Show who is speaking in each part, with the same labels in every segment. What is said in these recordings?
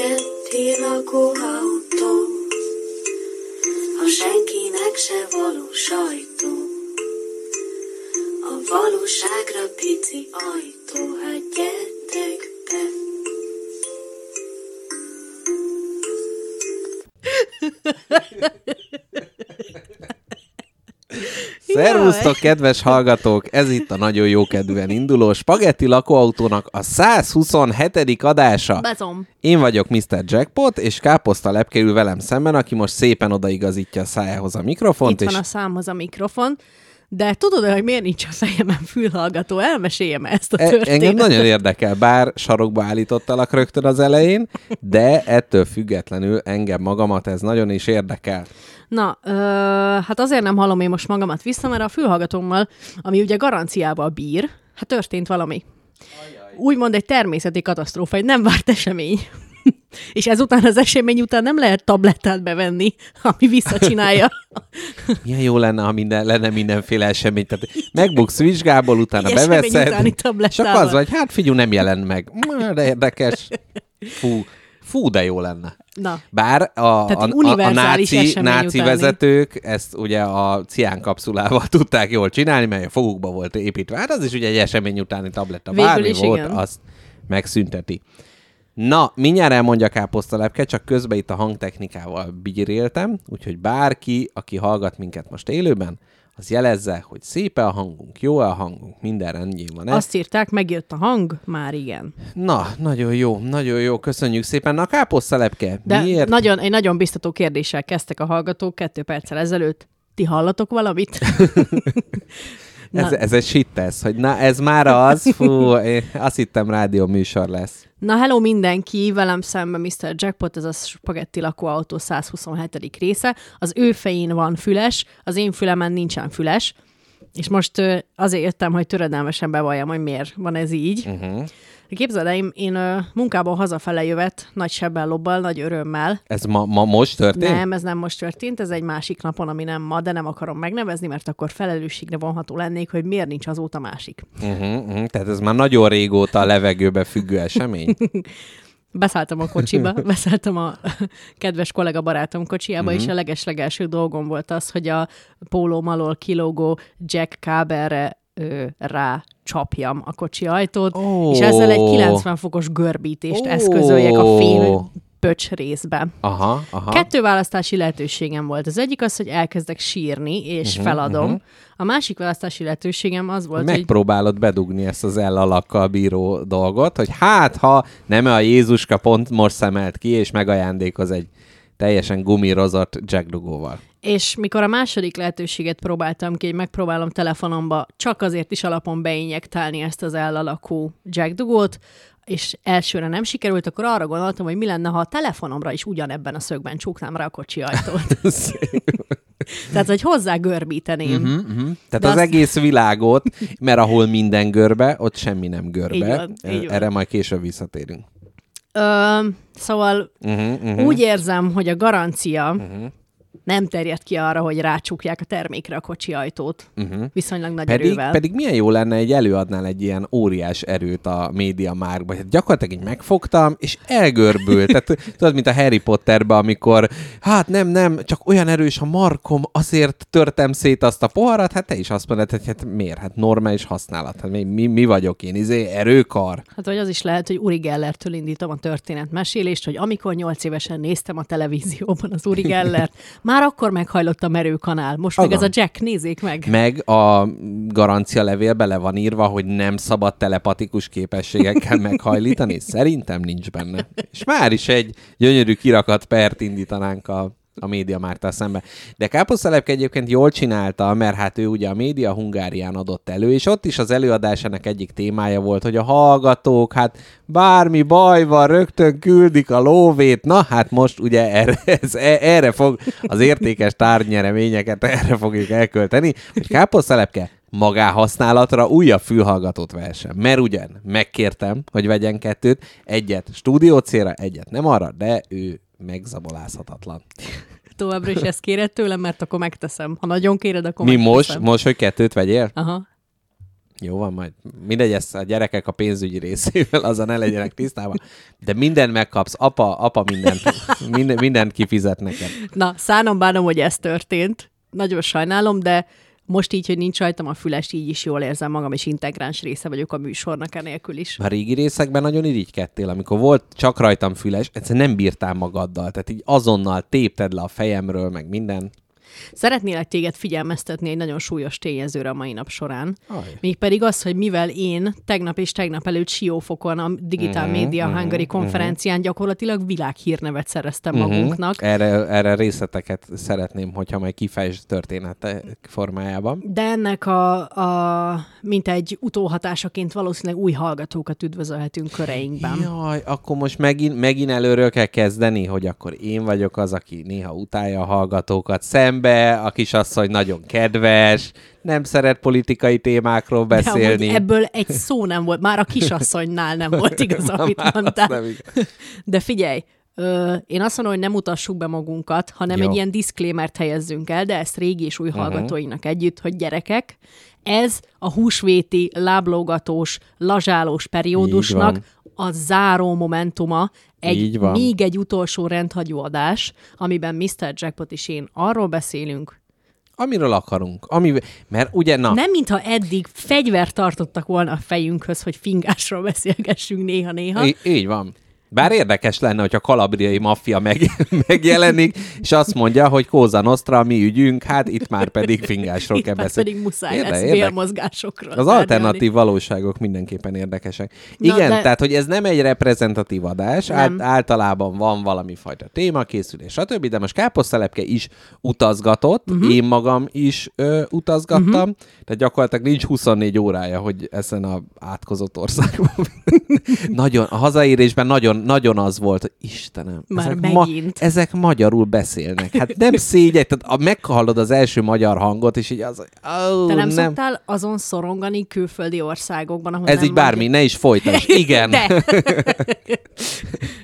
Speaker 1: spagetti lakóautó, a senkinek se való sajtó. A valóságra pici ajtó, hát gyertek
Speaker 2: Szervusztok, kedves hallgatók! Ez itt a nagyon jó kedven induló Spagetti lakóautónak a 127. adása.
Speaker 3: Bezom.
Speaker 2: Én vagyok Mr. Jackpot, és Káposzta Lepke ül velem szemben, aki most szépen odaigazítja a szájához a mikrofont.
Speaker 3: Itt
Speaker 2: és
Speaker 3: van a számhoz a mikrofon. De tudod hogy miért nincs a fejemen fülhallgató? Elmeséljem ezt a
Speaker 2: E-
Speaker 3: történetet.
Speaker 2: Engem nagyon érdekel, bár sarokba állítottalak rögtön az elején, de ettől függetlenül engem magamat ez nagyon is érdekel.
Speaker 3: Na, ö, hát azért nem hallom én most magamat vissza, mert a fülhallgatómmal, ami ugye garanciával bír, hát történt valami. Úgymond egy természeti katasztrófa, egy nem várt esemény. És ezután az esemény után nem lehet tablettát bevenni, ami visszacsinálja.
Speaker 2: Milyen jó lenne, ha minden, lenne mindenféle esemény. Tehát megbuksz vizsgából, utána
Speaker 3: esemény
Speaker 2: beveszed, csak az vagy, hát figyú, nem jelent meg. De érdekes. Fú, fú, de jó lenne.
Speaker 3: Na,
Speaker 2: Bár a, a, a, a náci, náci
Speaker 3: utáni.
Speaker 2: vezetők ezt ugye a cián kapszulával tudták jól csinálni, mely a fogukba volt építve. Hát az is ugye egy esemény utáni tabletta.
Speaker 3: Végül
Speaker 2: Bármi volt,
Speaker 3: igen.
Speaker 2: azt megszünteti. Na, mindjárt elmondja Káposzta Lepke, csak közben itt a hangtechnikával bíréltem, úgyhogy bárki, aki hallgat minket most élőben, az jelezze, hogy szép a hangunk, jó a hangunk, minden rendjén van.
Speaker 3: azt írták, megjött a hang, már igen.
Speaker 2: Na, nagyon jó, nagyon jó, köszönjük szépen. Na, Káposzta Lepke,
Speaker 3: De
Speaker 2: miért?
Speaker 3: nagyon, egy nagyon biztató kérdéssel kezdtek a hallgatók kettő perccel ezelőtt. Ti hallatok valamit?
Speaker 2: Ez, ez egy shit tesz, hogy na ez már az, fú, én azt hittem rádió műsor lesz.
Speaker 3: Na, hello mindenki, velem szemben Mr. Jackpot, ez a Spagetti lakóautó 127. része. Az ő fején van füles, az én fülemen nincsen füles, és most azért jöttem, hogy töredelmesen bevalljam, hogy miért van ez így.
Speaker 2: Uh-huh.
Speaker 3: Képzeld el, én, én munkából hazafele jövet, nagy sebben lobbal, nagy örömmel.
Speaker 2: Ez ma, ma most történt?
Speaker 3: Nem, ez nem most történt, ez egy másik napon, ami nem ma, de nem akarom megnevezni, mert akkor felelősségre vonható lennék, hogy miért nincs azóta másik.
Speaker 2: Uh-huh, uh-huh. Tehát ez már nagyon régóta a levegőbe függő esemény.
Speaker 3: Beszálltam a kocsiba, beszálltam a kedves kollega barátom kocsiába,
Speaker 2: Mhm.
Speaker 3: és a leges-legelső dolgom volt az, hogy a pólóm alól kilógó Jack kábelre ö, rá csapjam a kocsi ajtót,
Speaker 2: Ó.
Speaker 3: és ezzel egy 90 fokos görbítést
Speaker 2: Ó.
Speaker 3: eszközöljek a fél pöcs részbe.
Speaker 2: Aha, aha.
Speaker 3: Kettő választási lehetőségem volt. Az egyik az, hogy elkezdek sírni, és uh-huh, feladom. Uh-huh. A másik választási lehetőségem az volt, hogy
Speaker 2: Megpróbálod bedugni ezt az ellalakkal bíró dolgot, hogy hát, ha nem a Jézuska pont most szemelt ki, és megajándékoz egy teljesen gumirozott jackdugóval.
Speaker 3: És mikor a második lehetőséget próbáltam ki, hogy megpróbálom telefonomba csak azért is alapon beinjektálni ezt az ellalakú jackdugót, és elsőre nem sikerült, akkor arra gondoltam, hogy mi lenne, ha a telefonomra is ugyanebben a szögben csuknám rá a kocsi ajtót. Tehát, hogy hozzá görbíteném. Uh-huh.
Speaker 2: Uh-huh. Tehát
Speaker 3: De
Speaker 2: az
Speaker 3: azt-
Speaker 2: egész világot, mert ahol minden görbe, ott semmi nem görbe.
Speaker 3: Így van, így van.
Speaker 2: Erre majd később visszatérünk.
Speaker 3: Ö, szóval
Speaker 2: Uh-huh, uh-huh.
Speaker 3: úgy érzem, hogy a garancia uh-huh. Nem terjed ki arra, hogy rácsukják a termékre a kocsi ajtót. Uh-huh. Viszonylag nagy
Speaker 2: Pedig,
Speaker 3: erővel.
Speaker 2: pedig milyen jó lenne, egy előadnál egy ilyen óriás erőt a média márkba. Hát gyakorlatilag így megfogtam, és elgörbült. Tehát tudod, mint a Harry Potterben, amikor hát nem, nem, csak olyan erős a markom, azért törtem szét azt a poharat, hát te is azt mondod, hogy hát miért? Hát normális használat. Hát mi, mi, mi vagyok én? Izé, erőkar.
Speaker 3: Hát vagy az is lehet, hogy Uri Gellertől indítom a történetmesélést, hogy amikor nyolc évesen néztem a televízióban az Uri Gellert, már akkor meghajlott a merőkanál. Most meg
Speaker 2: Azon.
Speaker 3: ez a Jack, nézzék meg.
Speaker 2: Meg a garancia levélbe le van írva, hogy nem szabad telepatikus képességekkel meghajlítani. Szerintem nincs benne. És már is egy gyönyörű kirakat pert indítanánk a a média mártál szembe. De Káposztelepke egyébként jól csinálta, mert hát ő ugye a média Hungárián adott elő, és ott is az előadásának egyik témája volt, hogy a hallgatók, hát bármi baj van, rögtön küldik a lóvét, na hát most ugye erre, ez, e- erre fog az értékes tárgynyereményeket erre fogjuk elkölteni, hogy Káposztelepke magáhasználatra újabb fülhallgatót vehessen. Mert ugyan megkértem, hogy vegyen kettőt, egyet stúdió célra, egyet nem arra, de ő megzabolázhatatlan.
Speaker 3: Továbbra is ezt kéred tőlem, mert akkor megteszem. Ha nagyon kéred, akkor
Speaker 2: Mi
Speaker 3: megteszem.
Speaker 2: most, most, hogy kettőt vegyél?
Speaker 3: Aha.
Speaker 2: Jó van, majd mindegy, ezt a gyerekek a pénzügyi részével azon ne legyenek tisztában. De mindent megkapsz, apa, apa mindent, minden, mindent kifizet neked.
Speaker 3: Na, szánom bánom, hogy ez történt. Nagyon sajnálom, de most így, hogy nincs rajtam a füles, így is jól érzem magam, és integráns része vagyok a műsornak enélkül is.
Speaker 2: A régi részekben nagyon irigykedtél, amikor volt csak rajtam füles, egyszerűen nem bírtál magaddal, tehát így azonnal tépted le a fejemről, meg minden.
Speaker 3: Szeretnélek téged figyelmeztetni egy nagyon súlyos tényezőre a mai nap során.
Speaker 2: Aj.
Speaker 3: Mégpedig az, hogy mivel én tegnap és tegnap előtt Siófokon a Digital
Speaker 2: Mhm,
Speaker 3: Media Hungary konferencián gyakorlatilag világhírnevet szereztem magunknak.
Speaker 2: Erre, erre részleteket szeretném, hogyha majd kifejtsd története formájában.
Speaker 3: De ennek a, a mint egy utóhatásaként valószínűleg új hallgatókat üdvözölhetünk köreinkben.
Speaker 2: Jaj, akkor most megint, megint előről kell kezdeni, hogy akkor én vagyok az, aki néha utálja a hallgatókat szembe, a kisasszony nagyon kedves, nem szeret politikai témákról
Speaker 3: De
Speaker 2: beszélni.
Speaker 3: ebből egy szó nem volt, már a kisasszonynál nem volt igaz, amit
Speaker 2: Már az
Speaker 3: mondtál. De figyelj, ö, én azt mondom, hogy nem mutassuk be magunkat, hanem
Speaker 2: Jó.
Speaker 3: egy ilyen disclaimert helyezzünk el, de ezt régi és új uh-huh. hallgatóinak együtt, hogy gyerekek, ez a húsvéti, láblógatós, lazsálós periódusnak a záró momentuma, egy még egy utolsó rendhagyó adás, amiben Mr. Jackpot és én arról beszélünk,
Speaker 2: Amiről akarunk. Ami, mert ugye, na,
Speaker 3: nem mintha eddig fegyvert tartottak volna a fejünkhöz, hogy fingásról beszélgessünk néha-néha.
Speaker 2: Í- így van. Bár érdekes lenne, hogy a kalabriai maffia meg, megjelenik, és azt mondja, hogy Kóza Nostra, a mi ügyünk, hát itt már pedig fingásról kell beszélni.
Speaker 3: pedig muszáj
Speaker 2: Érde-
Speaker 3: lesz bélmozgásokról.
Speaker 2: Az alternatív valóságok mindenképpen érdekesek.
Speaker 3: Na,
Speaker 2: Igen,
Speaker 3: de-
Speaker 2: tehát, hogy ez nem egy reprezentatív adás,
Speaker 3: Nem.
Speaker 2: általában van valami fajta témakészülés, stb., de most Káposztelepke is utazgatott, uh-huh. én magam is ö, utazgattam, uh-huh. tehát gyakorlatilag nincs 24 órája, hogy ezen a átkozott országban. nagyon, a hazaérésben nagyon, nagyon az volt, hogy Istenem,
Speaker 3: Már
Speaker 2: ezek,
Speaker 3: megint.
Speaker 2: ezek magyarul beszélnek. Hát nem szégyek, tehát a, meghallod az első magyar hangot, és így az, hogy oh,
Speaker 3: Te nem,
Speaker 2: nem.
Speaker 3: szoktál azon szorongani külföldi országokban, ahol
Speaker 2: Ez
Speaker 3: nem
Speaker 2: így bármi, ne is folytasd. Igen.
Speaker 3: De.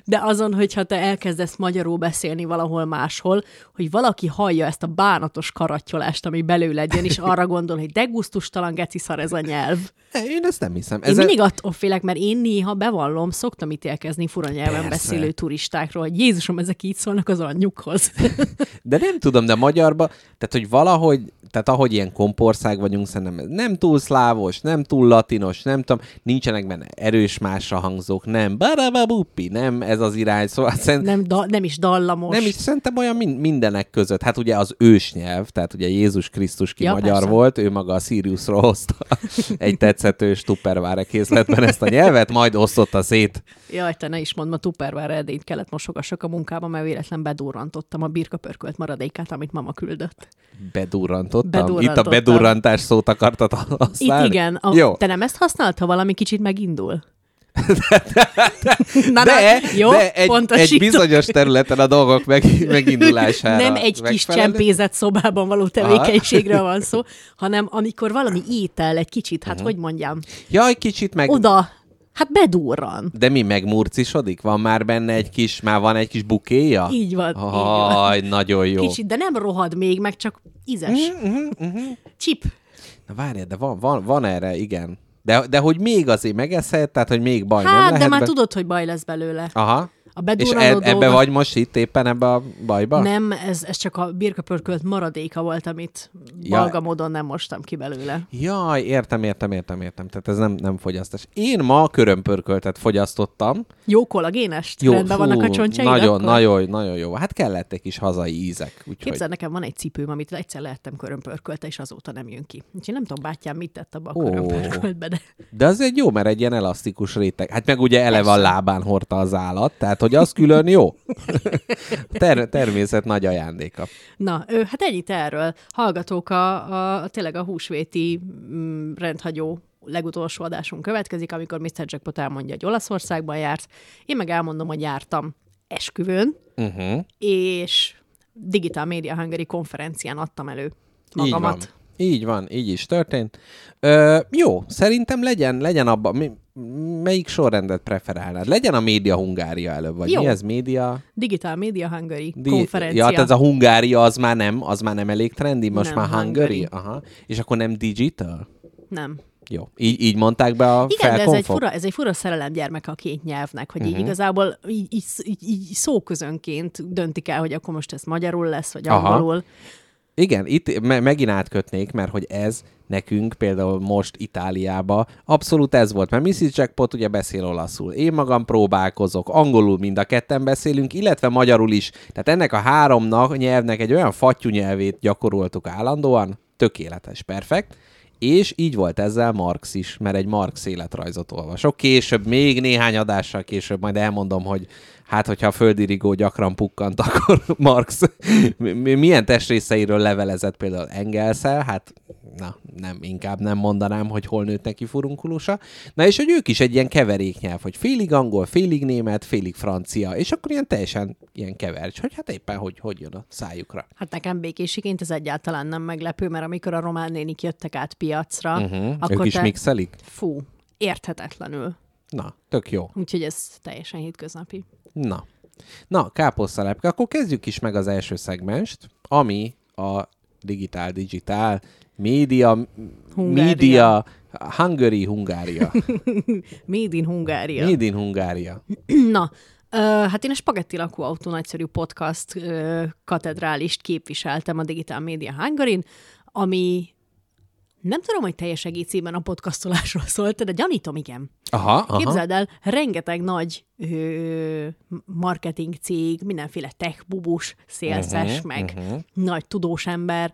Speaker 3: De azon, hogyha te elkezdesz magyarul beszélni valahol máshol, hogy valaki hallja ezt a bánatos karattyolást, ami belőled jön, és arra gondol, hogy degusztustalan geci szar ez a nyelv.
Speaker 2: Én ezt nem hiszem.
Speaker 3: Én
Speaker 2: Ez
Speaker 3: mindig attól félek, mert én néha bevallom, szoktam ítélkezni fura nyelven
Speaker 2: Persze.
Speaker 3: beszélő turistákról, hogy Jézusom, ezek így szólnak az anyjukhoz.
Speaker 2: De nem tudom, de magyarba, tehát hogy valahogy, tehát ahogy ilyen kompország vagyunk, szerintem nem túl szlávos, nem túl latinos, nem tudom, nincsenek benne erős másra hangzók, nem barababuppi, nem ez az irány, szóval szerintem
Speaker 3: nem, da, nem is dallamos.
Speaker 2: nem is, szerintem olyan min- mindenek között. Hát ugye az ősnyelv, tehát ugye Jézus Krisztus ki
Speaker 3: Ja,
Speaker 2: magyar
Speaker 3: persze.
Speaker 2: volt, ő maga a Siriusról hozta egy tetszetős tupperware készletben ezt a nyelvet, majd osztotta szét.
Speaker 3: Jaj, te ne is mondd, ma tupperware edényt kellett mosogassak a munkába, mert véletlen bedurrantottam a birkapörkölt maradékát, amit mama küldött.
Speaker 2: Bedurrantottam. Itt a bedurrantás szót akartad használni?
Speaker 3: Itt igen. A,
Speaker 2: Jó.
Speaker 3: Te nem ezt használta, ha valami kicsit megindul? Na,
Speaker 2: de,
Speaker 3: na, jó,
Speaker 2: de egy, egy bizonyos területen a dolgok meg, megindulására
Speaker 3: Nem egy kis
Speaker 2: megfelelő.
Speaker 3: csempézett szobában való tevékenységről van szó, hanem amikor valami étel egy kicsit, hát
Speaker 2: Mhm.
Speaker 3: hogy mondjam,
Speaker 2: Jaj, kicsit meg...
Speaker 3: oda, hát bedurran.
Speaker 2: De mi megmurcisodik? Van már benne egy kis, már van egy kis bukéja?
Speaker 3: Így van.
Speaker 2: Aj, nagyon jó.
Speaker 3: Kicsit, de nem rohad még, meg csak ízes.
Speaker 2: Mhm,
Speaker 3: Csip.
Speaker 2: Na várjál, de van, van, van erre, igen. De, de hogy még azért megeszed, tehát hogy még baj nem
Speaker 3: Hát,
Speaker 2: lehet
Speaker 3: de már
Speaker 2: be...
Speaker 3: tudod, hogy baj lesz belőle.
Speaker 2: Aha.
Speaker 3: A
Speaker 2: És e, ebbe vagy most itt éppen ebbe a bajba?
Speaker 3: Nem, ez, ez csak a birkapörkölt maradéka volt, amit
Speaker 2: Ja.
Speaker 3: balga módon nem mostam ki belőle.
Speaker 2: Jaj, értem, értem, értem, értem. Tehát ez nem, nem fogyasztás. Én ma körömpörköltet fogyasztottam.
Speaker 3: Jó kollagénest?
Speaker 2: Jó,
Speaker 3: Rendben vannak a csontjaid
Speaker 2: Nagyon,
Speaker 3: akkor?
Speaker 2: nagyon, nagyon jó. Hát kellett egy kis hazai ízek. Úgyhogy...
Speaker 3: Képzeld, nekem van egy cipőm, amit egyszer lehettem körömpörkölte, és azóta nem jön ki. Úgyhogy nem tudom, bátyám mit tett abba a
Speaker 2: Ó.
Speaker 3: körömpörköltbe, de
Speaker 2: De az egy jó, mert egy ilyen elasztikus réteg. Hát meg ugye eleve a
Speaker 3: Persze.
Speaker 2: lábán hordta az állat, tehát hogy az külön jó. Ter- természet nagy ajándéka.
Speaker 3: Na, hát ennyit erről. Hallgatók, a, a, tényleg a húsvéti mm, rendhagyó legutolsó adásunk következik, amikor Mr. Jackpot elmondja, hogy Olaszországban járt. Én meg elmondom, hogy jártam esküvőn,
Speaker 2: Uh-huh.
Speaker 3: és Digital Media Hungary konferencián adtam elő
Speaker 2: Így van. Így van, így is történt. Ö, jó, szerintem legyen, legyen abban, mi, melyik sorrendet preferálnád? Legyen a Média Hungária előbb, vagy
Speaker 3: Jó.
Speaker 2: mi ez Média?
Speaker 3: Digital Media Hungary
Speaker 2: Di-
Speaker 3: konferencia.
Speaker 2: Ja, tehát ez a Hungária az már nem, az már nem elég trendi, most
Speaker 3: Nem,
Speaker 2: már Hungary.
Speaker 3: Hungary.
Speaker 2: Aha. És akkor nem digital?
Speaker 3: Nem.
Speaker 2: Jó. Így, így mondták be a
Speaker 3: Igen, de ez egy, fura, ez egy fura szerelemgyermek a két nyelvnek, hogy
Speaker 2: Mhm.
Speaker 3: uh-huh. így igazából így, így, így, így szóközönként döntik el, hogy akkor most ez magyarul lesz, vagy
Speaker 2: Aha. Igen, itt me- megint átkötnék, mert hogy ez nekünk például most Itáliába abszolút ez volt, mert Mrs. Jackpot ugye beszél olaszul. Én magam próbálkozok, angolul mind a ketten beszélünk, illetve magyarul is. Tehát ennek a háromnak nyelvnek egy olyan fattyú nyelvét gyakoroltuk állandóan, tökéletes, perfekt. És így volt ezzel Marx is, mert egy Marx életrajzot olvasok. Később, még néhány adással később majd elmondom, hogy hát, hogyha a földi rigó gyakran pukkant, akkor Marx mi- milyen testrészeiről levelezett például Engelszel, hát na, nem, inkább nem mondanám, hogy hol nőtt neki furunkulusa. Na és hogy ők is egy ilyen keveréknyelv, hogy félig angol, félig német, félig francia, és akkor ilyen teljesen ilyen kevercs, hogy hát éppen hogy, hogy jön a szájukra.
Speaker 3: Hát nekem békésiként ez egyáltalán nem meglepő, mert amikor a román nénik jöttek át piacra,
Speaker 2: Uh-huh.
Speaker 3: akkor
Speaker 2: Ők is
Speaker 3: te...
Speaker 2: mixelik?
Speaker 3: Fú, érthetetlenül.
Speaker 2: Na, tök jó.
Speaker 3: Úgyhogy ez teljesen hétköznapi.
Speaker 2: Na. Na, káposztalepke, akkor kezdjük is meg az első szegmest, ami a digitál, digitál, média,
Speaker 3: Hungária.
Speaker 2: média, Hungary, Hungária.
Speaker 3: Made in Hungária.
Speaker 2: Made in Hungária.
Speaker 3: Na, ö, hát én a Spagetti lakóautó nagyszerű podcast ö, katedrálist képviseltem a Digital Media Hungarin, ami nem tudom, hogy teljes egészében a podcastolásról szólt, de gyanítom, igen.
Speaker 2: Aha, aha.
Speaker 3: Képzeld el, rengeteg nagy ö, marketing cég, mindenféle tech bubus, szélszes,
Speaker 2: Mhm,
Speaker 3: meg nagy tudós ember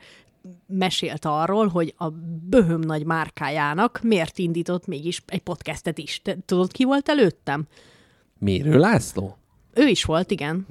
Speaker 3: mesélt arról, hogy a böhöm nagy márkájának miért indított mégis egy podcastet is. Te tudod, ki volt előttem?
Speaker 2: Mérő László?
Speaker 3: Ő is volt, igen.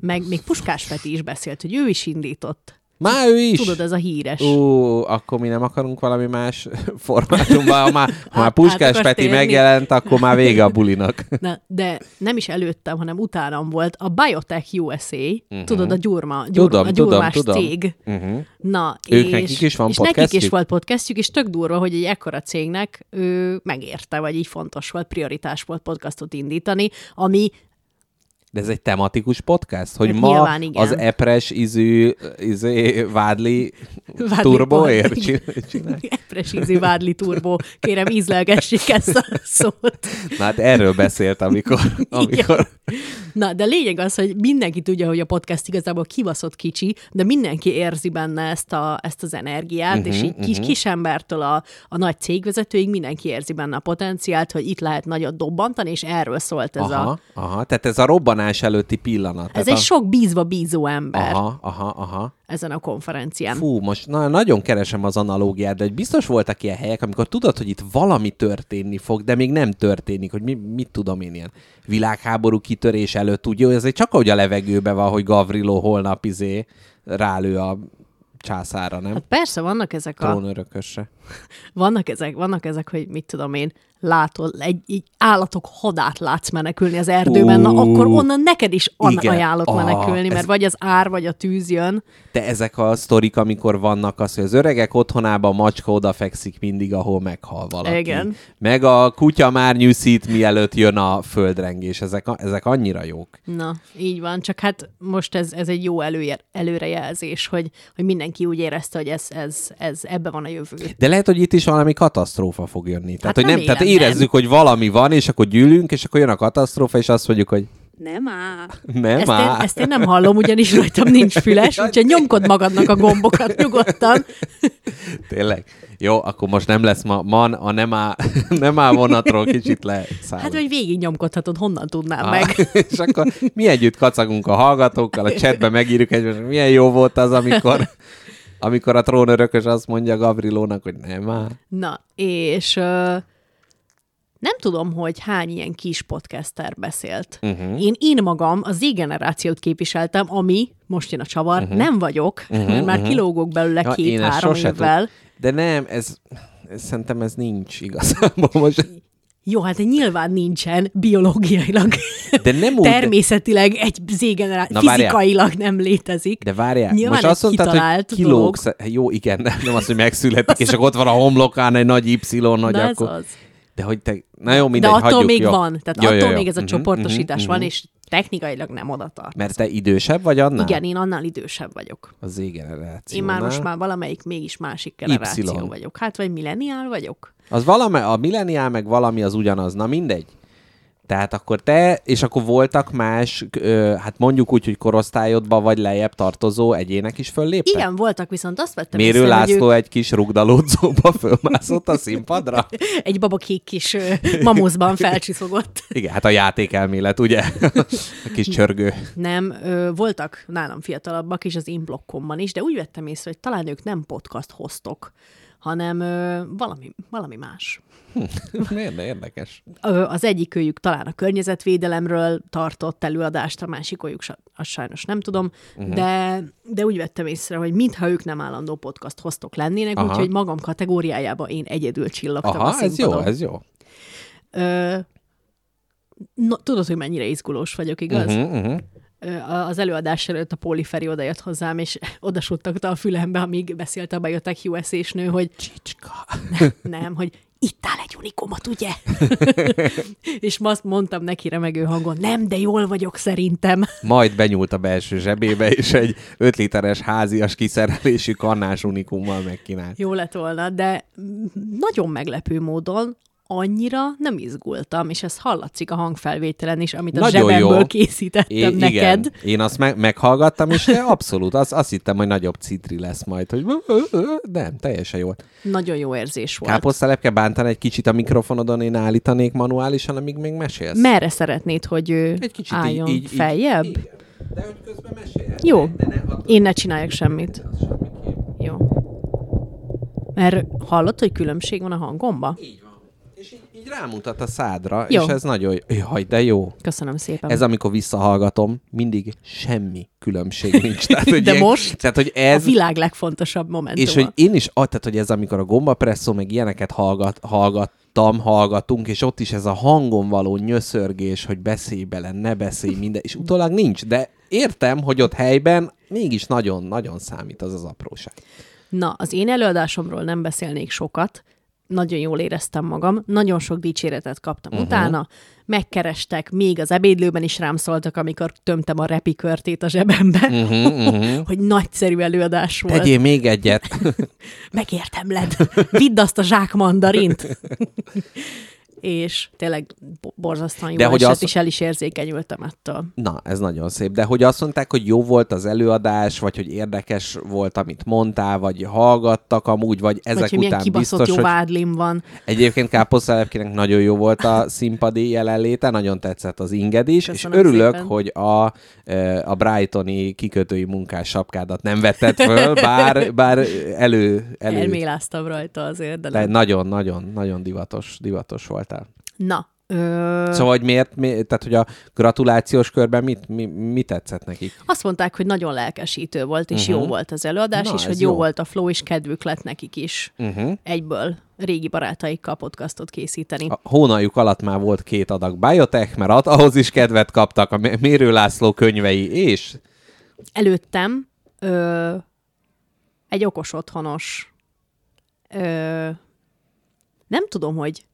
Speaker 3: Meg még Puskás Peti is beszélt, hogy ő is indított.
Speaker 2: Már ő is?
Speaker 3: Tudod, ez a híres.
Speaker 2: Ó, akkor mi nem akarunk valami más formátumban. Ha már, ha már
Speaker 3: Át-
Speaker 2: Puskás Peti
Speaker 3: térni?
Speaker 2: megjelent, akkor már vége a bulinak.
Speaker 3: Na, de nem is előttem, hanem utánam volt a Biotech USA, uh-huh. tudod, a gyurma, gyur,
Speaker 2: Mhm. Tudom,
Speaker 3: a gyurmás
Speaker 2: tudom.
Speaker 3: cég.
Speaker 2: Uh-huh.
Speaker 3: Na,
Speaker 2: Ők
Speaker 3: és,
Speaker 2: nekik is van
Speaker 3: és nekik is volt podcastjük, és tök durva, hogy egy ekkora cégnek ő megérte, vagy így fontos volt, prioritás volt podcastot indítani, ami
Speaker 2: De ez egy tematikus podcast? Hogy
Speaker 3: Hát
Speaker 2: ma
Speaker 3: nyilván igen.
Speaker 2: az epres ízű izé, vádli,
Speaker 3: Vádli
Speaker 2: turboért
Speaker 3: pod-
Speaker 2: csin- csinál?
Speaker 3: Epresízi Vádli Turbo. Kérem, ízlelgessék ezt a szót.
Speaker 2: Na hát erről beszélt, amikor, amikor
Speaker 3: Na, de lényeg az, hogy mindenki tudja, hogy a podcast igazából kibaszott kicsi, de mindenki érzi benne ezt, a, ezt az energiát, uh-huh, és így kis, kisembertől a, a nagy cégvezetőig mindenki érzi benne a potenciált, hogy itt lehet nagyot dobbantani, és erről szólt ez
Speaker 2: aha,
Speaker 3: a...
Speaker 2: aha, tehát ez a robbanás előtti pillanat.
Speaker 3: Ez
Speaker 2: tehát
Speaker 3: egy
Speaker 2: a...
Speaker 3: sok bízva bízó ember
Speaker 2: Aha, aha, aha.
Speaker 3: Ezen a konferencián.
Speaker 2: Fú, most na, nagyon keresem az analógiát, de hogy biztos voltak ilyen helyek, amikor tudod, hogy itt valami történni fog, de még nem történik, hogy mi, mit tudom én ilyen világháború kitörés előtt, ugye, ez csak ahogy a levegőben van, hogy Gavrilo holnap izé rálő a császára, nem?
Speaker 3: Hát persze, vannak ezek a...
Speaker 2: Trónörökösre.
Speaker 3: Vannak ezek, vannak ezek, hogy mit tudom én, látod, egy, egy állatok hadát látsz menekülni az erdőben, na akkor onnan neked is an-
Speaker 2: igen.
Speaker 3: ajánlok
Speaker 2: Ah,
Speaker 3: menekülni, mert
Speaker 2: ez-
Speaker 3: vagy az ár, vagy a tűz jön.
Speaker 2: De ezek a sztorik, amikor vannak az, hogy az öregek otthonában a macska odafekszik mindig, ahol meghal valaki.
Speaker 3: Igen.
Speaker 2: Meg a kutya már nyűszít, mielőtt jön a földrengés. Ezek, a, ezek annyira jók.
Speaker 3: Na, így van, csak hát most ez, ez egy jó elője, előrejelzés, hogy, hogy mindenki úgy érezte, hogy ez, ez, ez ebbe van a jövő.
Speaker 2: De lehet, hogy itt is valami katasztrófa fog jönni. Tehát,
Speaker 3: Hát
Speaker 2: hogy nem,
Speaker 3: remélem,
Speaker 2: tehát érezzük, hogy valami van, és akkor gyűlünk, és akkor jön a katasztrófa, és azt mondjuk, hogy
Speaker 1: Nem áll.
Speaker 2: nem
Speaker 3: Ezt én,
Speaker 2: már.
Speaker 3: ezt én nem hallom, ugyanis rajtam nincs füles, úgyhogy nyomkod magadnak a gombokat nyugodtan.
Speaker 2: Tényleg. Jó, akkor most nem lesz ma, man, a nem áll, nem áll vonatról kicsit leszáll.
Speaker 3: Hát, hogy végig nyomkodhatod, honnan tudnám
Speaker 2: Ah,
Speaker 3: meg.
Speaker 2: és akkor mi együtt kacagunk a hallgatókkal, a chatben megírjuk egymásra, hogy milyen jó volt az, amikor, amikor a trónörökös azt mondja Gavrilónak, hogy nem már.
Speaker 3: Na, és ö, nem tudom, hogy hány ilyen kis podcaster beszélt. Uh-huh. Én, én magam a Z-generációt képviseltem, ami, most jön a csavar, uh-huh. nem vagyok, uh-huh, mert már kilógok belőle
Speaker 2: Ja,
Speaker 3: két-három évvel.
Speaker 2: tud- De nem, ez, ez szerintem ez nincs igazából most.
Speaker 3: Jó, hát nyilván nincsen biológiailag,
Speaker 2: De nem úgy,
Speaker 3: természetileg egy Z-generáció,
Speaker 2: Na, várjál.
Speaker 3: fizikailag nem létezik.
Speaker 2: De várjál,
Speaker 3: Nyilván
Speaker 2: most azt mondtad, hogy kilóg, jó, igen, nem, nem az, hogy megszületik, és akkor ott van a homlokán egy nagy Y, nagy
Speaker 3: Na
Speaker 2: akkor...
Speaker 3: az.
Speaker 2: De hogy te... Na jó, mindegy,
Speaker 3: De attól
Speaker 2: hagyjuk,
Speaker 3: még
Speaker 2: jó.
Speaker 3: van. Tehát
Speaker 2: Jó,
Speaker 3: attól
Speaker 2: jó, jó.
Speaker 3: még ez a
Speaker 2: Mhm,
Speaker 3: csoportosítás
Speaker 2: mhm,
Speaker 3: van,
Speaker 2: mhm.
Speaker 3: és technikailag nem oda tart.
Speaker 2: Mert te idősebb vagy annál?
Speaker 3: Igen, én annál idősebb vagyok.
Speaker 2: Az Z-generáció.
Speaker 3: Én már most már valamelyik mégis másik generáció
Speaker 2: Y.
Speaker 3: vagyok. Hát, vagy milleniál vagyok.
Speaker 2: Az valami, a milleniál meg valami az ugyanaz. Na mindegy. Tehát akkor te, és akkor voltak más, ö, hát mondjuk úgy, hogy korosztályodba vagy lejjebb tartozó egyének is fölléptek?
Speaker 3: Igen, voltak, viszont azt vettem
Speaker 2: Mérő
Speaker 3: észre,
Speaker 2: László egy kis rugdalódzóba fölmászott a színpadra?
Speaker 3: ők egy babakék kis mamuszban felcsiszogott.
Speaker 2: Igen, hát a játékelmélet, ugye? A kis csörgő.
Speaker 3: Nem, ö, voltak nálam fiatalabbak is az én blokkomban is, de úgy vettem észre, hogy talán ők nem podcast hoztok, hanem ö, valami, valami más.
Speaker 2: De érdekes.
Speaker 3: Az egyik őjük talán a környezetvédelemről tartott előadást, a másik őjük, azt sajnos nem tudom, uh-huh. de, de úgy vettem észre, hogy mintha ők nem állandó podcast hoztok lennének,
Speaker 2: Aha.
Speaker 3: úgyhogy magam kategóriájában én egyedül csillogtam a
Speaker 2: Aha, ez jó, ez jó.
Speaker 3: Ö, no, tudod, hogy mennyire izgulós vagyok, igaz? Uh-huh,
Speaker 2: uh-huh.
Speaker 3: Az előadás előtt a Póli Feri odajött hozzám, és odasuttogta a fülembe, amíg beszélt a bejöttek us nő, hogy
Speaker 2: Csicska.
Speaker 3: nem, hogy itt áll egy unikumot, ugye? és ma azt mondtam neki remegő hangon, nem, de jól vagyok szerintem.
Speaker 2: Majd benyúlt a belső zsebébe, és egy 5 literes házias kiszerelésű kannás unikummal megkínált.
Speaker 3: Jó lett volna, de nagyon meglepő módon annyira nem izgultam, és ez hallatszik a hangfelvételen is, amit a
Speaker 2: Nagyon
Speaker 3: zsebemből
Speaker 2: jó.
Speaker 3: készítettem
Speaker 2: É,
Speaker 3: neked.
Speaker 2: Igen, én azt me- meghallgattam, és abszolút, az, azt hittem, hogy nagyobb citri lesz majd, hogy nem, teljesen jó.
Speaker 3: Nagyon jó érzés volt.
Speaker 2: Káposztelepke bántani egy kicsit a mikrofonodon, én állítanék manuálisan, amíg még mesélsz.
Speaker 3: Merre szeretnéd, hogy ő
Speaker 2: Egy kicsit
Speaker 3: álljon?
Speaker 2: így, így,
Speaker 3: Feljebb?
Speaker 2: Így, de hogy közben mesélj.
Speaker 3: Jó.
Speaker 2: De ne,
Speaker 3: Én ne csináljak semmit.
Speaker 2: semmiképp.
Speaker 3: Jó. Mert hallott, hogy különbség van a hangomba?
Speaker 2: Így. És így, így rámutat a szádra,
Speaker 3: Jó.
Speaker 2: és ez nagyon jó. Jaj, de jó.
Speaker 3: Köszönöm szépen.
Speaker 2: Ez amikor visszahallgatom, mindig semmi különbség nincs. Tehát, hogy
Speaker 3: De most
Speaker 2: Tehát, hogy
Speaker 3: a
Speaker 2: ez...
Speaker 3: világ legfontosabb momentuma.
Speaker 2: És hogy én is, ah, tehát, hogy ez amikor a gombapresszó, meg ilyeneket hallgat, hallgattam, hallgatunk, és ott is ez a hangon való nyöszörgés, hogy beszélj bele, ne beszélj minden, és utólag nincs, de értem, hogy ott helyben mégis nagyon-nagyon számít az az apróság.
Speaker 3: Na, az én előadásomról nem beszélnék sokat, nagyon jól éreztem magam, nagyon sok dicséretet kaptam uh-huh. utána, megkerestek, még az ebédlőben is rám szóltak, amikor tömtem a repi körtét a zsebembe,
Speaker 2: Uh-huh, uh-huh.
Speaker 3: hogy nagyszerű előadás volt.
Speaker 2: Tegyél még egyet.
Speaker 3: Megértemled, vidd azt a zsák mandarint. és tényleg bo- borzasztóan jó
Speaker 2: De hogy
Speaker 3: esett,
Speaker 2: az-
Speaker 3: és el is érzékenyültem ettől.
Speaker 2: Na, ez nagyon szép. De hogy azt mondták, hogy jó volt az előadás, vagy hogy érdekes volt, amit mondtál, vagy hallgattak amúgy, vagy ezek
Speaker 3: Vagy
Speaker 2: után biztos,
Speaker 3: jó
Speaker 2: hogy
Speaker 3: vádlim van.
Speaker 2: Egyébként Káposztelepkének nagyon jó volt a színpadi jelenléte, nagyon tetszett az inged is,
Speaker 3: Köszönöm
Speaker 2: és örülök,
Speaker 3: szépen.
Speaker 2: hogy a, e, a Brightoni kikötői munkás sapkádat nem vetted föl, bár, bár elő, elő
Speaker 3: Elméláztam rajta azért, de
Speaker 2: de
Speaker 3: nem.
Speaker 2: nagyon-nagyon nagyon divatos, divatos voltál.
Speaker 3: Na, ö,
Speaker 2: Szóval, hogy miért, mi, tehát, hogy a gratulációs körben mit, mi, mi tetszett nekik?
Speaker 3: azt mondták, hogy nagyon lelkesítő volt, és
Speaker 2: Mhm.
Speaker 3: jó volt az előadás,
Speaker 2: Na,
Speaker 3: és hogy jó,
Speaker 2: jó.
Speaker 3: volt a flow, és kedvük lett nekik is
Speaker 2: Uh-huh.
Speaker 3: egyből régi barátaikkal podcastot készíteni.
Speaker 2: A hónaljuk alatt már volt két adag biotech, mert ahhoz is kedvet kaptak a Mé- Mérő László könyvei, és
Speaker 3: Előttem ö, egy okos otthonos, ö, nem tudom, hogy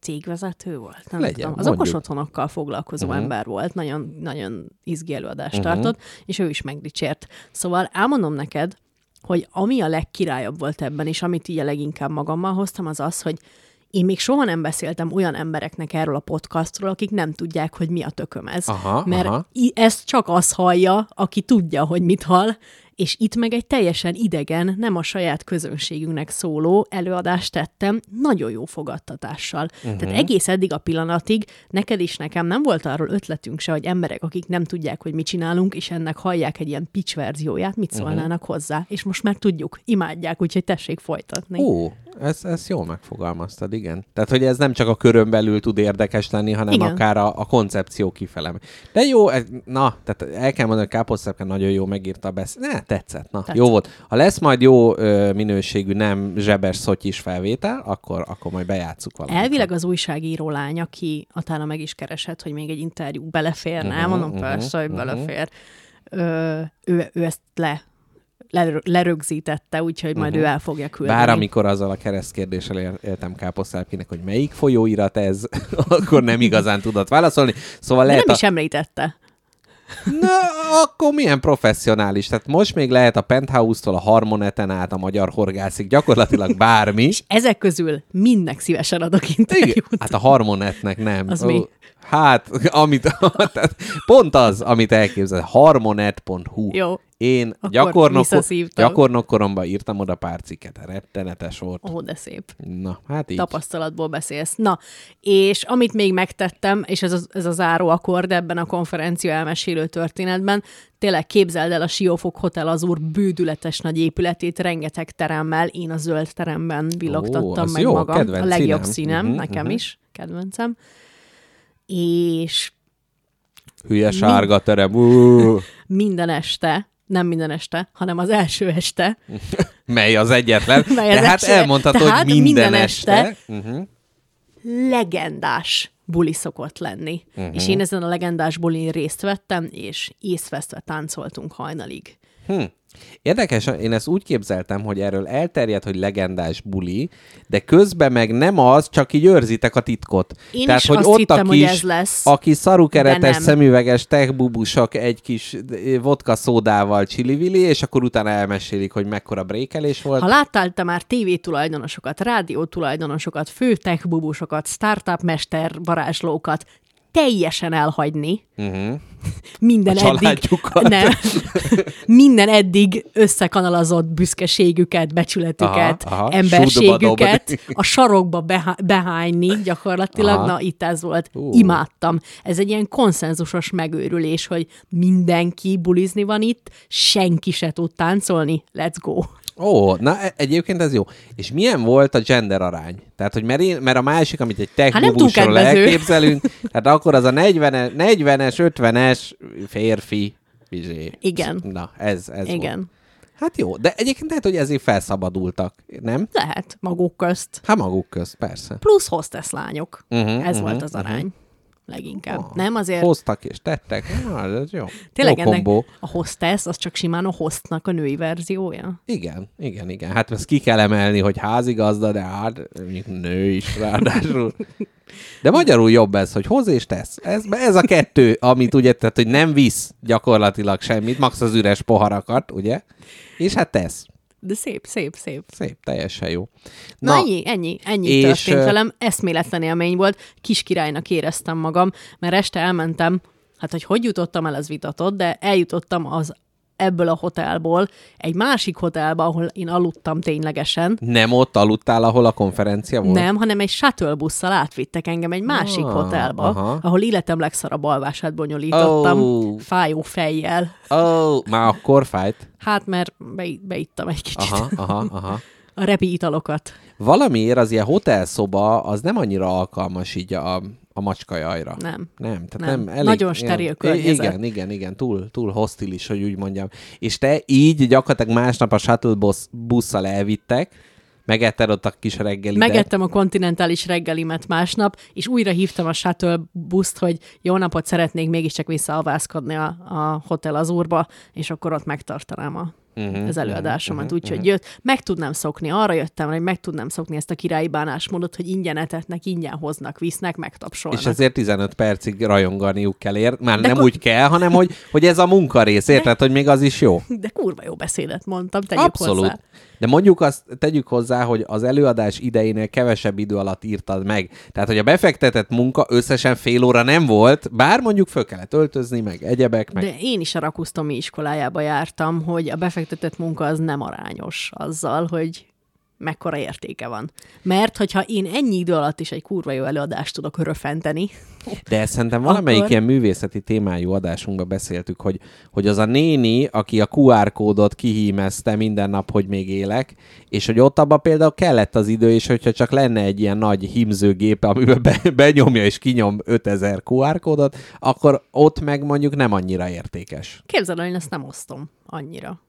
Speaker 3: cégvezető volt, nem
Speaker 2: Legyen,
Speaker 3: tudom. Az
Speaker 2: mondjuk.
Speaker 3: okos otthonokkal foglalkozó uh-huh. ember volt, nagyon, nagyon izgi előadást uh-huh. tartott, és ő is megdicsért. Szóval elmondom neked, hogy ami a legkirályabb volt ebben, és amit így a leginkább magammal hoztam, az az, hogy én még soha nem beszéltem olyan embereknek erről a podcastról, akik nem tudják, hogy mi a tököm ez.
Speaker 2: Aha,
Speaker 3: Mert
Speaker 2: aha.
Speaker 3: ezt csak az hallja, aki tudja, hogy mit hall, és itt meg egy teljesen idegen, nem a saját közönségünknek szóló előadást tettem, nagyon jó fogadtatással. Uh-huh. Tehát egész eddig a pillanatig neked is nekem nem volt arról ötletünk se, hogy emberek, akik nem tudják, hogy mit csinálunk, és ennek hallják egy ilyen pitch verzióját, mit szólnának uh-huh. hozzá. És most már tudjuk, imádják, úgyhogy tessék folytatni.
Speaker 2: Ó, ezt, ezt jól megfogalmaztad, igen. Tehát, hogy ez nem csak a körön belül tud érdekes lenni, hanem igen. Akár a, a koncepció kifele. De jó, ez, na, tehát el kell mondani, hogy Káposztepke nagyon jó megírta a besz... Ne, tetszett, na,
Speaker 3: Tetszett.
Speaker 2: jó volt. Ha lesz majd jó ö, minőségű, nem zsebes szotyis felvétel, akkor, akkor majd bejátszuk valamit.
Speaker 3: Elvileg az újságíró lány, aki utána meg is keresett, hogy még egy interjú beleférne,
Speaker 2: Mhm,
Speaker 3: uh-huh, mondom,
Speaker 2: mhm,
Speaker 3: persze, hogy
Speaker 2: mhm.
Speaker 3: belefér. Ö, ő, ő ezt le ler- lerögzítette, úgyhogy majd
Speaker 2: Mhm.
Speaker 3: ő el fogja küldeni.
Speaker 2: Bár amikor azzal a keresztkérdéssel él- éltem káposztápkinek, hogy melyik folyóirat ez, akkor nem igazán tudott válaszolni. Szóval
Speaker 3: De
Speaker 2: lehet
Speaker 3: nem
Speaker 2: a...
Speaker 3: is említette.
Speaker 2: Na, akkor milyen professzionális. Tehát most még lehet a Penthouse-tól a Harmoneten át a magyar horgászig, gyakorlatilag bármi.
Speaker 3: Ezek közül mindnek szívesen adok
Speaker 2: Igen.
Speaker 3: interjút.
Speaker 2: Hát a Harmonetnek nem.
Speaker 3: Az mi?
Speaker 2: Hát, amit, tehát pont az, amit elképzel. Harmonet.hu.
Speaker 3: Jó.
Speaker 2: Én
Speaker 3: Akkor
Speaker 2: gyakornok,
Speaker 3: visszaszívtam.
Speaker 2: gyakornokkoromban írtam oda pár cikket. Rettenetes volt.
Speaker 3: Ó, de szép.
Speaker 2: Na, hát így.
Speaker 3: Tapasztalatból beszélsz. Na, és amit még megtettem, és ez a, ez a záró akkord ebben a konferencia elmesélő történetben, tényleg képzeld el a Siófok Hotel az úr bődületes nagy épületét, rengeteg teremmel, én a zöld teremben villogtattam meg
Speaker 2: jó,
Speaker 3: magam. a legjobb
Speaker 2: színem.
Speaker 3: színem,
Speaker 2: Mhm,
Speaker 3: nekem
Speaker 2: mhm.
Speaker 3: is, kedvencem. És
Speaker 2: Hülye sárga terem.
Speaker 3: Minden este, nem minden este, hanem az első este,
Speaker 2: mely az egyetlen.
Speaker 3: Mely az
Speaker 2: Tehát
Speaker 3: első-
Speaker 2: elmondhatod,
Speaker 3: tehát
Speaker 2: hogy minden,
Speaker 3: minden
Speaker 2: este.
Speaker 3: este
Speaker 2: Uh-huh.
Speaker 3: legendás buli szokott lenni. Uh-huh. És én ezen a legendás bulin részt vettem, és észvesztve táncoltunk hajnalig.
Speaker 2: Hm. Érdekes, én ezt úgy képzeltem, hogy erről elterjed, hogy legendás buli, de közben meg nem az, csak így őrzitek a titkot.
Speaker 3: Én
Speaker 2: Tehát,
Speaker 3: is
Speaker 2: hogy
Speaker 3: azt
Speaker 2: ott
Speaker 3: hittem,
Speaker 2: a
Speaker 3: hogy
Speaker 2: kis,
Speaker 3: ez lesz,
Speaker 2: aki szarukeretes, szemüveges techbubusok egy kis eh, vodka szódával csili és akkor utána elmesélik, hogy mekkora brékelés volt.
Speaker 3: Ha láttál te már TV tulajdonosokat, rádió tulajdonosokat, fő techbubusokat, startup mester varázslókat, teljesen elhagyni
Speaker 2: Uh-huh.
Speaker 3: minden
Speaker 2: A
Speaker 3: eddig, nem, minden eddig összekanalazott büszkeségüket, becsületüket,
Speaker 2: Aha, aha,
Speaker 3: emberségüket a sarokba behá- behányni gyakorlatilag.
Speaker 2: Aha.
Speaker 3: Na, itt ez volt.
Speaker 2: Ú.
Speaker 3: Imádtam. Ez egy ilyen konszenzusos megőrülés, hogy mindenki bulizni van itt, senki se tud táncolni. Let's go.
Speaker 2: Ó, na e- egyébként ez jó. És milyen volt a gender arány? Tehát, hogy mert, én, mert a másik, amit egy
Speaker 3: Hát kedvező.
Speaker 2: elképzelünk, tehát akkor az a 40-es, 40-es 50-es férfi vizsé.
Speaker 3: Igen.
Speaker 2: Na, ez, ez
Speaker 3: Igen.
Speaker 2: Volt. Hát jó, de egyébként lehet, hogy ezért felszabadultak, nem?
Speaker 3: Lehet, maguk közt.
Speaker 2: Hát maguk közt, persze.
Speaker 3: Plusz hostess lányok.
Speaker 2: Mhm,
Speaker 3: Ez
Speaker 2: mhm,
Speaker 3: volt az arány. Leginkább.
Speaker 2: Ah,
Speaker 3: Nem azért...
Speaker 2: Hoztak és tettek. Na, ez jó.
Speaker 3: Tényleg
Speaker 2: jó
Speaker 3: ennek
Speaker 2: kombó.
Speaker 3: a hostess, az csak simán a hostnak a női verziója?
Speaker 2: Igen, igen, igen. Hát ezt ki kell emelni, hogy házigazda, de hát nő is ráadásul. De magyarul jobb ez, hogy hoz és tesz. Ez, ez a kettő, amit ugye, tehát, hogy nem visz gyakorlatilag semmit, max az üres poharakat, ugye? És hát tesz.
Speaker 3: De szép, szép, szép.
Speaker 2: Szép, teljesen jó.
Speaker 3: Na, Na ennyi, ennyi, ennyi
Speaker 2: és,
Speaker 3: történt velem. Eszméletlen élmény volt. Kis királynak éreztem magam, mert este elmentem, hát hogy hogy jutottam el, ez vitatott, de eljutottam az ebből a hotelból egy másik hotelba, ahol én aludtam ténylegesen.
Speaker 2: Nem ott aludtál, ahol a konferencia volt?
Speaker 3: Nem, hanem egy shuttle busszal átvittek engem egy másik
Speaker 2: Ah,
Speaker 3: hotelba,
Speaker 2: aha.
Speaker 3: ahol életem legszarabb alvását bonyolítottam,
Speaker 2: Ó.
Speaker 3: fájó fejjel.
Speaker 2: Oh, már akkor fájt.
Speaker 3: Hát, mert be, beittam egy kicsit
Speaker 2: Aha, aha, aha.
Speaker 3: a repi italokat.
Speaker 2: Valamiért az ilyen hotelszoba az nem annyira alkalmas így a, a macskajajra.
Speaker 3: Nem.
Speaker 2: Nem, tehát
Speaker 3: Nem.
Speaker 2: nem. elég,
Speaker 3: Nagyon steril
Speaker 2: igen,
Speaker 3: környezet.
Speaker 2: Igen, igen, igen, túl, túl hostilis, hogy úgy mondjam. És te így gyakorlatilag másnap a shuttle busz, busszal elvittek, megetted ott a kis reggelidet.
Speaker 3: Megettem a kontinentális reggelimet másnap, és újra hívtam a shuttle buszt, hogy jó napot szeretnék mégiscsak visszaalvászkodni a, a hotel az úrba, és akkor ott megtartanám a,
Speaker 2: Mhm,
Speaker 3: az előadásomat.
Speaker 2: mhm,
Speaker 3: Úgyhogy jött, meg tudnám szokni, arra jöttem, hogy meg tudnám szokni ezt a királyi bánásmódot, hogy ingyen etetnek, ingyen hoznak, visznek, megtapsolnak.
Speaker 2: És ezért 15 percig rajonganiuk kell ért. Már
Speaker 3: De
Speaker 2: nem
Speaker 3: ko-
Speaker 2: úgy kell, hanem hogy, hogy ez a munkarész, érted, hogy még az is jó.
Speaker 3: De kurva jó beszédet mondtam, tegyük
Speaker 2: Abszolút.
Speaker 3: hozzá.
Speaker 2: De mondjuk azt tegyük hozzá, hogy az előadás idejénél kevesebb idő alatt írtad meg. Tehát, hogy a befektetett munka összesen fél óra nem volt, bár mondjuk föl kellett öltözni, meg egyebek, meg
Speaker 3: De én is a rakusztomi iskolájába jártam, hogy a befektetett munka az nem arányos azzal, hogy mekkora értéke van. Mert hogyha én ennyi idő alatt is egy kurva jó előadást tudok röfenteni,
Speaker 2: De ezt szerintem valamelyik
Speaker 3: Akkor-
Speaker 2: ilyen művészeti témájú adásunkban beszéltük, hogy, hogy az a néni, aki a QR kódot kihímezte minden nap, hogy még élek, és hogy ott abban például kellett az idő, és hogyha csak lenne egy ilyen nagy hímzőgép, amiben be, benyomja és kinyom 5000 QR kódot, akkor ott meg mondjuk nem annyira értékes.
Speaker 3: képzeld el, én ezt nem osztom annyira.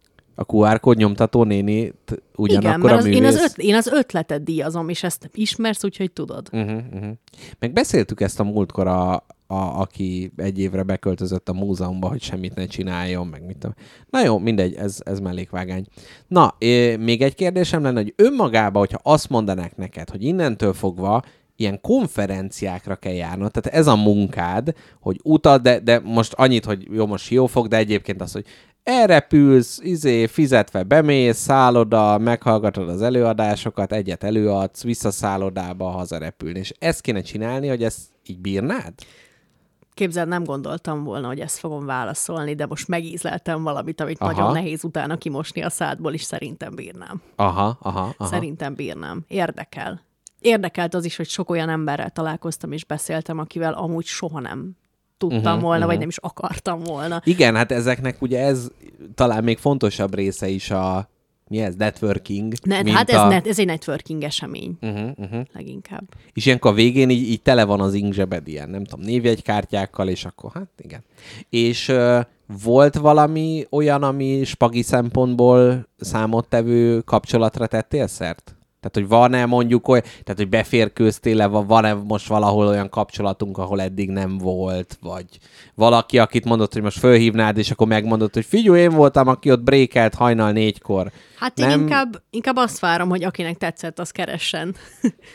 Speaker 2: A QR kód nyomtató néni ugyanakkor
Speaker 3: Igen, mert
Speaker 2: a művész.
Speaker 3: én, az öt, én az ötletet díjazom, és ezt ismersz, úgyhogy tudod.
Speaker 2: Uh-huh, uh-huh. Meg beszéltük ezt a múltkor a, a, aki egy évre beköltözött a múzeumba, hogy semmit ne csináljon, meg mit tudom. Na jó, mindegy, ez, ez mellékvágány. Na, é, még egy kérdésem lenne, hogy önmagában, hogyha azt mondanák neked, hogy innentől fogva ilyen konferenciákra kell járnod, tehát ez a munkád, hogy utad, de, de most annyit, hogy jó, most jó fog, de egyébként az, hogy elrepülsz, izé, fizetve bemész, szálloda, meghallgatod az előadásokat, egyet előadsz, vissza szállodába, hazarepülni. És ezt kéne csinálni, hogy ezt így bírnád?
Speaker 3: Képzeld, nem gondoltam volna, hogy ezt fogom válaszolni, de most megízleltem valamit, amit
Speaker 2: Aha.
Speaker 3: nagyon nehéz utána kimosni a szádból, és szerintem bírnám.
Speaker 2: Aha, aha, aha.
Speaker 3: Szerintem bírnám. Érdekel. Érdekelt az is, hogy sok olyan emberrel találkoztam és beszéltem, akivel amúgy soha nem tudtam
Speaker 2: Mhm,
Speaker 3: uh-huh, volna,
Speaker 2: mhm.
Speaker 3: uh-huh. vagy nem is akartam volna.
Speaker 2: Igen, hát ezeknek ugye ez talán még fontosabb része is a mi ez, networking.
Speaker 3: Ne,
Speaker 2: mint
Speaker 3: hát ez,
Speaker 2: a...
Speaker 3: net, ez egy networking esemény
Speaker 2: Uh-huh, uh-huh.
Speaker 3: leginkább.
Speaker 2: És ilyenkor a végén így, így tele van az ingzsebed ilyen, nem tudom, névjegykártyákkal, és akkor hát igen. És uh, volt valami olyan, ami spagi szempontból számottevő kapcsolatra tettél szert? Tehát, hogy van-e mondjuk olyan, tehát, hogy beférkőztél-e, va- van-e most valahol olyan kapcsolatunk, ahol eddig nem volt, vagy valaki, akit mondott, hogy most fölhívnád, és akkor megmondott, hogy figyelj, én voltam, aki ott brékelt hajnal négykor.
Speaker 3: Hát én
Speaker 2: Nem-
Speaker 3: inkább, inkább azt várom, hogy akinek tetszett, az keressen.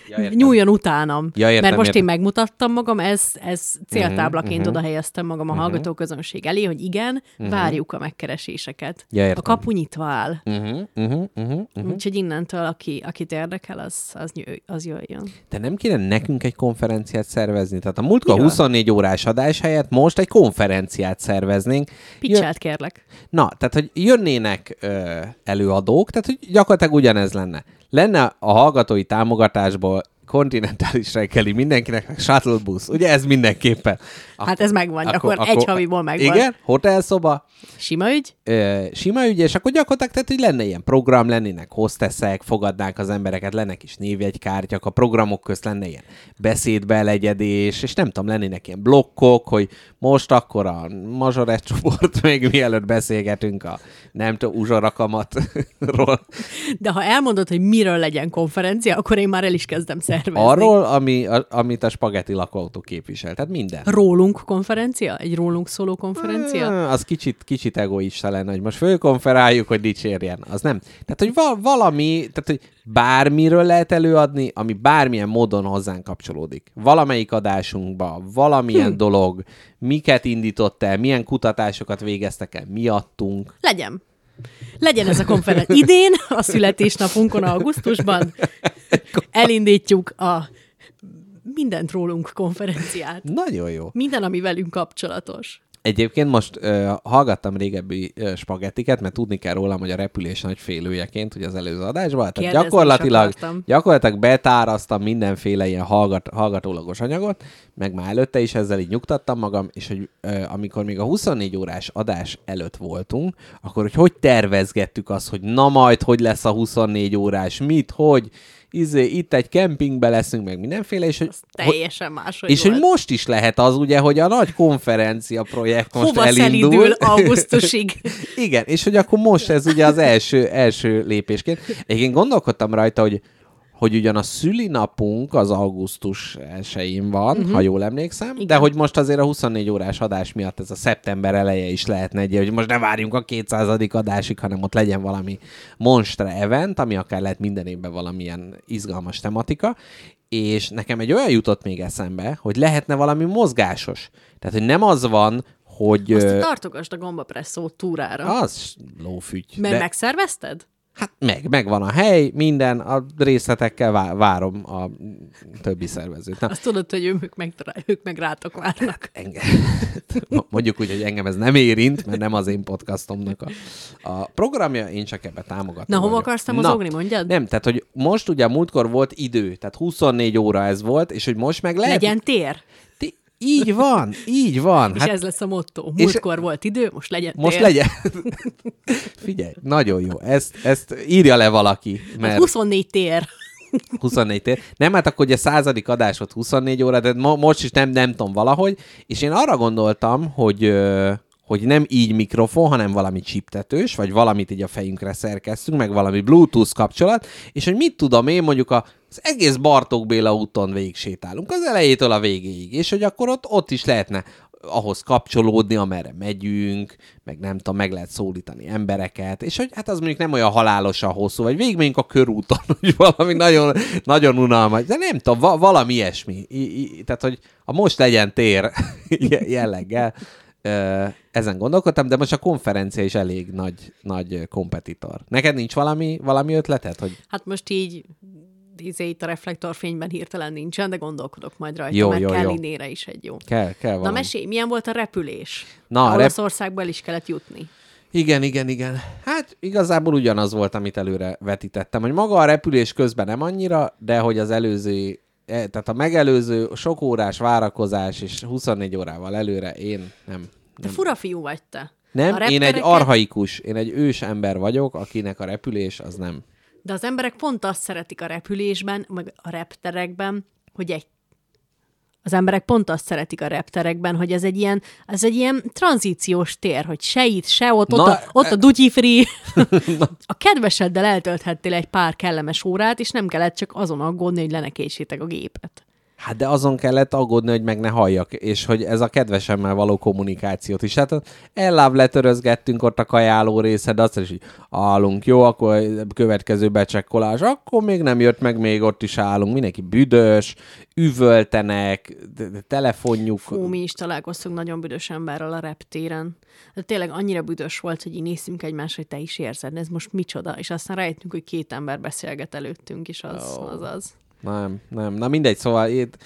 Speaker 2: Ja, értem.
Speaker 3: Nyúljon utánam.
Speaker 2: Ja, értem,
Speaker 3: Mert most
Speaker 2: értem.
Speaker 3: én megmutattam magam, ez, ez céltáblaként uh-huh, oda helyeztem magam a
Speaker 2: mhm.
Speaker 3: hallgatóközönség elé, hogy igen, uh-huh. várjuk a megkereséseket.
Speaker 2: Ja,
Speaker 3: a kapu nyitva áll.
Speaker 2: Uh-huh, uh-huh, uh-huh, uh-huh.
Speaker 3: Úgyhogy innentől, aki, akit érdekel, az, az, az jöjjön.
Speaker 2: De nem kéne nekünk egy konferenciát szervezni? Tehát a múltkor
Speaker 3: Miről?
Speaker 2: 24 órás adás helyett most egy konferenciát szerveznénk. Jö-
Speaker 3: Picselt kérlek.
Speaker 2: Na, tehát, hogy jönnének ö, előadók, tehát, hogy gyakorlatilag ugyanez lenne. Lenne a hallgatói támogatásból kontinentális reggeli mindenkinek, meg shuttle busz. Ugye ez mindenképpen.
Speaker 3: Hát ez megvan, akkor, egy haviból megvan.
Speaker 2: Igen, hotelszoba,
Speaker 3: Sima ügy?
Speaker 2: ö, sima ügy, és akkor gyakorlatilag, tehát, hogy lenne ilyen program, lennének hosteszek, fogadnák az embereket, lenne is névjegykártyak, a programok közt lenne ilyen beszédbelegyedés, és nem tudom, lennének ilyen blokkok, hogy most akkor a mazsorett csoport, még mielőtt beszélgetünk a nem tudom, uzsorakamatról,
Speaker 3: De ha elmondod, hogy miről legyen konferencia, akkor én már el is kezdem szervezni.
Speaker 2: arról, ami, a, amit a spagetti lakóautó képvisel. Tehát minden.
Speaker 3: Rólunk konferencia? Egy rólunk szóló konferencia?
Speaker 2: Ah, Az kicsit, kicsit egoista lenne, hogy most fölkonferáljuk, hogy dicsérjen. Az nem. Tehát, hogy val- valami, tehát, hogy bármiről lehet előadni, ami bármilyen módon hozzánk kapcsolódik. Valamelyik adásunkba, valamilyen hm. dolog, miket indított el, milyen kutatásokat végeztek el miattunk.
Speaker 3: Legyen. Legyen ez a konferencia. Idén, a születésnapunkon, augusztusban elindítjuk a mindent rólunk konferenciát.
Speaker 2: Nagyon jó.
Speaker 3: Minden, ami velünk kapcsolatos.
Speaker 2: Egyébként most ö, hallgattam régebbi ö, spagettiket, mert tudni kell rólam, hogy a repülés nagy félőjeként, ugye az előző adásban. Tehát
Speaker 3: Kérdezni
Speaker 2: gyakorlatilag, gyakorlatilag betáraztam mindenféle ilyen hallgat, hallgatólagos anyagot, meg már előtte is ezzel így nyugtattam magam, és hogy ö, amikor még a 24 órás adás előtt voltunk, akkor hogy hogy tervezgettük azt, hogy na majd, hogy lesz a 24 órás, mit, hogy, izé, itt egy kempingbe leszünk, meg mindenféle, és hogy,
Speaker 3: Az teljesen máshogy
Speaker 2: és
Speaker 3: volt.
Speaker 2: hogy most is lehet az ugye, hogy a nagy konferencia projekt most
Speaker 3: Hova
Speaker 2: elindul.
Speaker 3: augusztusig?
Speaker 2: Igen, és hogy akkor most ez ugye az első, első lépésként. Én gondolkodtam rajta, hogy hogy ugyan a szülinapunk az augusztus 1 van, uh-huh. ha jól emlékszem, Igen. de hogy most azért a 24 órás adás miatt ez a szeptember eleje is lehetne egy, hogy most ne várjunk a 200. adásig, hanem ott legyen valami monstre event, ami akár lehet minden évben valamilyen izgalmas tematika, és nekem egy olyan jutott még eszembe, hogy lehetne valami mozgásos. Tehát, hogy nem az van, hogy...
Speaker 3: Azt tartogasd a gombapresszó túrára.
Speaker 2: az lófügy.
Speaker 3: Mert
Speaker 2: de-
Speaker 3: megszervezted?
Speaker 2: Hát meg, megvan a hely, minden, a részletekkel vá- várom a többi szervezőt. Na,
Speaker 3: Azt tudod, hogy ők meg, ők meg rátok várnak.
Speaker 2: engem, mondjuk úgy, hogy engem ez nem érint, mert nem az én podcastomnak a, a programja, én csak ebbe támogatom.
Speaker 3: Na, hova akarsz mozogni, mondjad?
Speaker 2: Nem, tehát, hogy most ugye múltkor volt idő, tehát 24 óra ez volt, és hogy most meg lehet...
Speaker 3: Legyen tér.
Speaker 2: Így van, így van.
Speaker 3: És ez lesz a motto. Múltkor volt idő, most legyen
Speaker 2: most legyen. Figyelj, nagyon jó. Ezt, ezt írja le valaki, mert...
Speaker 3: 24 tér.
Speaker 2: 24 tér. Nem, hát akkor ugye századik adás volt 24 óra, de mo- most is nem, nem tudom valahogy. És én arra gondoltam, hogy, hogy nem így mikrofon, hanem valami csiptetős, vagy valamit így a fejünkre szerkeztünk, meg valami Bluetooth kapcsolat, és hogy mit tudom én mondjuk a az egész Bartók Béla úton végig sétálunk, az elejétől a végéig, és hogy akkor ott, ott is lehetne ahhoz kapcsolódni, amerre megyünk, meg nem tudom, meg lehet szólítani embereket, és hogy hát az mondjuk nem olyan halálosan hosszú, vagy végigmegyünk a körúton, hogy valami nagyon, nagyon unalmas, de nem tudom, va- valami ilyesmi. I- I- tehát, hogy a most legyen tér jelleggel, ezen gondolkodtam, de most a konferencia is elég nagy, nagy kompetitor. Neked nincs valami, valami ötleted? Hogy...
Speaker 3: Hát most így izé, itt a reflektorfényben hirtelen nincsen, de gondolkodok majd rajta,
Speaker 2: Jó,
Speaker 3: mert
Speaker 2: jó,
Speaker 3: kell
Speaker 2: jó.
Speaker 3: is egy jó.
Speaker 2: Kell, kell
Speaker 3: Na
Speaker 2: valami.
Speaker 3: mesélj, milyen volt a repülés?
Speaker 2: Na, a rep-
Speaker 3: el is kellett jutni.
Speaker 2: Igen, igen, igen. Hát igazából ugyanaz volt, amit előre vetítettem, hogy maga a repülés közben nem annyira, de hogy az előző, eh, tehát a megelőző sok órás várakozás és 24 órával előre én nem.
Speaker 3: De fura fiú vagy te.
Speaker 2: Nem,
Speaker 3: A
Speaker 2: én egy
Speaker 3: reptereket-
Speaker 2: arhaikus, én egy ős ember vagyok, akinek a repülés az nem.
Speaker 3: De az emberek pont azt szeretik a repülésben, meg a repterekben, hogy egy az emberek pont azt szeretik a repterekben, hogy ez egy ilyen, ez egy ilyen tranzíciós tér, hogy se itt, se ott, ott,
Speaker 2: Na,
Speaker 3: a, ott a duty free. a kedveseddel eltölthettél egy pár kellemes órát, és nem kellett csak azon aggódni, hogy lenekésétek a gépet.
Speaker 2: Hát de azon kellett aggódni, hogy meg ne halljak, és hogy ez a kedvesemmel való kommunikációt is. Hát elláv letörözgettünk ott a kajáló része, de azt is, hogy állunk, jó, akkor következő becsekkolás, akkor még nem jött meg, még ott is állunk, mindenki büdös, üvöltenek, telefonjuk.
Speaker 3: Fú, mi is találkoztunk nagyon büdös emberrel a reptéren. De tényleg annyira büdös volt, hogy így néztünk egymásra, hogy te is érzed, ez most micsoda, és aztán rájöttünk, hogy két ember beszélget előttünk, és az
Speaker 2: Ó.
Speaker 3: az. az.
Speaker 2: Nem, nem. Na mindegy, szóval itt,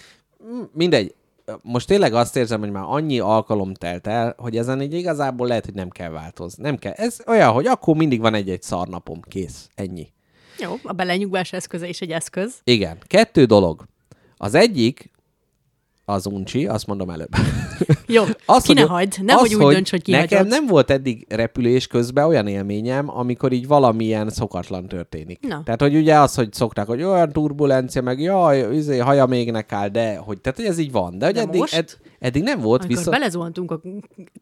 Speaker 2: mindegy. Most tényleg azt érzem, hogy már annyi alkalom telt el, hogy ezen így igazából lehet, hogy nem kell változni. Nem kell. Ez olyan, hogy akkor mindig van egy-egy szarnapom. Kész. Ennyi.
Speaker 3: Jó, a belenyugvás eszköze is egy eszköz.
Speaker 2: Igen. Kettő dolog. Az egyik, az uncsi, azt mondom előbb.
Speaker 3: Jó,
Speaker 2: Az,
Speaker 3: ki ne
Speaker 2: hogy-
Speaker 3: hagyd, nehogy úgy dönts, hogy
Speaker 2: Nekem
Speaker 3: kihagyod.
Speaker 2: nem volt eddig repülés közben olyan élményem, amikor így valamilyen szokatlan történik.
Speaker 3: Na.
Speaker 2: Tehát, hogy ugye az, hogy szokták, hogy olyan turbulencia, meg jaj, izé, haja mégnek áll, de hogy, tehát, hogy ez így van. De hogy
Speaker 3: De
Speaker 2: eddig,
Speaker 3: most?
Speaker 2: ed, eddig nem volt,
Speaker 3: Amikor
Speaker 2: viszont...
Speaker 3: belezuhantunk a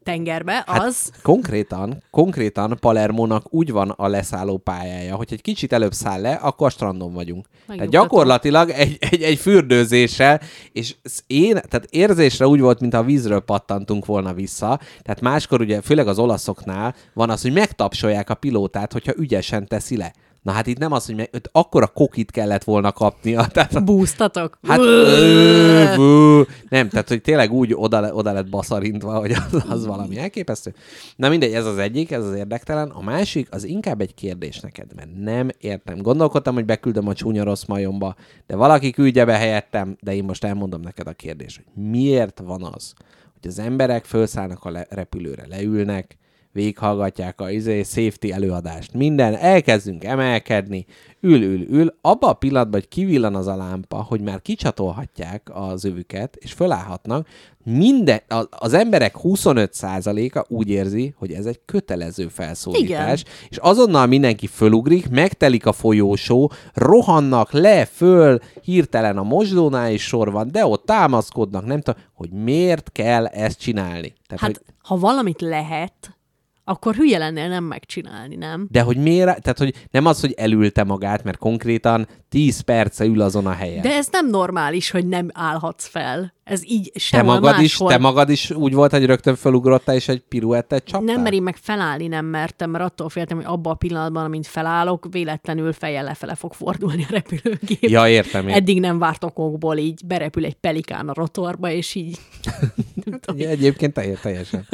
Speaker 3: tengerbe,
Speaker 2: Hát
Speaker 3: az...
Speaker 2: konkrétan, konkrétan Palermónak úgy van a leszálló pályája, hogy egy kicsit előbb száll le, akkor a strandon vagyunk. Tehát gyakorlatilag egy, egy, egy fürdőzéssel, és én, tehát érzésre úgy volt, mint a vízről pattantunk volna vissza. Tehát máskor ugye, főleg az olaszoknál van az, hogy megtapsolják a pilótát, hogyha ügyesen teszi le. Na hát itt nem az, hogy meg, ott akkora kokit kellett volna kapnia. Tehát
Speaker 3: Búztatok?
Speaker 2: Hát, ö, nem, tehát, hogy tényleg úgy oda, oda lett baszarintva, hogy az, az valami elképesztő. Na mindegy, ez az egyik, ez az érdektelen. A másik, az inkább egy kérdés neked, mert nem értem. Gondolkodtam, hogy beküldöm a csúnya rossz majomba, de valaki küldje be helyettem, de én most elmondom neked a kérdést, hogy miért van az, hogy az emberek felszállnak a le- repülőre, leülnek, végighallgatják a izé, safety előadást, minden, elkezdünk emelkedni, ül, ül, ül, abba a pillanatban, hogy kivillan az a lámpa, hogy már kicsatolhatják az övüket, és fölállhatnak, minden, az emberek 25%-a úgy érzi, hogy ez egy kötelező felszólítás,
Speaker 3: Igen.
Speaker 2: és azonnal mindenki fölugrik, megtelik a folyósó, rohannak le, föl, hirtelen a mosdónál is sor van, de ott támaszkodnak, nem tudom, hogy miért kell ezt csinálni. Tehát,
Speaker 3: Hát,
Speaker 2: hogy,
Speaker 3: ha valamit lehet, akkor hülye lennél nem megcsinálni, nem?
Speaker 2: de hogy miért, tehát hogy nem az, hogy elülte magát, mert konkrétan 10 perce ül azon a helyen.
Speaker 3: De ez nem normális, hogy nem állhatsz fel. Ez így
Speaker 2: te
Speaker 3: sehol
Speaker 2: magad, is,
Speaker 3: máshol.
Speaker 2: te magad is úgy volt, hogy rögtön fölugrottál, és egy piruettet csaptál?
Speaker 3: Nem, mert én meg felállni nem mertem, mert attól féltem, hogy abban a pillanatban, amint felállok, véletlenül fejjel lefele fog fordulni a repülőgép.
Speaker 2: Ja, értem én.
Speaker 3: Eddig nem várt okokból, így berepül egy pelikán a rotorba, és így...
Speaker 2: Ja, egyébként teljes, teljesen,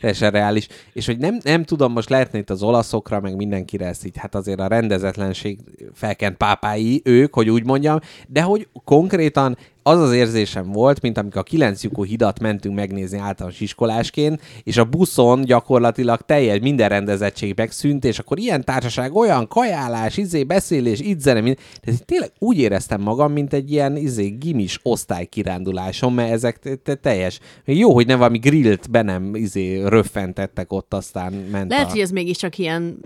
Speaker 2: teljesen reális. És hogy nem, nem tudom, most lehetne itt az olaszokra, meg mindenkire ezt így, hát azért a rendezetlenség felkent pápái ők, hogy úgy mondjam, de hogy konkrétan az az érzésem volt, mint amikor a kilenc lyukú hidat mentünk megnézni általános iskolásként, és a buszon gyakorlatilag teljes minden rendezettség megszűnt, és akkor ilyen társaság, olyan kajálás, izé, beszélés, itt zene, mind... Tehát tényleg úgy éreztem magam, mint egy ilyen izé, gimis osztálykiránduláson, mert ezek te- te- teljes. Jó, hogy nem valami grillt be nem izé, röffentettek ott, aztán ment
Speaker 3: Lehet,
Speaker 2: a...
Speaker 3: hogy ez mégiscsak ilyen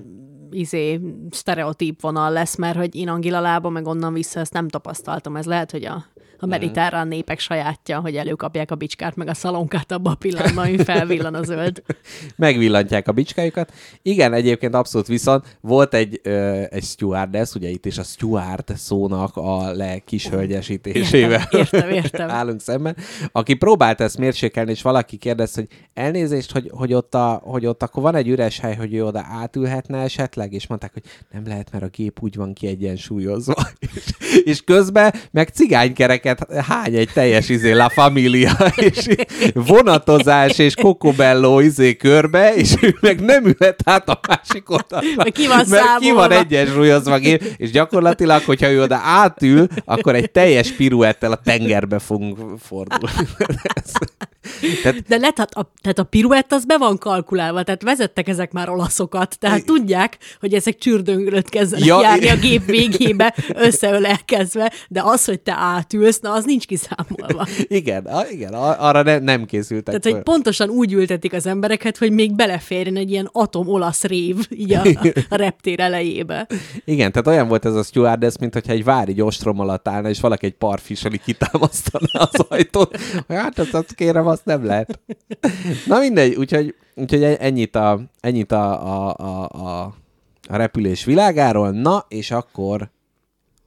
Speaker 3: izé, sztereotíp vonal lesz, mert hogy én Angila lába, meg onnan vissza ezt nem tapasztaltam. Ez lehet, hogy a, a mediterrán népek sajátja, hogy előkapják a bicskát meg a szalonkát abba a pillanatban, ami felvillan a zöld.
Speaker 2: Megvillantják a bicskájukat. Igen, egyébként abszolút viszont volt egy, ö, egy stewardess, ugye itt is a steward szónak a lekishölgyesítésével
Speaker 3: Értem, értem, értem.
Speaker 2: állunk szemben, aki próbált ezt mérsékelni, és valaki kérdezte, hogy elnézést, hogy, hogy, ott a, hogy ott akkor van egy üres hely, hogy ő oda átülhetne esetleg, és mondták, hogy nem lehet, mert a gép úgy van kiegyensúlyozva. és, és közben meg cigánykereket hány egy teljes izé La Familia, és vonatozás és kokobello izé körbe, és ő meg nem ülhet át a másik oldalra.
Speaker 3: Ki van
Speaker 2: mert ki van
Speaker 3: számolva.
Speaker 2: egyensúlyozva és gyakorlatilag, hogyha ő oda átül, akkor egy teljes piruettel a tengerbe fogunk fordulni. Tehát
Speaker 3: De lehet, hát a, tehát a piruett az be van kalkulálva, tehát vezettek ezek már olaszokat, tehát tudják, hogy ezek csürdöngölött kezdenek
Speaker 2: Ja,
Speaker 3: járni a gép végébe, összeölelkezve, de az, hogy te átülsz, na az nincs kiszámolva.
Speaker 2: igen, a, igen, arra ne, nem készültek.
Speaker 3: Tehát, hogy pontosan úgy ültetik az embereket, hogy még beleférjen egy ilyen atom-olasz rév így a, a reptér elejébe.
Speaker 2: Igen, tehát olyan volt ez a stewardess, mint hogyha egy vári ostrom alatt állna, és valaki egy parfiseli kitámasztaná az ajtót. Hát azt kérem, azt nem lehet. Na mindegy, úgyhogy, úgyhogy ennyit a, ennyit a, a, a, a, a repülés világáról. Na, és akkor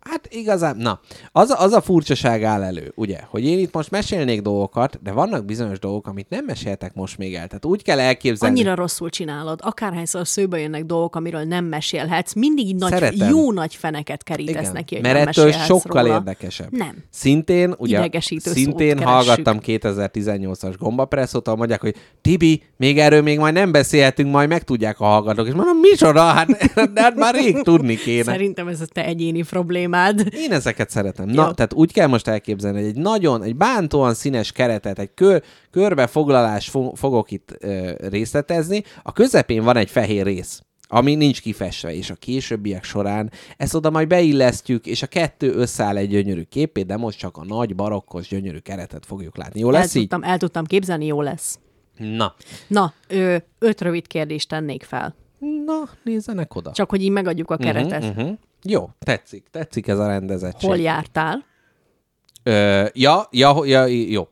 Speaker 2: Hát igazán, na, az a, az a furcsaság áll elő, ugye, hogy én itt most mesélnék dolgokat, de vannak bizonyos dolgok, amit nem meséltek most még el. Tehát úgy kell elképzelni.
Speaker 3: Annyira rosszul csinálod. Akárhányszor szőbe jönnek dolgok, amiről nem mesélhetsz, mindig így nagy,
Speaker 2: Szeretem.
Speaker 3: jó nagy feneket kerítesz neki, hogy
Speaker 2: mert
Speaker 3: nem
Speaker 2: ettől sokkal
Speaker 3: róla.
Speaker 2: érdekesebb.
Speaker 3: Nem.
Speaker 2: Szintén, ugye,
Speaker 3: Idegesítő
Speaker 2: szintén hallgattam 2018-as gombapresszót, ahol mondják, hogy Tibi, még erről még majd nem beszélhetünk, majd megtudják a hallgatók. És mondom, micsoda? Hát, hát már rég tudni kéne.
Speaker 3: Szerintem ez a te egyéni problémád.
Speaker 2: Én ezeket szeretem. Na,
Speaker 3: Jó.
Speaker 2: tehát úgy kell most elképzelni, hogy egy nagyon, egy bántóan színes keretet, egy kör, körbefoglalás fo- fogok itt ö, részletezni. A közepén van egy fehér rész ami nincs kifestve, és a későbbiek során ezt oda majd beillesztjük, és a kettő összeáll egy gyönyörű képé, de most csak a nagy barokkos gyönyörű keretet fogjuk látni. Jó
Speaker 3: El
Speaker 2: lesz így?
Speaker 3: tudtam, el tudtam képzelni, jó lesz.
Speaker 2: Na,
Speaker 3: Na, ö, öt rövid kérdést tennék fel.
Speaker 2: na, nézzenek oda.
Speaker 3: Csak hogy így megadjuk a keretet. Uh-huh,
Speaker 2: Uh-huh. Jó, tetszik, tetszik ez a rendezettség.
Speaker 3: Hol jártál?
Speaker 2: Ö, ja, ja, ja, jó.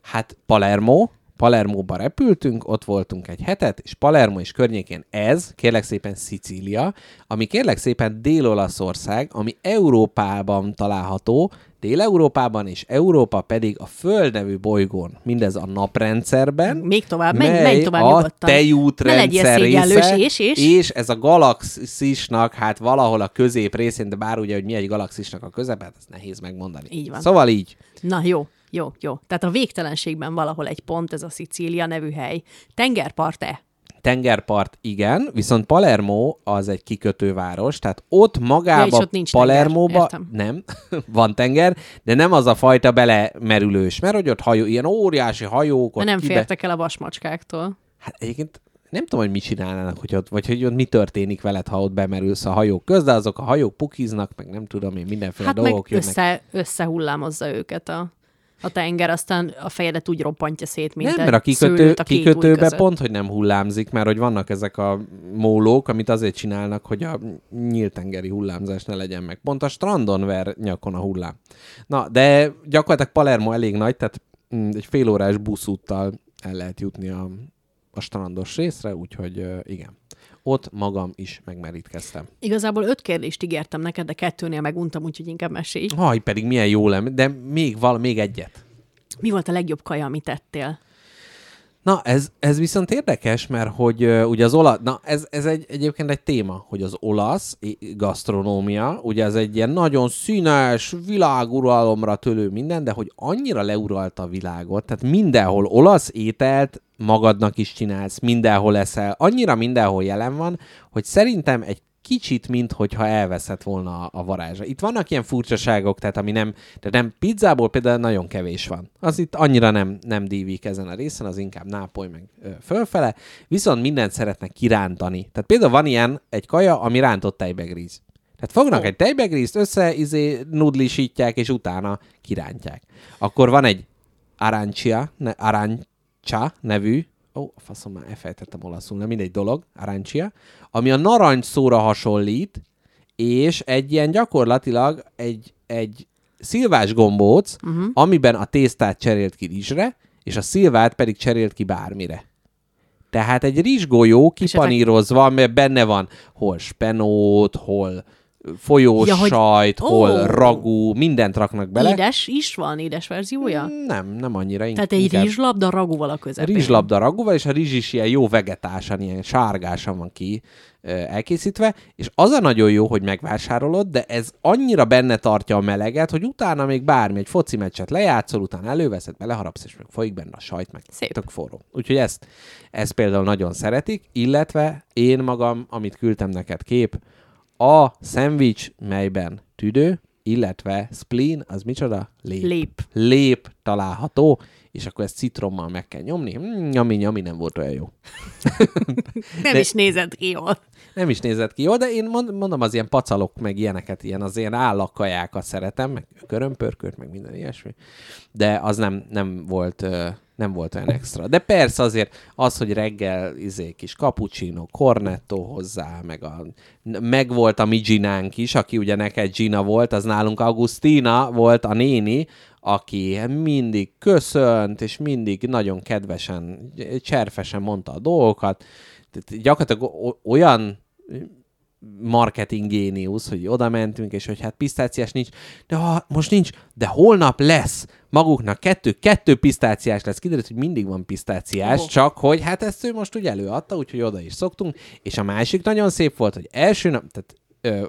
Speaker 2: Hát Palermo, Palermóba repültünk, ott voltunk egy hetet, és Palermo és környékén ez, kérlek szépen Szicília, ami kérlek szépen Dél-Olaszország, ami Európában található, Dél-Európában és Európa pedig a Föld nevű bolygón, mindez a naprendszerben,
Speaker 3: Még tovább, menj, menj tovább
Speaker 2: a
Speaker 3: nyugodtan.
Speaker 2: Tejútrendszer része,
Speaker 3: és, és?
Speaker 2: és ez a galaxisnak, hát valahol a közép részén, de bár ugye, hogy mi egy galaxisnak a közepe, hát ez nehéz megmondani.
Speaker 3: Így van.
Speaker 2: Szóval így.
Speaker 3: Na jó, jó, jó. Tehát a végtelenségben valahol egy pont, ez a Szicília nevű hely. Tengerpart-e?
Speaker 2: Tengerpart igen, viszont Palermo az egy kikötőváros, tehát ott magában
Speaker 3: Ja, ott nincs
Speaker 2: Palermóba
Speaker 3: tenger,
Speaker 2: nem, van tenger, de nem az a fajta belemerülős, mert hogy ott hajó, ilyen óriási hajók, ott
Speaker 3: nem
Speaker 2: kibe...
Speaker 3: fértek el a vasmacskáktól.
Speaker 2: Hát egyébként nem tudom, hogy mit csinálnának, hogy ott, vagy hogy ott mi történik veled, ha ott bemerülsz a hajók köz, de azok a hajók pukiznak, meg nem tudom én, mindenféle
Speaker 3: Hát meg
Speaker 2: dolgok jönnek.
Speaker 3: össze, összehullámozza őket a, a tenger, aztán a fejedet úgy roppantja szét, mint
Speaker 2: nem, mert a kikötő,
Speaker 3: a
Speaker 2: kikötőbe pont, hogy nem hullámzik, mert hogy vannak ezek a mólók, amit azért csinálnak, hogy a nyílt tengeri hullámzás ne legyen meg. Pont a strandon ver nyakon a hullám. Na, de gyakorlatilag Palermo elég nagy, tehát mm, egy fél órás buszúttal el lehet jutni a, a strandos részre, úgyhogy igen. Ott magam is megmerítkeztem.
Speaker 3: Igazából öt kérdést ígértem neked, de kettőnél meguntam, úgyhogy inkább mesélj.
Speaker 2: Haj, pedig milyen jó lenne, de még, val, még egyet.
Speaker 3: Mi volt a legjobb kaja, amit tettél?
Speaker 2: Na, ez, ez viszont érdekes, mert hogy uh, ugye az olasz, na ez, ez egy, egyébként egy téma, hogy az olasz gasztronómia, ugye ez egy ilyen nagyon színes, világuralomra tölő minden, de hogy annyira leuralta a világot, tehát mindenhol olasz ételt magadnak is csinálsz, mindenhol eszel, annyira mindenhol jelen van, hogy szerintem egy kicsit, mint hogyha elveszett volna a, varázsa. Itt vannak ilyen furcsaságok, tehát ami nem, tehát nem pizzából például nagyon kevés van. Az itt annyira nem, nem dívik ezen a részen, az inkább nápoly meg ö, fölfele, viszont mindent szeretnek kirántani. Tehát például van ilyen egy kaja, ami rántott tejbegríz. Tehát fognak
Speaker 3: Ó.
Speaker 2: egy tejbegrízt, össze izé, nudlisítják, és utána kirántják. Akkor van egy arancia, ne, arancia nevű, ó, a faszom már elfelejtettem olaszul, nem mindegy dolog, arancia, ami a narancs szóra hasonlít, és egy ilyen gyakorlatilag egy, egy szilvás gombóc, uh-huh. amiben a tésztát cserélt ki rizsre, és a szilvát pedig cserélt ki bármire. Tehát egy rizsgolyó kipanírozva, amiben benne van hol spenót, hol folyós ja, hogy... sajt, oh. hol ragú, mindent raknak bele.
Speaker 3: Édes is van, édes verziója?
Speaker 2: Nem, nem annyira.
Speaker 3: Tehát egy inkább... rizslabda ragúval a közepén.
Speaker 2: Rizslabda ragúval, és a rizs is ilyen jó vegetásan, ilyen sárgásan van ki elkészítve, és az a nagyon jó, hogy megvásárolod, de ez annyira benne tartja a meleget, hogy utána még bármi, egy foci meccset lejátszol, utána előveszed, beleharapsz, és meg folyik benne a sajt, meg
Speaker 3: Szép.
Speaker 2: tök forró. Úgyhogy ezt, ezt például nagyon szeretik, illetve én magam, amit küldtem neked kép, a szendvics, melyben tüdő, illetve spleen, az micsoda?
Speaker 3: Lép. Lép.
Speaker 2: Lép található, és akkor ezt citrommal meg kell nyomni. Mm, nyami, nyami nem volt olyan jó.
Speaker 3: nem de, is nézett ki jól.
Speaker 2: Nem is nézett ki jól, de én mondom, az ilyen pacalok, meg ilyeneket, ilyen az ilyen állakkajákat szeretem, meg körömpörköt, meg minden ilyesmi. De az nem, nem volt nem volt olyan extra. De persze azért az, hogy reggel izé kis cappuccino, cornetto hozzá, meg, a, meg volt a mi Ginánk is, aki ugye neked Gina volt, az nálunk Augustina volt a néni, aki mindig köszönt, és mindig nagyon kedvesen, cserfesen mondta a dolgokat. Tehát gyakorlatilag olyan marketing géniusz, hogy oda mentünk, és hogy hát pisztáciás nincs, de ha most nincs, de holnap lesz maguknak kettő, kettő pisztáciás lesz. Kiderült, hogy mindig van pisztáciás, oh. csak hogy hát ezt ő most úgy előadta, úgyhogy oda is szoktunk. És a másik nagyon szép volt, hogy első nap, tehát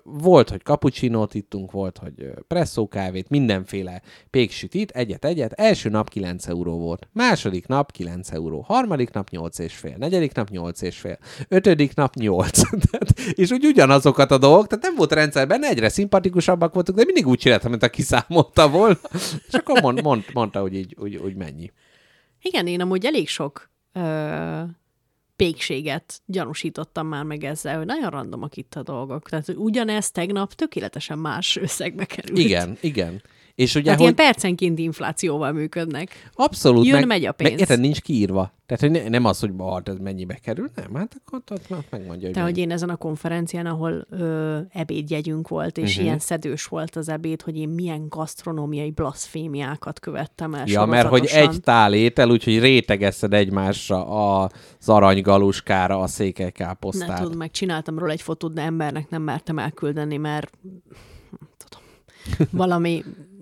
Speaker 2: volt, hogy cappuccinót ittunk, volt, hogy presszó kávét, mindenféle péksütit, egyet-egyet. Első nap 9 euró volt. Második nap 9 euró. Harmadik nap 8 és fél. Negyedik nap 8 és fél. Ötödik nap 8. tehát, és úgy ugyanazokat a dolgok, tehát nem volt rendszerben, egyre szimpatikusabbak voltak, de mindig úgy csináltam, mint a kiszámolta volna. És akkor mond, mond, mondta, hogy így úgy, úgy mennyi.
Speaker 3: Igen, én amúgy elég sok pékséget gyanúsítottam már meg ezzel, hogy nagyon randomak itt a dolgok. Tehát ugyanez tegnap tökéletesen más összegbe került.
Speaker 2: Igen, igen. És ugye,
Speaker 3: Tehát hogy... ilyen percenként inflációval működnek.
Speaker 2: Abszolút.
Speaker 3: Jön, meg, megy a pénz.
Speaker 2: Meg, érted, nincs kiírva. Tehát hogy ne, nem az, hogy hát ez mennyibe kerül, nem, hát akkor ott, ott megmondja, hogy
Speaker 3: Te, hogy én ezen a konferencián, ahol ö, ebédjegyünk volt, és uh-huh. ilyen szedős volt az ebéd, hogy én milyen gasztronómiai blaszfémiákat követtem el
Speaker 2: Ja, mert hogy egy tál étel, úgyhogy rétegeszed egymásra az aranygaluskára a székelykáposztát.
Speaker 3: Ne tudom, meg csináltam róla egy fotót, de embernek nem mertem elküldeni, mert tudom, valami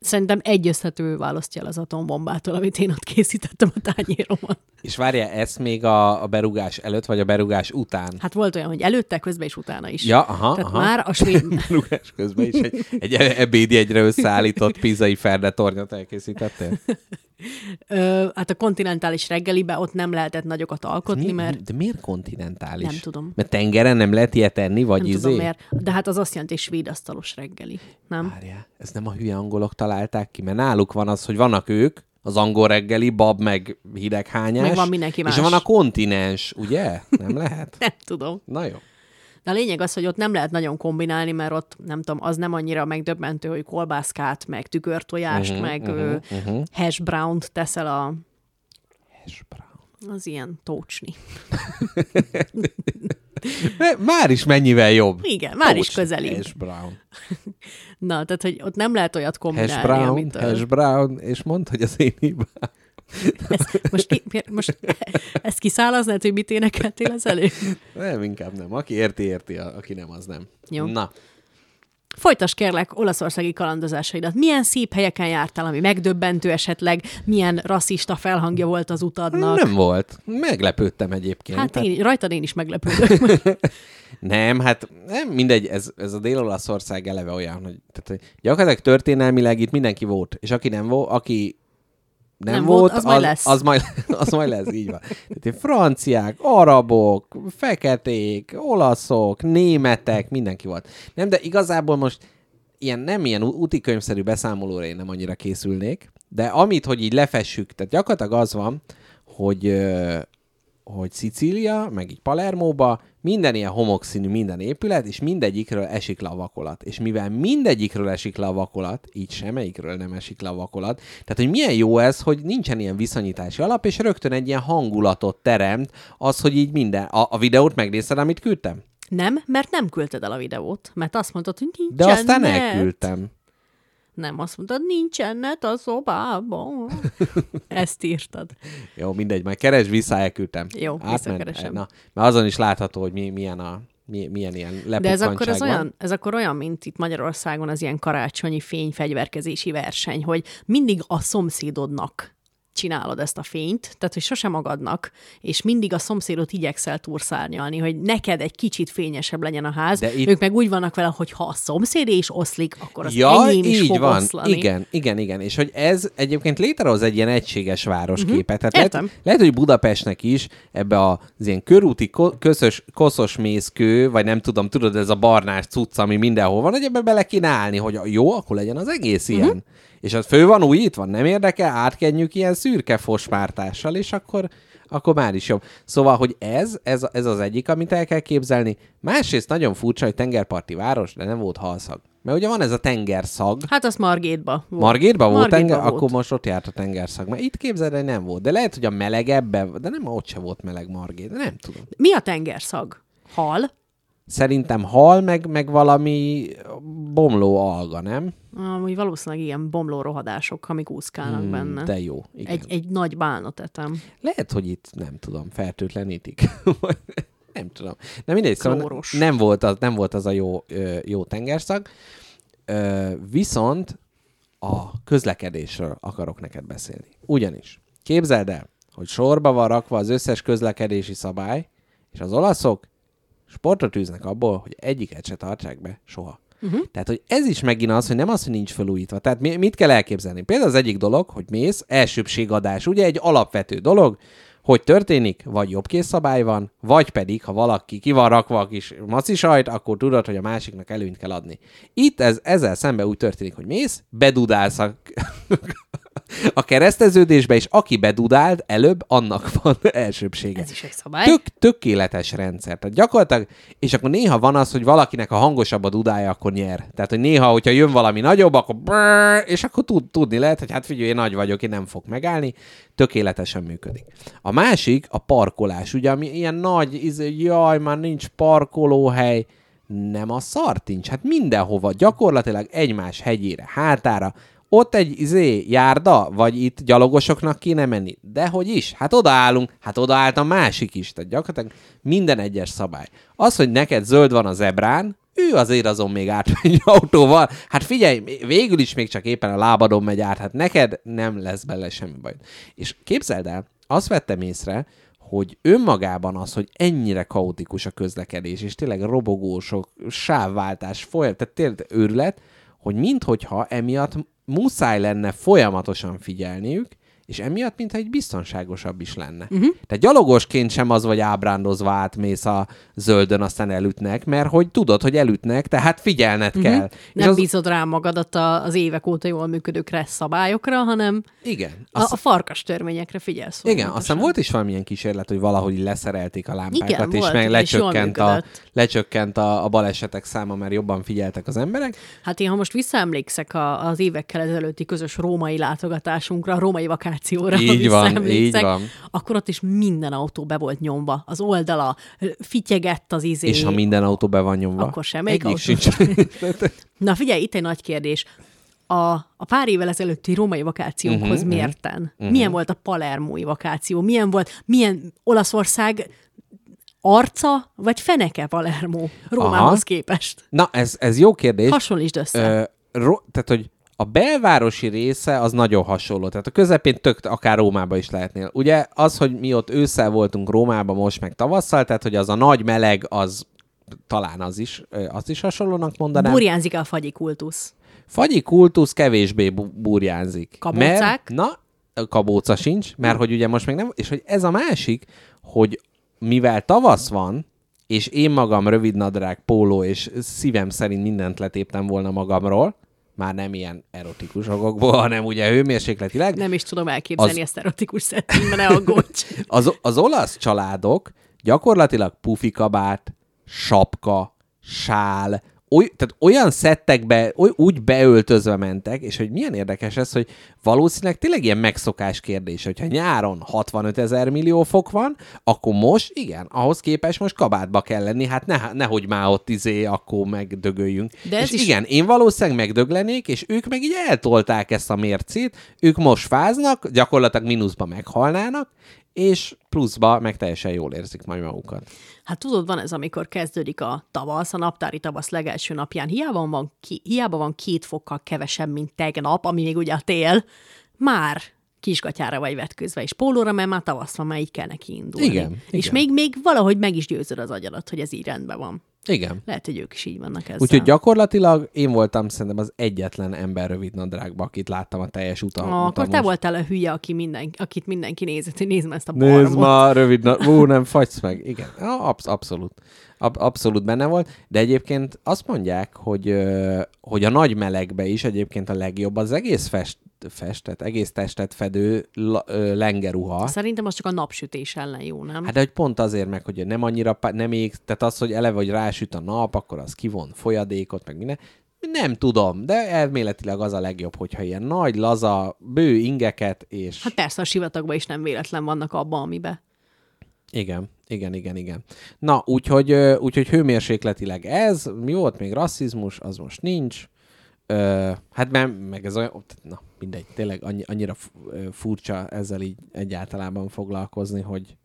Speaker 3: szerintem egyeztető választja el az atombombától, amit én ott készítettem a tányéromon.
Speaker 2: És várja, ezt még a, a berugás előtt, vagy a berugás után?
Speaker 3: Hát volt olyan, hogy előtte, közben és utána is.
Speaker 2: Ja, aha,
Speaker 3: Tehát
Speaker 2: aha.
Speaker 3: már a svéd...
Speaker 2: berugás közben is egy, egy ebédjegyre összeállított pizai ferdetornyot elkészítettél?
Speaker 3: Ö, hát a kontinentális reggelibe ott nem lehetett nagyokat alkotni,
Speaker 2: mi,
Speaker 3: mert...
Speaker 2: De miért kontinentális?
Speaker 3: Nem tudom.
Speaker 2: Mert tengeren nem lehet ilyet enni, vagy
Speaker 3: Nem
Speaker 2: izé?
Speaker 3: tudom miért. De hát az azt jelenti, hogy svéd asztalos reggeli, nem?
Speaker 2: Várjál, ez nem a hülye angolok találták ki, mert náluk van az, hogy vannak ők, az angol reggeli, bab, meg hideghányás.
Speaker 3: Meg van mindenki más.
Speaker 2: És van a kontinens, ugye? Nem lehet?
Speaker 3: Nem tudom.
Speaker 2: Na jó.
Speaker 3: De a lényeg az, hogy ott nem lehet nagyon kombinálni, mert ott nem tudom, az nem annyira megdöbbentő, hogy kolbászkát, meg tükörtojást,
Speaker 2: Mhm,
Speaker 3: meg ö,
Speaker 2: mhm.
Speaker 3: hash brownt teszel a,
Speaker 2: Hash brown.
Speaker 3: az ilyen tócsni.
Speaker 2: Már is mennyivel jobb.
Speaker 3: Igen, már is
Speaker 2: Tócs,
Speaker 3: közelibb.
Speaker 2: Hash brown.
Speaker 3: Na, tehát, hogy ott nem lehet olyat kombinálni,
Speaker 2: Hash brown,
Speaker 3: amit... ö,
Speaker 2: hash brown, és mondd, hogy az én hibám.
Speaker 3: ezt, most, ki, most ezt kiszálaznád, hogy mit énekeltél az elő?
Speaker 2: Nem, inkább nem. Aki érti, érti, aki nem, az nem.
Speaker 3: Jó.
Speaker 2: Na,
Speaker 3: Folytas kérlek olaszországi kalandozásaidat. Milyen szép helyeken jártál, ami megdöbbentő esetleg? Milyen rasszista felhangja volt az utadnak?
Speaker 2: nem volt. Meglepődtem egyébként.
Speaker 3: Hát én, rajtad én is meglepődök.
Speaker 2: Nem, hát nem mindegy, ez, ez a Dél-Olaszország eleve olyan, hogy, tehát, gyakorlatilag történelmileg itt mindenki volt, és aki nem volt, aki nem,
Speaker 3: Nem
Speaker 2: volt,
Speaker 3: volt, az majd
Speaker 2: az,
Speaker 3: lesz.
Speaker 2: Az majd, az majd lesz, így van. Tehát franciák, arabok, feketék, olaszok, németek, mindenki volt. Nem, de igazából most ilyen nem ilyen útikönyvszerű beszámolóra én nem annyira készülnék, de amit, hogy így lefessük, tehát gyakorlatilag az van, hogy hogy Szicília, meg így Palermóba minden ilyen homokszínű minden épület, és mindegyikről esik le a vakolat. És mivel mindegyikről esik le a vakolat, így semmelyikről nem esik le a vakolat, tehát hogy milyen jó ez, hogy nincsen ilyen viszonyítási alap, és rögtön egy ilyen hangulatot teremt az, hogy így minden. A, a videót megnézted, amit küldtem?
Speaker 3: nem, mert nem küldted el a videót, mert azt mondtad, hogy nincsen
Speaker 2: De aztán
Speaker 3: net.
Speaker 2: elküldtem.
Speaker 3: Nem, azt mondtad, nincsen net a szobában. Ezt írtad.
Speaker 2: Jó, mindegy, majd keresd vissza, elküldtem.
Speaker 3: Jó,
Speaker 2: Átment.
Speaker 3: visszakeresem.
Speaker 2: Na, mert azon is látható, hogy mi, milyen a mi, milyen ilyen
Speaker 3: De ez akkor, ez, olyan, ez akkor olyan, mint itt Magyarországon az ilyen karácsonyi fényfegyverkezési verseny, hogy mindig a szomszédodnak csinálod ezt a fényt, tehát hogy sosem magadnak, és mindig a szomszédot igyekszel túrszárnyalni, hogy neked egy kicsit fényesebb legyen a ház.
Speaker 2: De
Speaker 3: itt... Ők meg úgy vannak vele, hogy ha a szomszéd is oszlik, akkor az
Speaker 2: Ja,
Speaker 3: enyém is
Speaker 2: így
Speaker 3: fog
Speaker 2: van.
Speaker 3: oszlani.
Speaker 2: Igen, igen, igen. És hogy ez egyébként létrehoz egy ilyen egységes városképet. Tehát lehet, lehet, hogy Budapestnek is ebbe az ilyen körúti ko- közös, koszos mészkő, vagy nem tudom, tudod, ez a barnás cucc, ami mindenhol van, hogy ebbe bele kéne állni, hogy jó, akkor legyen az egész
Speaker 3: Mhm.
Speaker 2: ilyen. És az fő van újítva, nem érdekel, átkenjük ilyen szürke fospártással, és akkor, akkor már is jobb. Szóval, hogy ez, ez, ez az egyik, amit el kell képzelni. Másrészt nagyon furcsa, hogy tengerparti város, de nem volt halszag. Mert ugye van ez a tengerszag,
Speaker 3: Hát az Margétba volt.
Speaker 2: Margétban volt
Speaker 3: Margétba
Speaker 2: tenger?
Speaker 3: volt.
Speaker 2: Akkor most ott járt a tengerszag. Mert itt képzeld, hogy nem volt. De lehet, hogy a melegebben, de nem, ott se volt meleg Margét. De nem tudom.
Speaker 3: Mi a tengerszag? Hal?
Speaker 2: Szerintem hal, meg, meg valami bomló alga, nem?
Speaker 3: Amúgy valószínűleg ilyen bomló rohadások, amik úszkálnak hmm, benne.
Speaker 2: De jó. Igen.
Speaker 3: Egy, egy nagy bálnot etem.
Speaker 2: Lehet, hogy itt, nem tudom, fertőtlenítik. nem tudom. De mindegy, szóval nem volt az, nem volt az a jó, jó tengerszag. Viszont a közlekedésről akarok neked beszélni. Ugyanis, képzeld el, hogy sorba van rakva az összes közlekedési szabály, és az olaszok sportot űznek abból, hogy egyiket se tartsák be soha. Uh-huh. Tehát, hogy ez is megint az, hogy nem az, hogy nincs felújítva. Tehát mi, mit kell elképzelni? Például az egyik dolog, hogy mész, elsőbségadás, ugye egy alapvető dolog, hogy történik, vagy jobbkész szabály van, vagy pedig, ha valaki ki van rakva a kis maci sajt, akkor tudod, hogy a másiknak előnyt kell adni. Itt ez, ezzel szemben úgy történik, hogy mész, bedudálsz a, a kereszteződésbe, és aki bedudált előbb, annak van elsőbsége.
Speaker 3: Ez is egy szabály.
Speaker 2: Tök, tökéletes rendszer. Tehát gyakorlatilag, és akkor néha van az, hogy valakinek a hangosabb a dudája, akkor nyer. Tehát, hogy néha, hogyha jön valami nagyobb, akkor brrr, és akkor tud, tudni lehet, hogy hát figyelj, én nagy vagyok, én nem fog megállni. Tökéletesen működik. A másik a parkolás. Ugye, ami ilyen nagy, izé, jaj, már nincs parkolóhely. Nem a szart nincs. Hát mindenhova, gyakorlatilag egymás hegyére, hátára, ott egy izé, járda, vagy itt gyalogosoknak kéne menni. De hogy is? Hát odaállunk, hát odaállt a másik is. Tehát gyakorlatilag minden egyes szabály. Az, hogy neked zöld van a zebrán, ő azért azon még átmegy autóval. Hát figyelj, végül is még csak éppen a lábadon megy át, hát neked nem lesz bele semmi baj. És képzeld el, azt vettem észre, hogy önmagában az, hogy ennyire kaotikus a közlekedés, és tényleg robogósok, sávváltás, folyam, tehát tényleg őrület, hogy minthogyha emiatt muszáj lenne folyamatosan figyelniük, és emiatt, mintha egy biztonságosabb is lenne.
Speaker 3: Mhm.
Speaker 2: Uh-huh. Tehát gyalogosként sem az vagy ábrándozva átmész a zöldön, aztán elütnek, mert hogy tudod, hogy elütnek, tehát figyelned uh-huh. kell. És
Speaker 3: Nem
Speaker 2: az...
Speaker 3: bízod rá magadat a- az évek óta jól működő kressz szabályokra, hanem
Speaker 2: Igen.
Speaker 3: a,
Speaker 2: Azt...
Speaker 3: a farkas törvényekre figyelsz.
Speaker 2: Igen, aztán volt is valamilyen kísérlet, hogy valahogy leszerelték a lámpákat,
Speaker 3: Igen,
Speaker 2: és
Speaker 3: volt,
Speaker 2: meg
Speaker 3: és
Speaker 2: lecsökkent, a,
Speaker 3: működött.
Speaker 2: lecsökkent a, a balesetek száma, mert jobban figyeltek az emberek.
Speaker 3: Hát én, ha most visszaemlékszek a, az évekkel ezelőtti közös római látogatásunkra, a római vakációra, ha
Speaker 2: Így van, így van.
Speaker 3: akkor ott is minden autó be volt nyomva. Az oldala fityegett az izé.
Speaker 2: És ha minden autó be van nyomva.
Speaker 3: Akkor semmelyik
Speaker 2: Egyik
Speaker 3: autó.
Speaker 2: sincs.
Speaker 3: Na figyelj, itt egy nagy kérdés. A, a pár évvel ezelőtti római vakációnkhoz
Speaker 2: Mhm,
Speaker 3: uh-huh, mérten? Uh-huh. Milyen volt a palermói vakáció? Milyen volt, milyen Olaszország arca, vagy feneke Palermo Rómához
Speaker 2: Aha.
Speaker 3: képest?
Speaker 2: Na, ez, ez jó kérdés.
Speaker 3: Hasonlítsd össze.
Speaker 2: Ö, ro- tehát, hogy a belvárosi része az nagyon hasonló. Tehát a közepén tök akár Rómába is lehetnél. Ugye az, hogy mi ott ősszel voltunk Rómába, most meg tavasszal, tehát hogy az a nagy meleg, az talán az is, ö, azt is hasonlónak mondanám.
Speaker 3: Burjánzik a fagyi kultusz.
Speaker 2: Fagyi kultusz kevésbé bu- burjánzik.
Speaker 3: Kabócák?
Speaker 2: Mert, na, kabóca sincs, mert hogy ugye most még nem, és hogy ez a másik, hogy mivel tavasz van, és én magam rövidnadrág, póló, és szívem szerint mindent letéptem volna magamról, már nem ilyen erotikus okokból, hanem ugye hőmérsékletileg,
Speaker 3: Nem is tudom elképzelni
Speaker 2: Az-
Speaker 3: ezt erotikus settingben, ne aggódj.
Speaker 2: az, az olasz családok gyakorlatilag pufikabát, sapka, sál, oly, tehát olyan szettekbe, oly, úgy beöltözve mentek, és hogy milyen érdekes ez, hogy valószínűleg tényleg ilyen megszokás kérdés, hogyha nyáron 65 ezer millió fok van, akkor most, igen, ahhoz képest most kabátba kell lenni, hát ne, nehogy már ott izé, akkor megdögöljünk.
Speaker 3: De
Speaker 2: és
Speaker 3: is-
Speaker 2: igen, én valószínűleg megdöglenék, és ők meg így eltolták ezt a mércét, ők most fáznak, gyakorlatilag mínuszba meghalnának, és pluszba meg teljesen jól érzik majd magukat.
Speaker 3: Hát tudod, van ez, amikor kezdődik a tavasz, a naptári tavasz legelső napján. Hiába van, ki, hiába van két fokkal kevesebb, mint tegnap, ami még ugye a tél, már kisgatyára vagy vetközve, és pólóra, mert már tavasz van, már így kell neki indulni.
Speaker 2: Igen,
Speaker 3: És
Speaker 2: igen.
Speaker 3: még, még valahogy meg is győzöd az agyadat, hogy ez így rendben van.
Speaker 2: Igen.
Speaker 3: Lehet, hogy ők is így vannak ezzel.
Speaker 2: Úgyhogy gyakorlatilag én voltam szerintem az egyetlen ember rövid nadrágba, akit láttam a teljes utam.
Speaker 3: Ah, akkor te
Speaker 2: utamos.
Speaker 3: voltál a hülye, aki minden, akit mindenki nézett, hogy nézd ezt a
Speaker 2: Nézd
Speaker 3: barmot.
Speaker 2: ma, rövid na... Ú, nem fagysz meg. Igen, absz- abszolút. Ab- abszolút benne volt, de egyébként azt mondják, hogy, hogy a nagy melegbe is egyébként a legjobb az egész fest, festet, egész testet fedő la, ö, lengeruha.
Speaker 3: Szerintem az csak a napsütés ellen jó, nem?
Speaker 2: Hát de hogy pont azért meg, hogy nem annyira, nem ég, tehát az, hogy eleve, hogy rásüt a nap, akkor az kivon folyadékot, meg minden. Nem tudom, de elméletileg az a legjobb, hogyha ilyen nagy, laza, bő ingeket, és...
Speaker 3: Hát persze, a sivatagban is nem véletlen vannak abban, amiben.
Speaker 2: Igen, igen, igen, igen. Na, úgyhogy, úgyhogy hőmérsékletileg ez, mi volt még rasszizmus, az most nincs. Ö, hát mert, meg ez olyan, na mindegy, tényleg annyi, annyira furcsa ezzel így egyáltalában foglalkozni, hogy,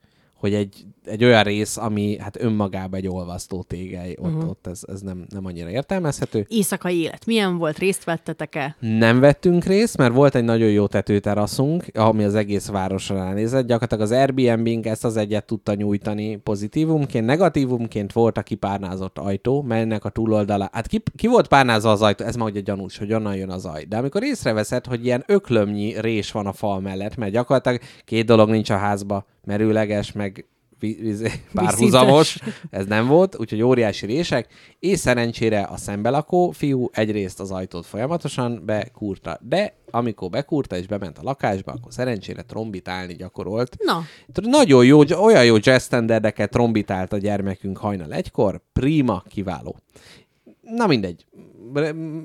Speaker 2: hogy egy, egy olyan rész, ami hát önmagában egy olvasztó tégely, ott, uh-huh. ott ez, ez nem, nem annyira értelmezhető.
Speaker 3: Éjszakai élet. Milyen volt? Részt vettetek-e?
Speaker 2: Nem vettünk részt, mert volt egy nagyon jó tetőteraszunk, ami az egész városra ránézett. Gyakorlatilag az Airbnb-nk ezt az egyet tudta nyújtani pozitívumként. Negatívumként volt a kipárnázott ajtó, melynek a túloldala... Hát ki, ki volt párnázva az ajtó? Ez már ugye gyanús, hogy onnan jön az aj. De amikor észreveszed, hogy ilyen öklömnyi rés van a fal mellett, mert gyakorlatilag két dolog nincs a házba, merőleges, meg párhuzamos, ez nem volt, úgyhogy óriási rések, és szerencsére a szembelakó fiú egyrészt az ajtót folyamatosan bekúrta, de amikor bekúrta és bement a lakásba, akkor szerencsére trombitálni gyakorolt.
Speaker 3: Na,
Speaker 2: Nagyon jó, olyan jó jazz standardeket trombitált a gyermekünk hajnal egykor, prima, kiváló. Na mindegy.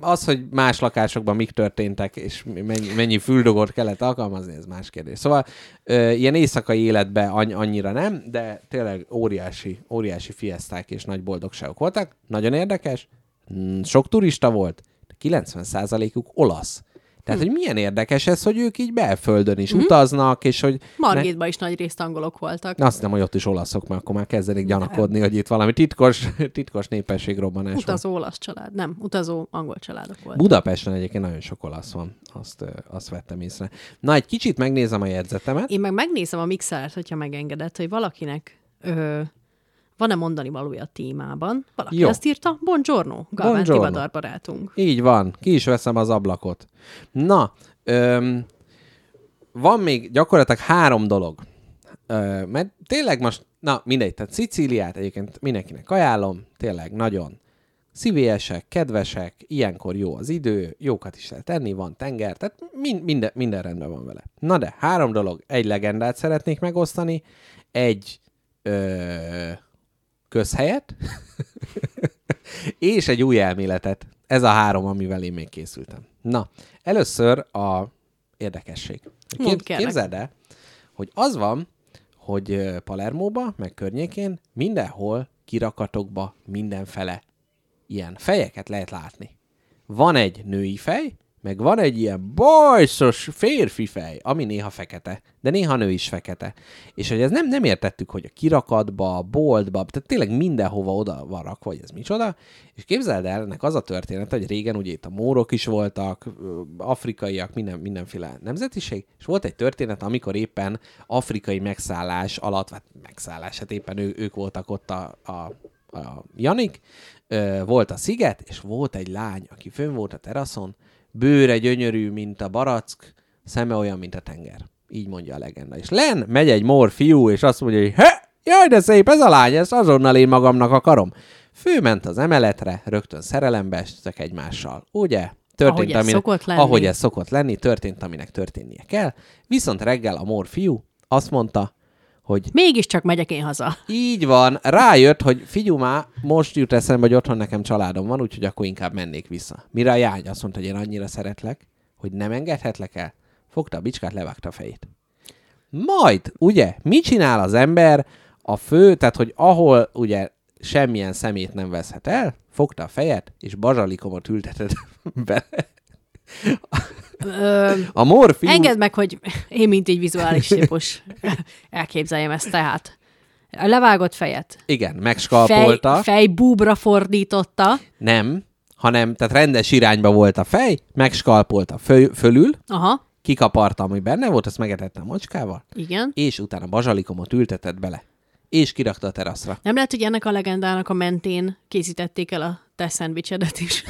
Speaker 2: Az, hogy más lakásokban mik történtek, és mennyi, mennyi füldogót kellett alkalmazni, ez más kérdés. Szóval ilyen éjszakai életben anny- annyira nem, de tényleg óriási, óriási fieszták és nagy boldogságok voltak. Nagyon érdekes, Mm, sok turista volt, de 90%-uk olasz. Tehát, hogy milyen érdekes ez, hogy ők így belföldön is utaznak, és hogy...
Speaker 3: Margitban is nagy részt angolok voltak.
Speaker 2: Ne... Azt hiszem, hogy ott is olaszok, mert akkor már kezdenek gyanakodni, hogy itt valami titkos, titkos népességrobbanás van.
Speaker 3: Utazó olasz család. Nem, utazó angol családok voltak.
Speaker 2: Budapesten egyébként nagyon sok olasz van, azt, azt vettem észre. Na, egy kicsit megnézem a jegyzetemet.
Speaker 3: Én meg megnézem a mixert, hogyha megengedett, hogy valakinek ö, van-e mondani valója a témában. Valaki
Speaker 2: Jó.
Speaker 3: Azt írta, buongiorno, Galván
Speaker 2: Buongiorno.
Speaker 3: Tivadar barátunk.
Speaker 2: Így van, ki is veszem az ablakot. Na, öm, van még gyakorlatilag három dolog. Ö, mert tényleg most, na mindegy, tehát Szicíliát egyébként mindenkinek ajánlom, tényleg nagyon szívélyesek, kedvesek, ilyenkor jó az idő, jókat is lehet tenni, van tenger, tehát min- minden, minden rendben van vele. Na de, három dolog. Egy legendát szeretnék megosztani, egy ö, közhelyet, és egy új elméletet. Ez a három, amivel én még készültem. Na, először a érdekesség.
Speaker 3: Kérlek.
Speaker 2: képzeld el, hogy az van, hogy Palermóba, meg környékén mindenhol kirakatokba mindenfele ilyen fejeket lehet látni. Van egy női fej, meg van egy ilyen bajszos férfi fej, ami néha fekete, de néha nő is fekete. És hogy ez nem, nem értettük, hogy a kirakatba, a boltba, tehát tényleg mindenhova oda van rakva, hogy ez micsoda. És képzeld el, ennek az a történet, hogy régen ugye itt a mórok is voltak, afrikaiak, minden, mindenféle nemzetiség, és volt egy történet, amikor éppen afrikai megszállás alatt, vagy megszállás, hát éppen ő, ők voltak ott a, a, a Janik, volt a sziget, és volt egy lány, aki fönn volt a teraszon, bőre gyönyörű, mint a barack, szeme olyan, mint a tenger. Így mondja a legenda. És len megy egy mor fiú, és azt mondja, hogy he, jaj, de szép ez a lány, ezt azonnal én magamnak akarom. Főment az emeletre, rögtön szerelembe estek egymással. Ugye? Történt,
Speaker 3: Ahogy ez
Speaker 2: aminek,
Speaker 3: szokott lenni.
Speaker 2: Ahogy ez szokott lenni, történt, aminek történnie kell. Viszont reggel a mor fiú azt mondta, hogy
Speaker 3: Mégiscsak megyek én haza.
Speaker 2: így van, rájött, hogy figyú már, most jut eszembe, hogy otthon nekem családom van, úgyhogy akkor inkább mennék vissza. Mire a jány azt mondta, hogy én annyira szeretlek, hogy nem engedhetlek el. Fogta a bicskát, levágta a fejét. Majd, ugye, mit csinál az ember a fő, tehát hogy ahol ugye semmilyen szemét nem veszhet el, fogta a fejet, és bazsalikomot ültetett bele.
Speaker 3: Ö,
Speaker 2: A morfium...
Speaker 3: engedd meg, hogy én, mint egy vizuális típus elképzeljem ezt tehát. A levágott fejet.
Speaker 2: Igen,
Speaker 3: Fej,
Speaker 2: megskalpolta.
Speaker 3: fej búbra fordította.
Speaker 2: Nem, hanem, tehát rendes irányba volt a fej, megskalpolta fő, fölül,
Speaker 3: Aha,
Speaker 2: kikaparta, ami benne volt, azt megetette a macskával,
Speaker 3: igen.
Speaker 2: és utána bazsalikomot ültetett bele, és kirakta a teraszra.
Speaker 3: Nem lehet, hogy ennek a legendának a mentén készítették el a te szendvicsedet is.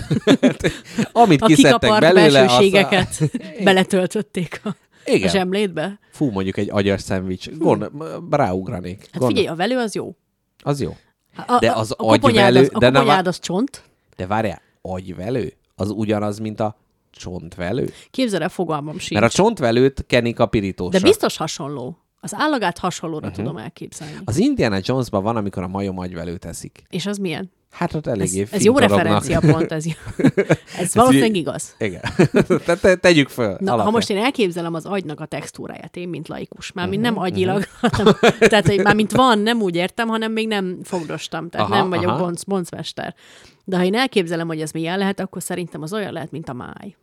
Speaker 2: Amit
Speaker 3: A
Speaker 2: kiszedtek belőle,
Speaker 3: belsőségeket
Speaker 2: azt
Speaker 3: beletöltötték a, a
Speaker 2: Igen.
Speaker 3: zsemlétbe.
Speaker 2: Fú, mondjuk egy agyas szendvics. Gond, ráugranék.
Speaker 3: Hát
Speaker 2: Gondol-
Speaker 3: figyelj, a velő az jó.
Speaker 2: Az jó.
Speaker 3: A,
Speaker 2: De
Speaker 3: a-
Speaker 2: az
Speaker 3: a
Speaker 2: agyvelő-
Speaker 3: az, a
Speaker 2: de nem a-
Speaker 3: az csont.
Speaker 2: De várjál, agyvelő? Az ugyanaz, mint a csontvelő?
Speaker 3: Képzeld el, fogalmam sincs.
Speaker 2: Mert a csontvelőt kenik a pirítósra.
Speaker 3: De biztos hasonló. Az állagát hasonlóra
Speaker 2: Mhm.
Speaker 3: uh-huh. tudom elképzelni.
Speaker 2: Az Indiana Jonesban van, amikor a majom agyvelőt eszik.
Speaker 3: És az milyen?
Speaker 2: Hát ott
Speaker 3: Ez,
Speaker 2: eléggé
Speaker 3: ez jó
Speaker 2: fintorognak.
Speaker 3: referencia pont, ez, jó. ez valószínűleg igaz.
Speaker 2: Igen. Te, te, tegyük föl.
Speaker 3: Na, ha most én elképzelem az agynak a textúráját, én, mint laikus, már mint
Speaker 2: Mhm,
Speaker 3: nem agyilag, hanem, tehát, hogy már mint van, nem úgy értem, hanem még nem fogdostam, tehát
Speaker 2: Aha,
Speaker 3: nem vagyok
Speaker 2: aha.
Speaker 3: bonc, boncmester. De ha én elképzelem, hogy ez milyen lehet, akkor szerintem az olyan lehet, mint a máj.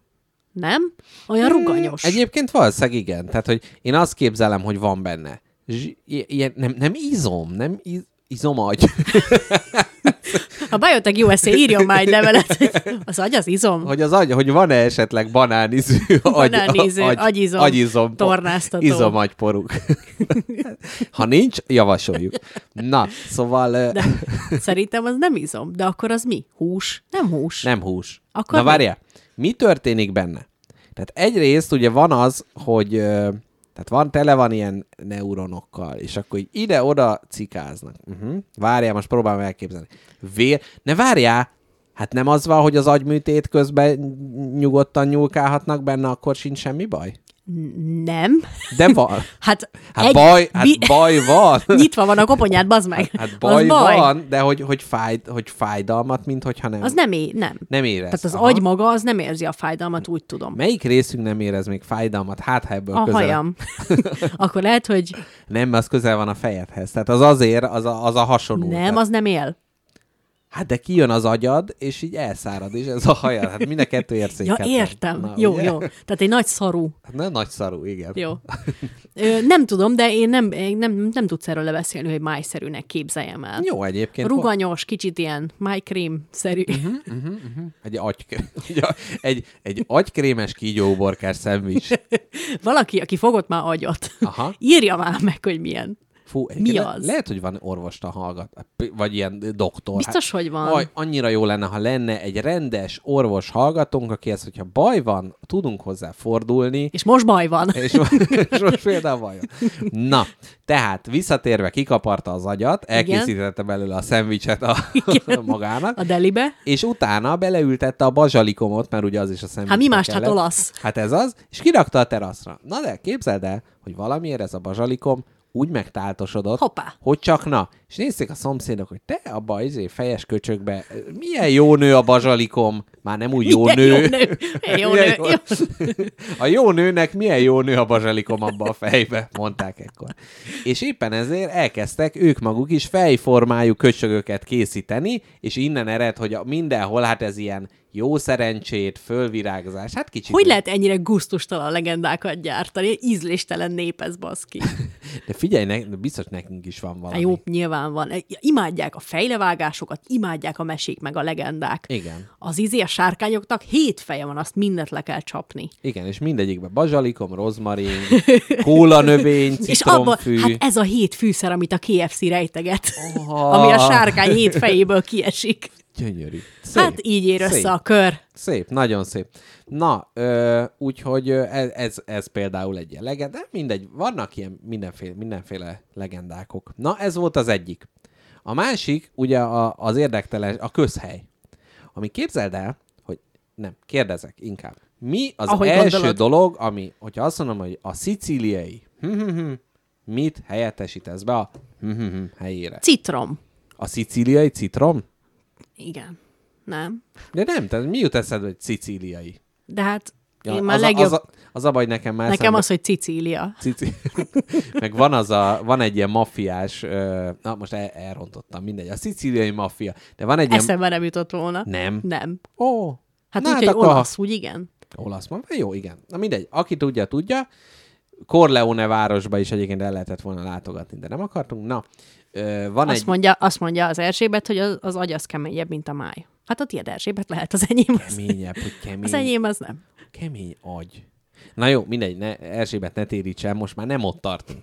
Speaker 3: Nem? Olyan ruganyos.
Speaker 2: Egyébként valószínűleg igen. Tehát, hogy én azt képzelem, hogy van benne. Zs- ilyen, nem, nem izom, nem iz, izomagy.
Speaker 3: Ha Biotech USA írjon már egy levelet, az agy az izom.
Speaker 2: hogy az agy, hogy van-e esetleg banánizű agy,
Speaker 3: Banánízű,
Speaker 2: agy,
Speaker 3: agyizom,
Speaker 2: agyizom,
Speaker 3: tornáztató.
Speaker 2: Izomagyporuk. ha nincs, javasoljuk. Na, szóval
Speaker 3: De szerintem az nem izom. De akkor az mi? Hús? Nem hús.
Speaker 2: nem hús.
Speaker 3: Akkor
Speaker 2: Na várjál, mi történik benne? Tehát egyrészt ugye van az, hogy tehát van, tele van ilyen neuronokkal, és akkor így ide-oda cikáznak. Uh-huh. Várjál, most próbálom elképzelni. Vér, ne várjál! Hát nem az van, hogy az agyműtét közben nyugodtan nyúlkálhatnak benne, akkor sincs semmi baj?
Speaker 3: Nem.
Speaker 2: De van.
Speaker 3: Hát,
Speaker 2: Hát, baj, hát
Speaker 3: bi-
Speaker 2: baj van.
Speaker 3: Nyitva van a koponyád, bazd meg.
Speaker 2: Hát baj,
Speaker 3: az baj.
Speaker 2: van, de hogy, hogy, fáj, hogy fájdalmat, mint hogyha nem.
Speaker 3: Az nem é, nem.
Speaker 2: nem érez.
Speaker 3: Tehát az
Speaker 2: Aha.
Speaker 3: agy maga, az nem érzi a fájdalmat, úgy tudom.
Speaker 2: Melyik részünk nem érez még fájdalmat? Hát, ha ebből
Speaker 3: A
Speaker 2: közel.
Speaker 3: hajam. Akkor lehet, hogy
Speaker 2: Nem, az közel van a fejedhez. Tehát az azért, az a, az a hasonló.
Speaker 3: nem,
Speaker 2: Tehát,
Speaker 3: az nem él.
Speaker 2: Hát de kijön az agyad, és így elszárad, és ez a hajad. Hát mind a kettő
Speaker 3: Ja,
Speaker 2: érzéket.
Speaker 3: értem.
Speaker 2: Na,
Speaker 3: jó,
Speaker 2: ugye?
Speaker 3: jó. Tehát egy nagy szarú.
Speaker 2: Hát nem nagy szarú, igen.
Speaker 3: Jó. Ö, nem tudom, de én nem, én nem, nem tudsz erről lebeszélni, hogy májszerűnek képzeljem el.
Speaker 2: Jó egyébként.
Speaker 3: Ruganyos, kicsit ilyen májkrém-szerű.
Speaker 2: Mhm. Egy, agy, egy, egy, egy agykrémes kígyóborkás szendvics.
Speaker 3: Valaki, aki fogott már agyat,
Speaker 2: Aha.
Speaker 3: írja már meg, hogy milyen.
Speaker 2: Fú,
Speaker 3: Mi
Speaker 2: le-
Speaker 3: az?
Speaker 2: Lehet, hogy van orvostan hallgat, vagy ilyen doktor.
Speaker 3: Biztos, hogy van.
Speaker 2: Aj, annyira jó lenne, ha lenne egy rendes orvos hallgatónk, aki ezt, hogyha baj van, tudunk hozzá fordulni,
Speaker 3: És most baj van.
Speaker 2: és, és most például baj van. Na, tehát visszatérve kikaparta az agyat, elkészítette belőle a szendvicset a,
Speaker 3: Igen.
Speaker 2: magának,
Speaker 3: A delibe.
Speaker 2: és utána beleültette a bazsalikomot, mert ugye az is a szendvics.
Speaker 3: Hát mi más, hát olasz.
Speaker 2: Hát ez az, és kirakta a teraszra. Na de képzeld el, hogy valamiért ez a bazsalikom úgy megtáltosodott,
Speaker 3: Hoppá.
Speaker 2: hogy csak na. És nézték a szomszédok, hogy te abba izé fejes köcsökbe, milyen jó nő a bazsalikom, már nem úgy jó
Speaker 3: Milyen
Speaker 2: nő.
Speaker 3: Jó nő. Jó nő.
Speaker 2: jó-. A jó nőnek milyen jó nő a bazsalikom abba a fejbe, mondták ekkor. És éppen ezért elkezdtek ők maguk is fejformájú köcsögöket készíteni, és innen ered, hogy a mindenhol, hát ez ilyen jó szerencsét, fölvirágzás, hát kicsit.
Speaker 3: Hogy lehet ennyire gusztustalan legendákat gyártani? Ízléstelen nép ez, baszki.
Speaker 2: De figyelj, ne, biztos nekünk is van
Speaker 3: Hát
Speaker 2: valami.
Speaker 3: jó, nyilván van. Imádják a fejlevágásokat, imádják a mesék meg a legendák.
Speaker 2: Igen.
Speaker 3: Az izé a sárkányoknak hét feje van, azt mindet le kell csapni.
Speaker 2: Igen, és mindegyikben bazsalikom, rozmarin, kólanövény,
Speaker 3: És abban,
Speaker 2: citromfű.
Speaker 3: hát ez a hét fűszer, amit a KFC rejteget,
Speaker 2: Oh.
Speaker 3: ami a sárkány hét fejéből kiesik.
Speaker 2: Gyönyörű. Szép.
Speaker 3: Hát így ér össze
Speaker 2: Szép.
Speaker 3: a kör.
Speaker 2: Szép, nagyon szép. Na, ö, úgyhogy ez, ez, ez például egy ilyen legenda. Mindegy, vannak ilyen mindenféle, mindenféle legendákok. Na, ez volt az egyik. A másik, ugye a, az érdektelen, a közhely. Ami képzeld el, hogy nem, kérdezek inkább. Mi az
Speaker 3: Ahogy
Speaker 2: első
Speaker 3: gondolod.
Speaker 2: dolog, ami, hogyha azt mondom, hogy a szicíliai, hm, hm, hm, Mit helyettesítesz be a helyére?
Speaker 3: Citrom.
Speaker 2: A szicíliai citrom?
Speaker 3: Igen. Nem.
Speaker 2: De nem, tehát mi jut eszedbe, hogy szicíliai?
Speaker 3: De hát
Speaker 2: Ja,
Speaker 3: én már
Speaker 2: az,
Speaker 3: legjobb...
Speaker 2: a, az, a, az a baj nekem már
Speaker 3: Nekem
Speaker 2: szembe-
Speaker 3: az, hogy Cicília.
Speaker 2: Cici. Meg van az a, van egy ilyen maffiás, ö, na most el, elrontottam, mindegy, a szicíliai maffia, de van egy ilyen...
Speaker 3: Eszembe nem jutott volna.
Speaker 2: Nem.
Speaker 3: Nem.
Speaker 2: Ó,
Speaker 3: Hát
Speaker 2: na,
Speaker 3: úgy, hogy
Speaker 2: akkor-
Speaker 3: olasz, úgy igen.
Speaker 2: Olasz van? Jó, igen. Na mindegy, aki tudja, tudja. Corleone városba is egyébként el lehetett volna látogatni, de nem akartunk. Na, van
Speaker 3: Azt,
Speaker 2: egy...
Speaker 3: mondja, azt mondja az Erzsébet, hogy az, az agy az keményebb, mint a máj. Hát a tiéd Erzsébet lehet, az enyém az,
Speaker 2: Keményebb, hogy kemény.
Speaker 3: az enyém az nem.
Speaker 2: Kemény agy. Na jó, mindegy, ne, Erzsébet ne téríts el, most már nem ott tartunk.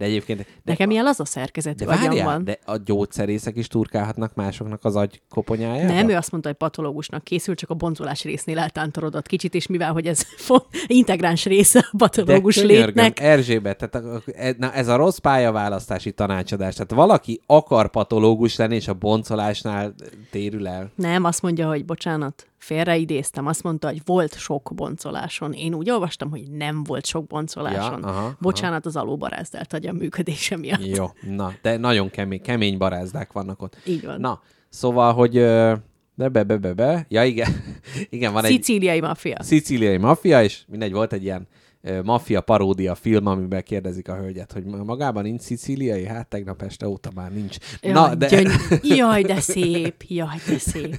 Speaker 2: De egyébként... De,
Speaker 3: Nekem ilyen az a szerkezetű
Speaker 2: de várjál,
Speaker 3: van.
Speaker 2: de a gyógyszerészek is turkálhatnak másoknak az agy koponyájába?
Speaker 3: Nem, ő azt mondta, hogy patológusnak készül, csak a boncolás résznél eltántorodott kicsit, és mivel, hogy ez integráns része a patológus
Speaker 2: De
Speaker 3: létnek.
Speaker 2: Erzsébet, tehát a- e- na, ez a rossz pályaválasztási tanácsadás. Tehát valaki akar patológus lenni, és a boncolásnál térül el.
Speaker 3: Nem, azt mondja, hogy bocsánat, félreidéztem. Azt mondta, hogy volt sok boncoláson. Én úgy olvastam, hogy nem volt sok boncoláson.
Speaker 2: Ja, aha,
Speaker 3: bocsánat, az alulbarázdelt agyam működése miatt.
Speaker 2: Jó, na, de nagyon kemény, kemény barázdák vannak ott.
Speaker 3: Így van.
Speaker 2: Na, szóval, hogy ö, de be, be, be, be. Ja, igen, igen, van egy
Speaker 3: Szicíliai maffia.
Speaker 2: szicíliai maffia, és mindegy, volt egy ilyen ö, maffia paródia film, amiben kérdezik a hölgyet, hogy magában nincs szicíliai, hát tegnap este óta már nincs.
Speaker 3: Jaj,
Speaker 2: Na, de...
Speaker 3: gyöny- Jaj, de szép, jaj, de szép.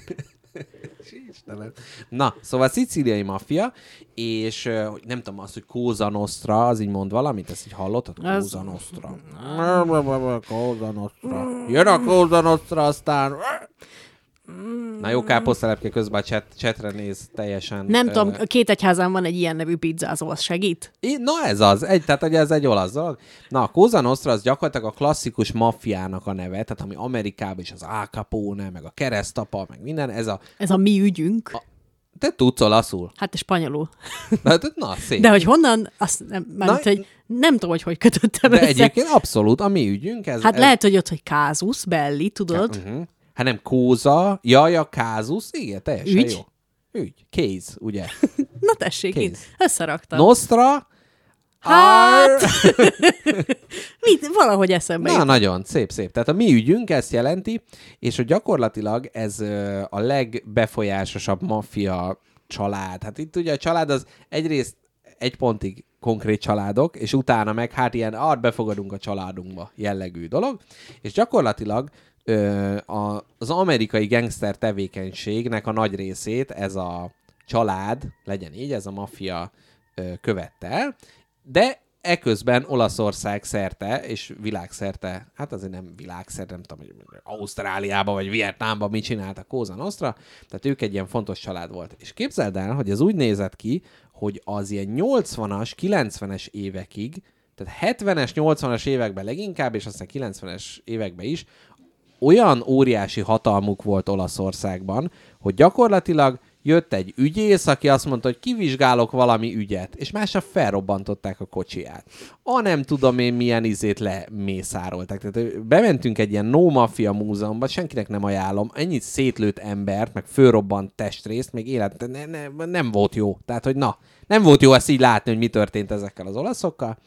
Speaker 2: Istenem. Na, szóval szicíliai maffia, és nem tudom, az, hogy Cosa Nostra, az így mond valamit, ezt így hallottad? Cosa Nostra. Cosa Nostra. Jön a Cosa Nostra, aztán... Na jó, káposztelepke közben a chat, chatre néz teljesen.
Speaker 3: Nem
Speaker 2: ö,
Speaker 3: tudom, a két egyházán van egy ilyen nevű pizzázó, az segít?
Speaker 2: I- Na ez az, egy, tehát ugye ez egy olasz dolog. Na a Cosa Nostra az gyakorlatilag a klasszikus maffiának a neve, tehát ami Amerikában is az Al Capone, meg a keresztapa, meg minden, ez a...
Speaker 3: Ez a mi ügyünk.
Speaker 2: Te tudsz olaszul?
Speaker 3: Hát spanyolul.
Speaker 2: Na, hát, na szép.
Speaker 3: De hogy honnan, azt nem, mert, hogy nem tudom, hogy hogy kötöttem
Speaker 2: De
Speaker 3: össze.
Speaker 2: egyébként abszolút, a mi ügyünk. Ez,
Speaker 3: Hát
Speaker 2: ez,
Speaker 3: lehet, hogy ott, hogy kázusz, belli, tudod?
Speaker 2: Uh-huh. Hát nem kóza, jaj, a kázusz, igen, teljesen
Speaker 3: Ügy?
Speaker 2: jó. Ügy. Kéz, ugye?
Speaker 3: Na tessék, én
Speaker 2: Kész.
Speaker 3: összeraktam.
Speaker 2: Nostra,
Speaker 3: Hát, mit, valahogy eszembe
Speaker 2: Na,
Speaker 3: jut.
Speaker 2: nagyon szép, szép. Tehát a mi ügyünk ezt jelenti, és hogy gyakorlatilag ez ö, a legbefolyásosabb maffia család. Hát itt ugye a család az egyrészt egy pontig konkrét családok, és utána meg hát ilyen art befogadunk a családunkba jellegű dolog, és gyakorlatilag a, az amerikai gangster tevékenységnek a nagy részét ez a család, legyen így, ez a maffia követte el, de eközben Olaszország szerte, és világszerte, hát azért nem világszerte, nem tudom, hogy Ausztráliába vagy Vietnámba mit csinált a Cosa Nostra, tehát ők egy ilyen fontos család volt. És képzeld el, hogy ez úgy nézett ki, hogy az ilyen 80-as, 90-es évekig, tehát 70-es, 80-as években leginkább, és aztán 90-es években is, olyan óriási hatalmuk volt Olaszországban, hogy gyakorlatilag jött egy ügyész, aki azt mondta, hogy kivizsgálok valami ügyet, és másnap felrobbantották a kocsiját. A nem tudom én milyen izét lemészárolták. Tehát bementünk egy ilyen no mafia múzeumba, senkinek nem ajánlom, ennyit szétlőtt embert, meg fölrobbant testrészt, még élet, ne, ne, nem volt jó. Tehát, hogy na, nem volt jó ezt így látni, hogy mi történt ezekkel az olaszokkal,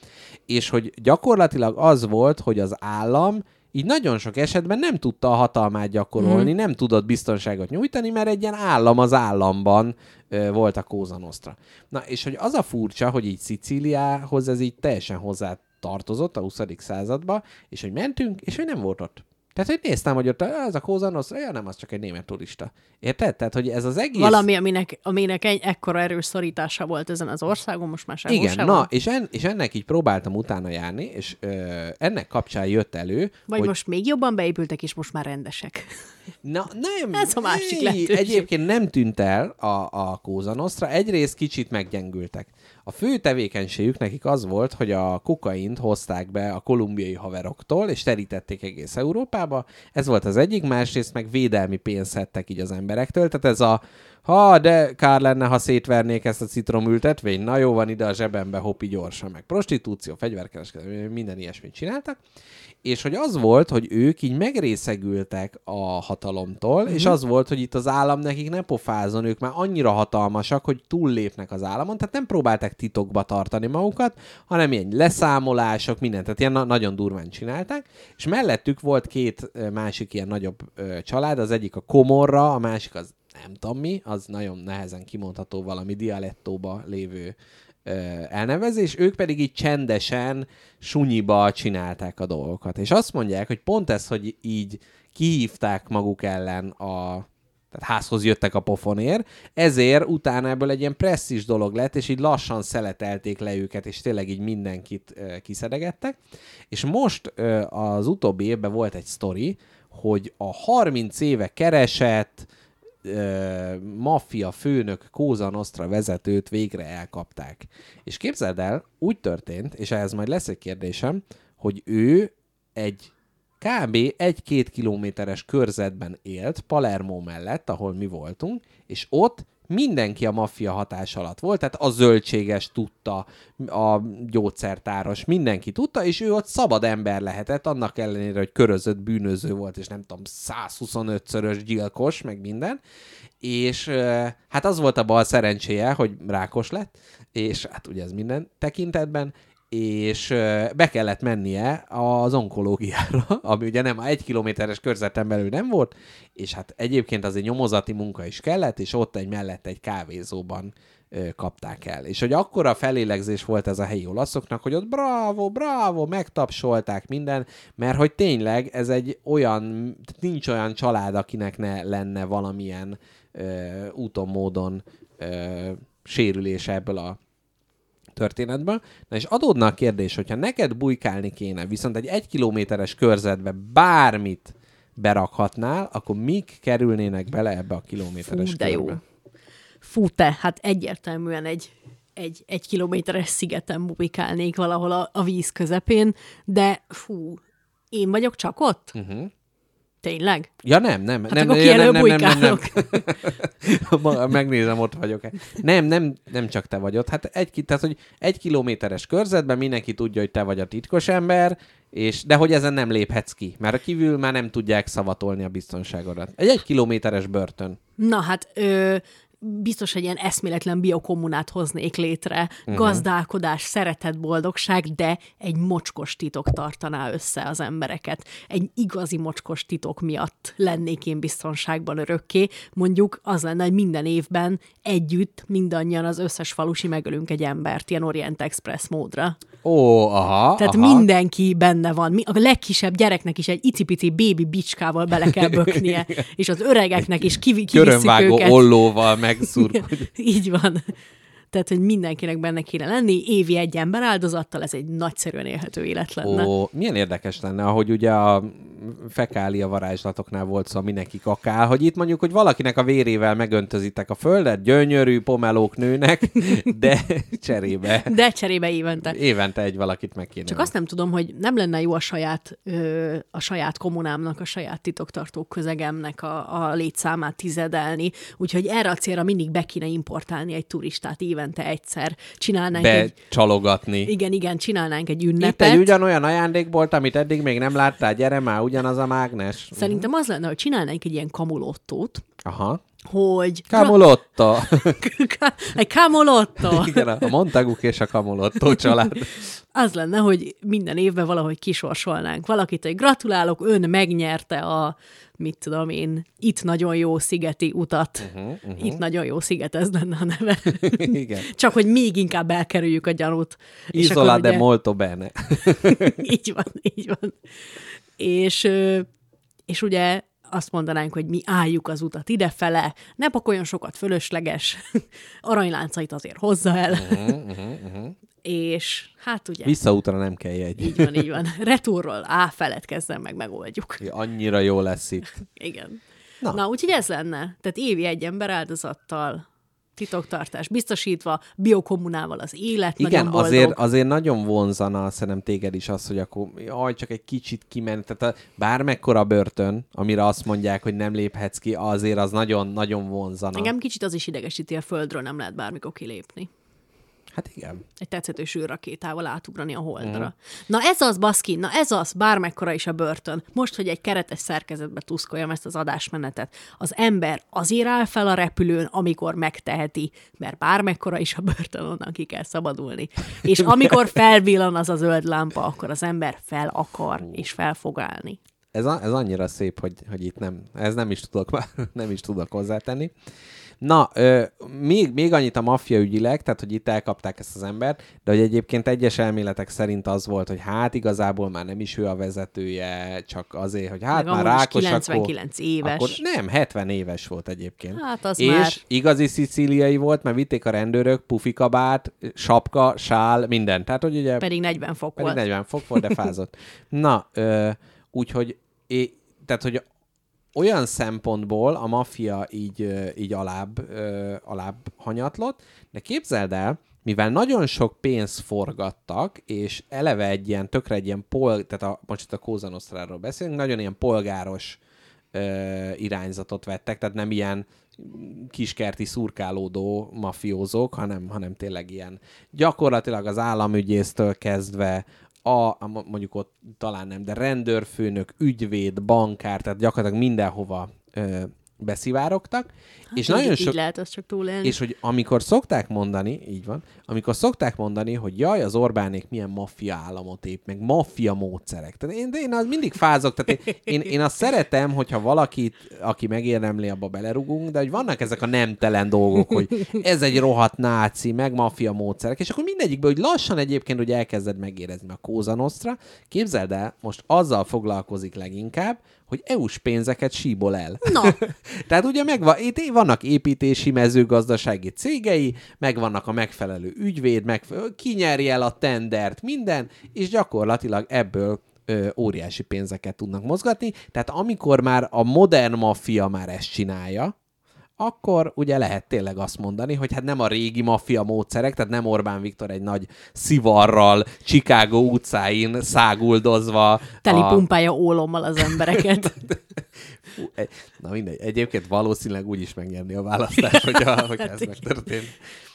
Speaker 2: és hogy gyakorlatilag az volt, hogy az állam így nagyon sok esetben nem tudta a hatalmát gyakorolni, mm. nem tudott biztonságot nyújtani, mert egy ilyen állam az államban ö, volt a Cosa Nostra. Na, és hogy az a furcsa, hogy így Szicíliához ez így teljesen hozzá tartozott a 20. századba, és hogy mentünk, és hogy nem volt ott. Tehát, hogy néztem, hogy ott az a Nostra, ja, nem, az csak egy német turista. Érted? Tehát, hogy ez az egész...
Speaker 3: Valami, aminek, aminek egy ekkora erős szorítása volt ezen az országon, most már sehol
Speaker 2: Igen,
Speaker 3: sem
Speaker 2: na,
Speaker 3: van.
Speaker 2: és, en, és ennek így próbáltam utána járni, és ö, ennek kapcsán jött elő,
Speaker 3: Vagy
Speaker 2: hogy
Speaker 3: most még jobban beépültek, és most már rendesek.
Speaker 2: Na, nem.
Speaker 3: Ez a másik lehetőség.
Speaker 2: Egyébként nem tűnt el a, a Cosa Nostra, egyrészt kicsit meggyengültek. A fő tevékenységük nekik az volt, hogy a kokaint hozták be a kolumbiai haveroktól, és terítették egész Európába. Ez volt az egyik, másrészt meg védelmi pénzt szedtek így az emberektől, tehát ez a ha, de kár lenne, ha szétvernék ezt a citromültetvényt, na jó, van ide a zsebembe, hopi gyorsan, meg. Prostitúció, fegyverkereskedelem, minden ilyesmit csináltak, és hogy az volt, hogy ők így megrészegültek a hatalomtól, uh-huh. és az volt, hogy itt az állam nekik ne pofázon, ők már annyira hatalmasak, hogy túllépnek az államon, tehát nem próbálták titokba tartani magukat, hanem ilyen leszámolások, mindent, tehát ilyen na- nagyon durván csinálták, és mellettük volt két másik ilyen nagyobb ö, család, az egyik a Komorra, a másik az nem tudom mi, az nagyon nehezen kimondható valami dialettóba lévő elnevezés, ők pedig így csendesen, sunyiba csinálták a dolgokat. És azt mondják, hogy pont ez, hogy így kihívták maguk ellen a tehát házhoz jöttek a pofonér, ezért utána ebből egy ilyen presszis dolog lett, és így lassan szeletelték le őket, és tényleg így mindenkit ö, kiszedegettek. És most ö, az utóbbi évben volt egy sztori, hogy a 30 éve keresett, maffia főnök Kóza Nostra vezetőt végre elkapták. És képzeld el, úgy történt, és ehhez majd lesz egy kérdésem, hogy ő egy kb. egy-két kilométeres körzetben élt, Palermo mellett, ahol mi voltunk, és ott mindenki a maffia hatás alatt volt, tehát a zöldséges tudta, a gyógyszertáros, mindenki tudta, és ő ott szabad ember lehetett, annak ellenére, hogy körözött bűnöző volt, és nem tudom, 125-szörös gyilkos, meg minden, és hát az volt a bal szerencséje, hogy rákos lett, és hát ugye ez minden tekintetben, és be kellett mennie az onkológiára, ami ugye nem egy kilométeres körzeten belül nem volt, és hát egyébként azért nyomozati munka is kellett, és ott egy mellett egy kávézóban kapták el. És hogy akkora felélegzés volt ez a helyi olaszoknak, hogy ott bravo, bravo, megtapsolták minden, mert hogy tényleg ez egy olyan, nincs olyan család, akinek ne lenne valamilyen ö, úton, módon ö, sérülése ebből a történetből. Na és adódna a kérdés, hogyha neked bujkálni kéne, viszont egy egy kilométeres körzetbe bármit berakhatnál, akkor mik kerülnének bele ebbe a kilométeres
Speaker 3: Fú, de
Speaker 2: körbe?
Speaker 3: jó. Fú, te, hát egyértelműen egy, egy, egy kilométeres szigeten bubikálnék valahol a, a víz közepén, de fú, én vagyok csak ott?
Speaker 2: Uh-huh.
Speaker 3: Tényleg?
Speaker 2: Ja nem, nem.
Speaker 3: Hát
Speaker 2: nem,
Speaker 3: akkor
Speaker 2: ja, nem, nem, nem, nem, nem. Megnézem, ott vagyok-e. Nem, nem, nem csak te vagy ott. Hát egy, tehát, hogy egy kilométeres körzetben mindenki tudja, hogy te vagy a titkos ember, és, de hogy ezen nem léphetsz ki, mert a kívül már nem tudják szavatolni a biztonságodat. Egy egy kilométeres börtön.
Speaker 3: Na hát, ö, biztos egy ilyen eszméletlen biokommunát hoznék létre, uh-huh. gazdálkodás, szeretet, boldogság, de egy mocskos titok tartaná össze az embereket. Egy igazi mocskos titok miatt lennék én biztonságban örökké. Mondjuk az lenne, hogy minden évben együtt mindannyian az összes falusi megölünk egy embert, ilyen Orient Express módra.
Speaker 2: Ó, aha,
Speaker 3: Tehát
Speaker 2: aha.
Speaker 3: mindenki benne van. A legkisebb gyereknek is egy icipici bébi bicskával bele kell böknie, és az öregeknek is kivi-
Speaker 2: Körönvágó
Speaker 3: őket.
Speaker 2: ollóval megszurkod.
Speaker 3: Így van. Tehát, hogy mindenkinek benne kéne lenni, évi egy ember áldozattal, ez egy nagyszerűen élhető élet lenne.
Speaker 2: Ó, milyen érdekes lenne, ahogy ugye a fekália varázslatoknál volt szó, mindenki kakál, hogy itt mondjuk, hogy valakinek a vérével megöntözitek a földet, gyönyörű pomelók nőnek, de cserébe
Speaker 3: De cserébe évente.
Speaker 2: évente egy valakit meg kéne.
Speaker 3: Csak azt nem tudom, hogy nem lenne jó a saját, ö, a saját kommunámnak, a saját titoktartó közegemnek a, a létszámát tizedelni, úgyhogy erre a célra mindig be kéne importálni egy turistát évente egyszer. Csinálnánk egy...
Speaker 2: becsalogatni.
Speaker 3: Igen, igen, csinálnánk egy
Speaker 2: Itt
Speaker 3: ünnepet.
Speaker 2: egy ugyanolyan ajándékból, amit eddig még nem láttál, gyere már, ugyanaz a mágnes.
Speaker 3: Szerintem az lenne, hogy csinálnánk egy ilyen kamulottót,
Speaker 2: Aha.
Speaker 3: Hogy...
Speaker 2: Kamolotta.
Speaker 3: egy kamolotto!
Speaker 2: Igen, a Montaguk és a Kamolottó család.
Speaker 3: Az lenne, hogy minden évben valahogy kisorsolnánk valakit, hogy gratulálok, ön megnyerte a, mit tudom én, itt nagyon jó szigeti utat. Uh-huh, uh-huh. Itt nagyon jó sziget, ez lenne a neve.
Speaker 2: Igen.
Speaker 3: Csak, hogy még inkább elkerüljük a gyanút.
Speaker 2: Isola de
Speaker 3: ugye-
Speaker 2: molto bene.
Speaker 3: így van, így van. És, és ugye azt mondanánk, hogy mi álljuk az utat idefele, ne pakoljon sokat fölösleges, aranyláncait azért hozza el, és hát ugye,
Speaker 2: Visszaútra nem kell jegy.
Speaker 3: így van, így van, retúrról á, feledkezzen meg, megoldjuk.
Speaker 2: Annyira jó lesz itt.
Speaker 3: Igen.
Speaker 2: Na.
Speaker 3: Na. Na, úgyhogy ez lenne. Tehát évi egy ember áldozattal titoktartás biztosítva, biokommunával az élet,
Speaker 2: Igen,
Speaker 3: nagyon boldog.
Speaker 2: azért, azért nagyon vonzana szerintem téged is az, hogy akkor jaj, csak egy kicsit kimenni. Tehát a, bármekkora börtön, amire azt mondják, hogy nem léphetsz ki, azért az nagyon-nagyon vonzana.
Speaker 3: Engem kicsit az is idegesíti, a földről nem lehet bármikor kilépni.
Speaker 2: Hát igen.
Speaker 3: Egy tetszetős űrrakétával átugrani a holdra. Mm. Na ez az, baszki, na ez az, bármekkora is a börtön. Most, hogy egy keretes szerkezetbe tuszkoljam ezt az adásmenetet, az ember azért áll fel a repülőn, amikor megteheti, mert bármekkora is a börtön, onnan ki kell szabadulni. És amikor felvillan az a zöld lámpa, akkor az ember fel akar, és fel fog állni.
Speaker 2: Ez, a, ez annyira szép, hogy, hogy itt nem, ez nem is tudok, nem is tudok hozzátenni. Na, ö, még, még annyit a maffia ügyileg, tehát hogy itt elkapták ezt az embert, de hogy egyébként egyes elméletek szerint az volt, hogy hát igazából már nem is ő a vezetője, csak azért, hogy hát
Speaker 3: Meg
Speaker 2: már rákos,
Speaker 3: 99
Speaker 2: akkor,
Speaker 3: éves.
Speaker 2: Akkor nem, 70 éves volt egyébként.
Speaker 3: Hát az
Speaker 2: és
Speaker 3: már-
Speaker 2: igazi szicíliai volt, mert vitték a rendőrök, pufikabát, sapka, sál, minden. Tehát, hogy ugye
Speaker 3: Pedig 40 fok
Speaker 2: pedig
Speaker 3: volt.
Speaker 2: 40 fok volt, de fázott. Na, ö, úgyhogy, é, tehát, hogy olyan szempontból a maffia így, így alább, alább hanyatlott, de képzeld el, mivel nagyon sok pénzt forgattak, és eleve egy ilyen, tökre egy ilyen pol, tehát a, most itt a Cosa Nostráról beszélünk, nagyon ilyen polgáros ö, irányzatot vettek, tehát nem ilyen kiskerti szurkálódó mafiózók, hanem, hanem tényleg ilyen gyakorlatilag az államügyésztől kezdve a, mondjuk ott talán nem, de rendőrfőnök, ügyvéd, bankár, tehát gyakorlatilag mindenhova ö, beszivárogtak, és
Speaker 3: így,
Speaker 2: nagyon
Speaker 3: így
Speaker 2: sok,
Speaker 3: lehet azt csak túlélni.
Speaker 2: és hogy amikor szokták mondani, így van, amikor szokták mondani, hogy jaj, az Orbánék milyen maffia államot ép, meg maffia módszerek. Tehát én, de én az mindig fázok, tehát én, én, én azt szeretem, hogyha valakit, aki megérdemli, abba belerugunk, de hogy vannak ezek a nemtelen dolgok, hogy ez egy rohadt náci, meg maffia módszerek, és akkor mindegyikből, hogy lassan egyébként, hogy elkezded megérezni a Cosa Nostra, képzeld el, most azzal foglalkozik leginkább, hogy EU-s pénzeket síbol el.
Speaker 3: Na,
Speaker 2: Tehát ugye megvan, itt vannak építési mezőgazdasági cégei, megvannak a megfelelő ügyvéd, megfelelő, kinyeri el a tendert, minden, és gyakorlatilag ebből ö, óriási pénzeket tudnak mozgatni. Tehát amikor már a modern maffia már ezt csinálja, akkor ugye lehet tényleg azt mondani, hogy hát nem a régi maffia módszerek, tehát nem Orbán Viktor egy nagy szivarral Chicago utcáin száguldozva.
Speaker 3: teli
Speaker 2: a-
Speaker 3: pumpálja ólommal az embereket.
Speaker 2: Na mindegy, egyébként valószínűleg úgy is megnyerni a választást, hogyha, hogyha ez megtörtént.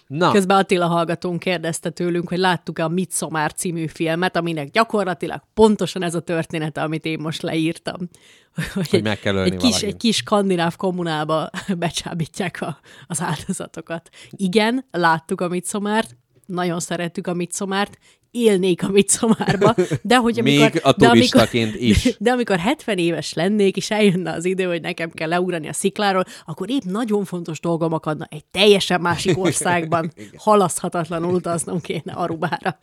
Speaker 2: Na,
Speaker 3: Közben Attila hallgatónk kérdezte tőlünk, hogy láttuk-e a Midsommar című filmet, aminek gyakorlatilag pontosan ez a története, amit én most leírtam. Hogy,
Speaker 2: meg kell
Speaker 3: egy kis, egy kis skandináv kommunába becsábítják a, az áldozatokat. Igen, láttuk a Midsommart, nagyon szerettük a Midszomárt, élnék a Midsomárba, de hogy amikor...
Speaker 2: Még a
Speaker 3: de amikor,
Speaker 2: turistaként is.
Speaker 3: De amikor 70 éves lennék, és eljönne az idő, hogy nekem kell leugrani a szikláról, akkor épp nagyon fontos dolgom akadna egy teljesen másik országban. Halaszthatatlanul utaznom kéne Arubára.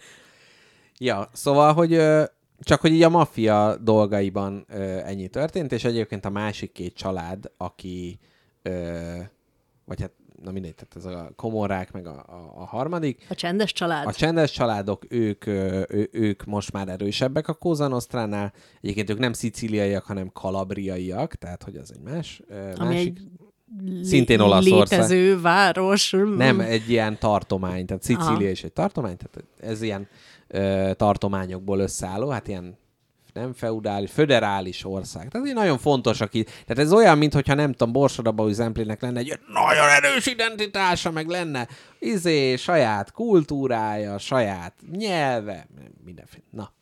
Speaker 2: Ja, szóval, hogy csak hogy így a maffia dolgaiban ennyi történt, és egyébként a másik két család, aki, vagy hát, na mindegy, tehát ez a komorák, meg a, a, a harmadik,
Speaker 3: A csendes család.
Speaker 2: a csendes családok, ők, ő, ők most már erősebbek a Cosa Nostránál. Egyébként ők nem szicíliaiak, hanem kalabriaiak, tehát hogy az egy más,
Speaker 3: ami
Speaker 2: másik.
Speaker 3: egy
Speaker 2: szintén Olaszország.
Speaker 3: létező város.
Speaker 2: Nem, egy ilyen tartomány, tehát Szicília
Speaker 3: Aha.
Speaker 2: is egy tartomány, tehát ez ilyen ö, tartományokból összeálló, hát ilyen nem feudális, föderális ország. Tehát így nagyon fontos, aki... Tehát ez olyan, mintha nem tudom, Borsodabau Zemplének lenne egy nagyon erős identitása, meg lenne izé, saját kultúrája, saját nyelve, mindenféle. Na.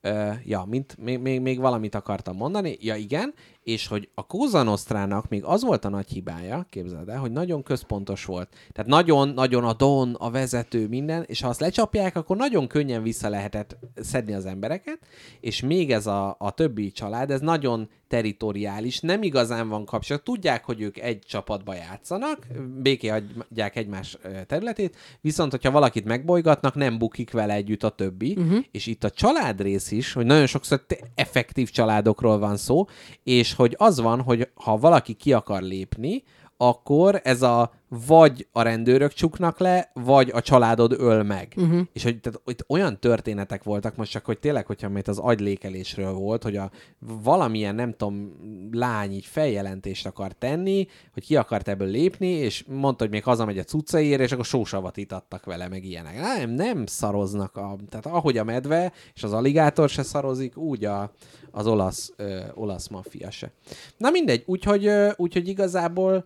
Speaker 2: Ö, ja, mint, még, még, még valamit akartam mondani. Ja, igen, és hogy a Cosa Nostrának még az volt a nagy hibája, képzeld el, hogy nagyon központos volt. Tehát nagyon-nagyon a don, a vezető, minden, és ha azt lecsapják, akkor nagyon könnyen vissza lehetett szedni az embereket, és még ez a, a többi család, ez nagyon teritoriális, nem igazán van kapcsolat. Tudják, hogy ők egy csapatba játszanak, béké adják egymás területét, viszont hogyha valakit megbolygatnak, nem bukik vele együtt a többi, uh-huh. és itt a családrész is, hogy nagyon sokszor effektív családokról van szó, és hogy az van, hogy ha valaki ki akar lépni, akkor ez a vagy a rendőrök csuknak le, vagy a családod öl meg. Uh-huh. És hogy tehát, itt olyan történetek voltak most csak, hogy tényleg, hogyha mert az agylékelésről volt, hogy a valamilyen, nem tudom, lány így feljelentést akar tenni, hogy ki akart ebből lépni, és mondta, hogy még hazamegy a cuccaért, és akkor sósavat itattak vele, meg ilyenek. Nem, nem szaroznak. A, tehát ahogy a medve és az aligátor se szarozik, úgy a, az olasz, ö, olasz maffia se. Na mindegy, úgyhogy, ö, úgyhogy igazából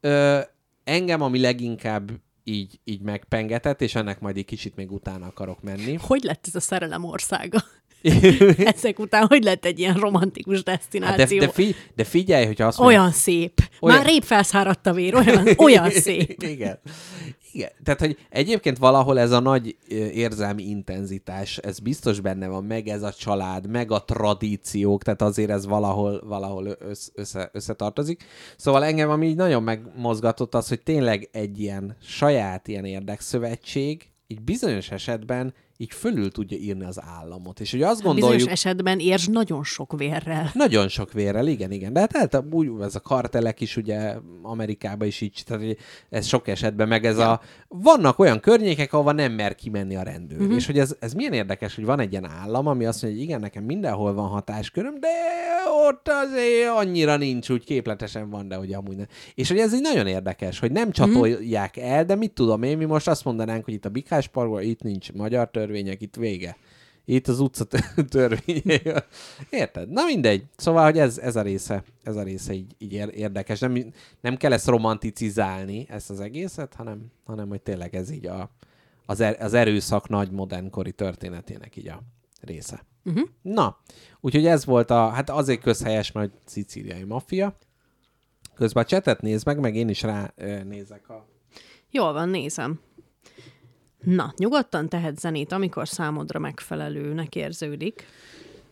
Speaker 2: ö, engem, ami leginkább így, így megpengetett, és ennek majd egy kicsit még utána akarok menni.
Speaker 3: Hogy lett ez a szerelem országa? Ezek után hogy lett egy ilyen romantikus destináció?
Speaker 2: Hát de, de, fi, de figyelj, hogyha azt
Speaker 3: Olyan szép.
Speaker 2: Olyan-
Speaker 3: Már rép felszáradt a vér. Olyan, olyan szép.
Speaker 2: Igen. Igen. Tehát, hogy egyébként valahol ez a nagy érzelmi intenzitás, ez biztos benne van, meg ez a család, meg a tradíciók, tehát azért ez valahol, valahol össze, össze, összetartozik. Szóval engem ami így nagyon megmozgatott az, hogy tényleg egy ilyen saját ilyen érdekszövetség, így bizonyos esetben így fölül tudja írni az államot. És hogy azt gondoljuk...
Speaker 3: Bizonyos esetben érs nagyon sok vérrel.
Speaker 2: Nagyon sok vérrel, igen, igen. De hát, hát úgy, ez a kartelek is ugye Amerikában is így, tehát ez sok esetben, meg ez a... Vannak olyan környékek, ahova nem mer kimenni a rendőr. Uh-huh. És hogy ez, ez milyen érdekes, hogy van egy ilyen állam, ami azt mondja, hogy igen, nekem mindenhol van hatásköröm, de ott azért annyira nincs, úgy képletesen van, de hogy amúgy nem. És hogy ez így nagyon érdekes, hogy nem csatolják el, de mit tudom én, mi most azt mondanánk, hogy itt a Bikás Parkban, itt nincs magyar törvények, itt vége. Itt az utca tör- törvényei. Érted? Na mindegy. Szóval, hogy ez, ez a része, ez a része így, így ér- érdekes. Nem, nem kell ezt romanticizálni, ezt az egészet, hanem, hanem hogy tényleg ez így a, az, er, az erőszak nagy modernkori történetének így a része.
Speaker 3: Uh-huh.
Speaker 2: Na, úgyhogy ez volt a, hát azért közhelyes, mert szicíliai maffia. Közben a csetet nézd meg, meg én is rá nézek a...
Speaker 3: Jól van, nézem. Na, nyugodtan tehet zenét, amikor számodra megfelelőnek érződik.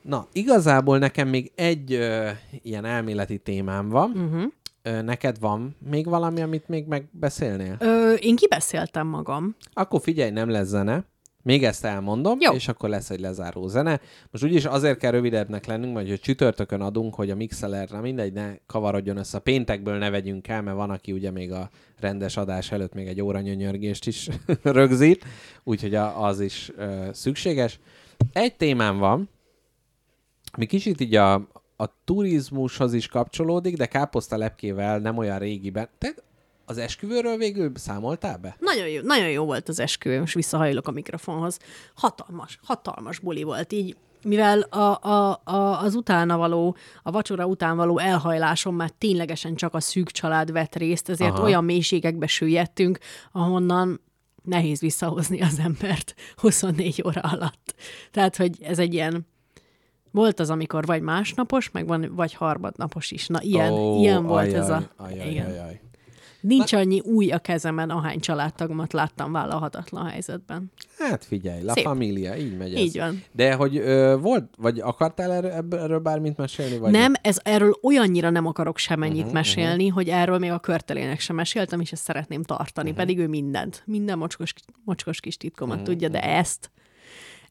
Speaker 2: Na, igazából nekem még egy ö, ilyen elméleti témám van.
Speaker 3: Uh-huh.
Speaker 2: Ö, neked van még valami, amit még megbeszélnél?
Speaker 3: Ö, én kibeszéltem magam.
Speaker 2: Akkor figyelj, nem lesz zene. Még ezt elmondom,
Speaker 3: Jó.
Speaker 2: és akkor lesz egy lezáró zene. Most úgyis azért kell rövidebbnek lennünk, majd hogy csütörtökön adunk, hogy a mixeler, na mindegy, ne kavarodjon össze. Péntekből ne vegyünk el, mert van, aki ugye még a rendes adás előtt még egy óra nyönyörgést is rögzít, úgyhogy az is ö, szükséges. Egy témám van, mi kicsit így a, a turizmushoz is kapcsolódik, de káposztalepkével nem olyan régiben. Te az esküvőről végül számoltál be?
Speaker 3: Nagyon jó, nagyon jó volt az esküvő, most visszahajlok a mikrofonhoz. Hatalmas, hatalmas buli volt, így mivel a, a, a, az utána való, a vacsora után való elhajláson már ténylegesen csak a szűk család vett részt, ezért
Speaker 2: Aha.
Speaker 3: Olyan mélységekbe süllyedtünk, ahonnan nehéz visszahozni az embert 24 óra alatt. Tehát, hogy ez egy ilyen volt az, amikor vagy másnapos, meg van, vagy harmadnapos is. Na, ilyen,
Speaker 2: Ó,
Speaker 3: ilyen volt
Speaker 2: ajaj,
Speaker 3: ez a...
Speaker 2: Ajaj,
Speaker 3: igen.
Speaker 2: ajaj.
Speaker 3: Nincs annyi új a kezemen, ahány családtagomat láttam vállalhatatlan helyzetben.
Speaker 2: Hát figyelj, La
Speaker 3: Szép.
Speaker 2: Familia, így megy ez.
Speaker 3: Így van.
Speaker 2: De hogy ö, volt, vagy akartál erről, erről bármit mesélni? Vagy
Speaker 3: Nem, ez erről olyannyira nem akarok semennyit uh-huh, mesélni, uh-huh. hogy erről még a körtelének sem meséltem, és ezt szeretném tartani, uh-huh. pedig ő mindent, minden mocskos, mocskos kis titkomat uh-huh. tudja, de ezt,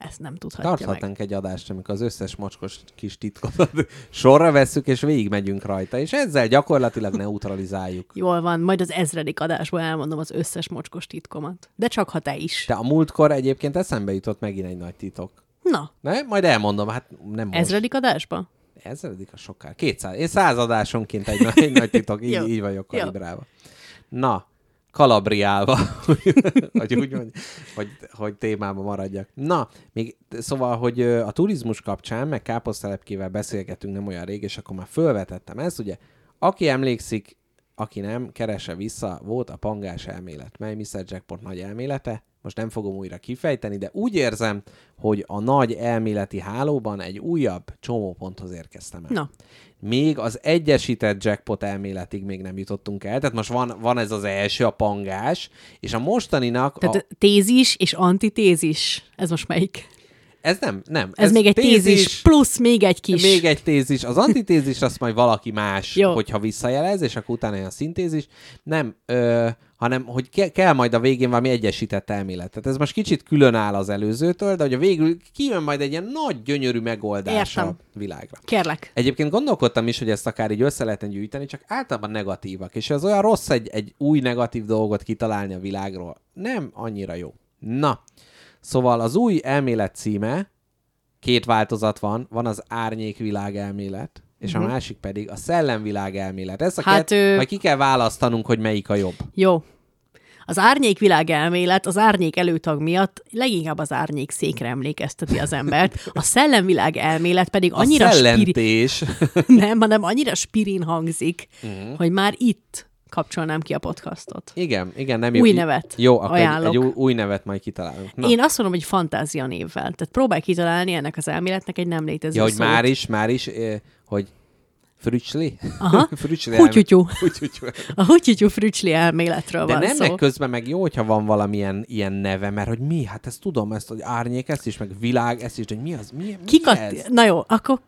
Speaker 3: ezt nem tudhatja meg.
Speaker 2: Tarthatnánk egy adást, amikor az összes mocskos kis titkot sorra vesszük, és végigmegyünk rajta, és ezzel gyakorlatilag neutralizáljuk.
Speaker 3: Jól van, majd az ezredik adásból elmondom az összes mocskos titkomat. De csak ha te is.
Speaker 2: De a múltkor egyébként eszembe jutott megint egy nagy titok.
Speaker 3: Na,
Speaker 2: Ne? Majd elmondom, hát nem most.
Speaker 3: ezredik adásba?
Speaker 2: Ezredik a sokkal. 200. Én századásonként egy, nagy- egy nagy titok, így, így vagyok kalibrálva. Na, kalabriálva, hogy úgy mondj, hogy, hogy témába maradjak. Na, még szóval, hogy a turizmus kapcsán, meg káposztelepkével beszélgetünk nem olyan rég, és akkor már fölvetettem ezt, ugye, aki emlékszik, aki nem, keresse vissza, volt a pangás elmélet, mely Mr. Jackpot nagy elmélete, most nem fogom újra kifejteni, de úgy érzem, hogy a nagy elméleti hálóban egy újabb csomóponthoz érkeztem el
Speaker 3: Na,
Speaker 2: még az egyesített jackpot elméletig még nem jutottunk el. Tehát most van, van ez az első, a pangás, és a mostaninak...
Speaker 3: tehát
Speaker 2: a,
Speaker 3: tézis és antitézis. Ez most melyik?
Speaker 2: ez nem, nem.
Speaker 3: Ez, ez még egy tézis, tézis, plusz még egy kis.
Speaker 2: Még egy tézis. Az antitézis azt majd valaki más,
Speaker 3: Jó.
Speaker 2: hogyha visszajelez, és akkor utána jön a szintézis. Nem, ö, hanem hogy ke- kell majd a végén valami egyesített elmélet. Tehát ez most kicsit külön áll az előzőtől, de hogy a végül kijön majd egy ilyen nagy, gyönyörű megoldás
Speaker 3: Értem.
Speaker 2: a világra.
Speaker 3: Kérlek.
Speaker 2: Egyébként gondolkodtam is, hogy ezt akár így össze lehetne gyűjteni, csak általában negatívak, és az olyan rossz egy, egy új negatív dolgot kitalálni a világról. Nem annyira jó. Na, szóval az új elmélet címe, két változat van, van az árnyékvilág elmélet, és a másik pedig a szellemvilág elmélet. Ezt a
Speaker 3: Mhm. Hát,
Speaker 2: kett,
Speaker 3: ő-
Speaker 2: majd ki kell választanunk, hogy melyik a jobb.
Speaker 3: Jó. Az árnyék világ elmélet az árnyék előtag miatt leginkább az árnyék székre emlékezteti az embert. A szellemvilág elmélet pedig annyira
Speaker 2: a
Speaker 3: spiri...
Speaker 2: szellentés.
Speaker 3: nem, hanem annyira spirin hangzik, uh-huh. hogy már itt kapcsolnám ki a podcastot.
Speaker 2: igen, igen, nem
Speaker 3: Új
Speaker 2: jó.
Speaker 3: nevet
Speaker 2: Jó, akkor egy,
Speaker 3: ajánlok.
Speaker 2: egy új, új nevet majd kitalálunk. Na.
Speaker 3: Én azt mondom, hogy fantázia névvel. Tehát próbálj kitalálni ennek az elméletnek egy nem létező
Speaker 2: Ja, hogy
Speaker 3: szót.
Speaker 2: már is, már is, eh, hogy frücsli?
Speaker 3: Aha.
Speaker 2: frücsli
Speaker 3: Hútyutyú.
Speaker 2: Hútyutyú.
Speaker 3: A hútyutyú frücsli elméletről
Speaker 2: De
Speaker 3: van
Speaker 2: nem
Speaker 3: szó.
Speaker 2: meg közben meg jó, hogyha van valamilyen ilyen neve, mert hogy mi? Hát ezt tudom, ezt, hogy árnyék, ezt is, meg világ, ezt is, de hogy mi az? Mi, mi
Speaker 3: Kikat...
Speaker 2: ez?
Speaker 3: Na jó, akkor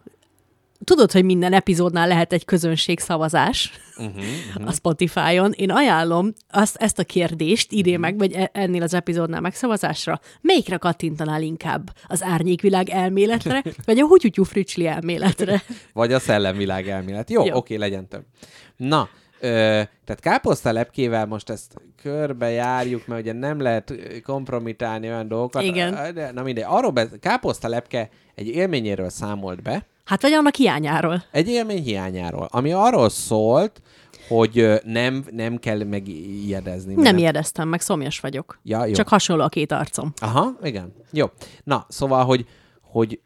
Speaker 3: tudod, hogy minden epizódnál lehet egy közönségszavazás
Speaker 2: Uh-huh,
Speaker 3: uh-huh. a Spotify-on. Én ajánlom azt, ezt a kérdést
Speaker 2: Mhm.
Speaker 3: írj meg, vagy e- ennél az epizódnál megszavazásra. Melyikre kattintanál inkább? Az árnyékvilág elméletre, vagy a hutyutyú frücsli elméletre?
Speaker 2: Vagy a szellemvilág elmélet. Jó,
Speaker 3: Jó.
Speaker 2: oké, legyen több. Na, ö, tehát káposztalepkével most ezt körbejárjuk, mert ugye nem lehet kompromitálni olyan dolgokat.
Speaker 3: Igen.
Speaker 2: Na mindegy, arról be, káposztalepke egy élményéről számolt be,
Speaker 3: Hát vagy annak hiányáról.
Speaker 2: Egy élmény hiányáról, ami arról szólt, hogy nem, nem kell megijedezni. mert
Speaker 3: Nem ijedeztem meg, szomjas vagyok.
Speaker 2: Ja, jó.
Speaker 3: Csak hasonló a két arcom.
Speaker 2: Aha, igen. Jó. Na, szóval, hogy, hogy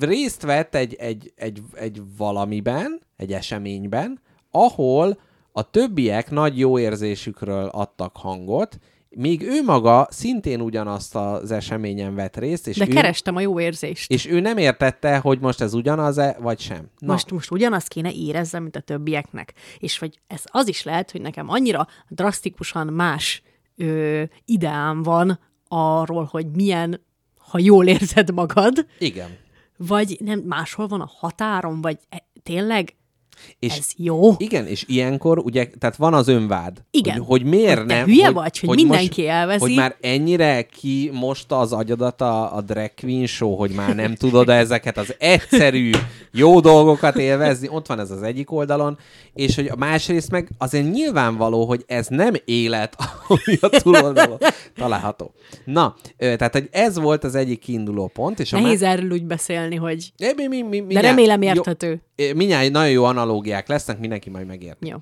Speaker 2: részt vett egy, egy, egy, egy valamiben, egy eseményben, ahol a többiek nagy jó érzésükről adtak hangot, míg ő maga szintén ugyanazt az eseményen vett részt, és,
Speaker 3: De
Speaker 2: ő,
Speaker 3: kerestem a jó érzést.
Speaker 2: és ő nem értette, hogy most ez ugyanaz-e, vagy sem. Na,
Speaker 3: Most, most ugyanazt kéne érezzem, mint a többieknek. És vagy ez az is lehet, hogy nekem annyira drasztikusan más ö, ideám van arról, hogy milyen, ha jól érzed magad,
Speaker 2: igen.
Speaker 3: vagy nem máshol van a határon, vagy e, tényleg
Speaker 2: És
Speaker 3: ez jó.
Speaker 2: Igen, és ilyenkor ugye, tehát van az önvád.
Speaker 3: Igen.
Speaker 2: Hogy, hogy miért
Speaker 3: Hogy
Speaker 2: nem.
Speaker 3: hülye vagy, hogy mindenki
Speaker 2: most,
Speaker 3: elveszi.
Speaker 2: Hogy már ennyire ki most az agyadat a, a drag queen show, hogy már nem tudod ezeket az egyszerű, jó dolgokat élvezni. Ott van ez az egyik oldalon. És hogy a másrészt meg azért nyilvánvaló, hogy ez nem élet, ami a túloldalon található. Na, tehát hogy ez volt az egyik kiinduló pont. És
Speaker 3: Nehéz erről úgy beszélni, hogy...
Speaker 2: má- mi, mi, mi,
Speaker 3: De remélem érthető.
Speaker 2: Jó, mindjárt nagyon jó analógiák lesznek, mindenki majd megérti.
Speaker 3: Jó.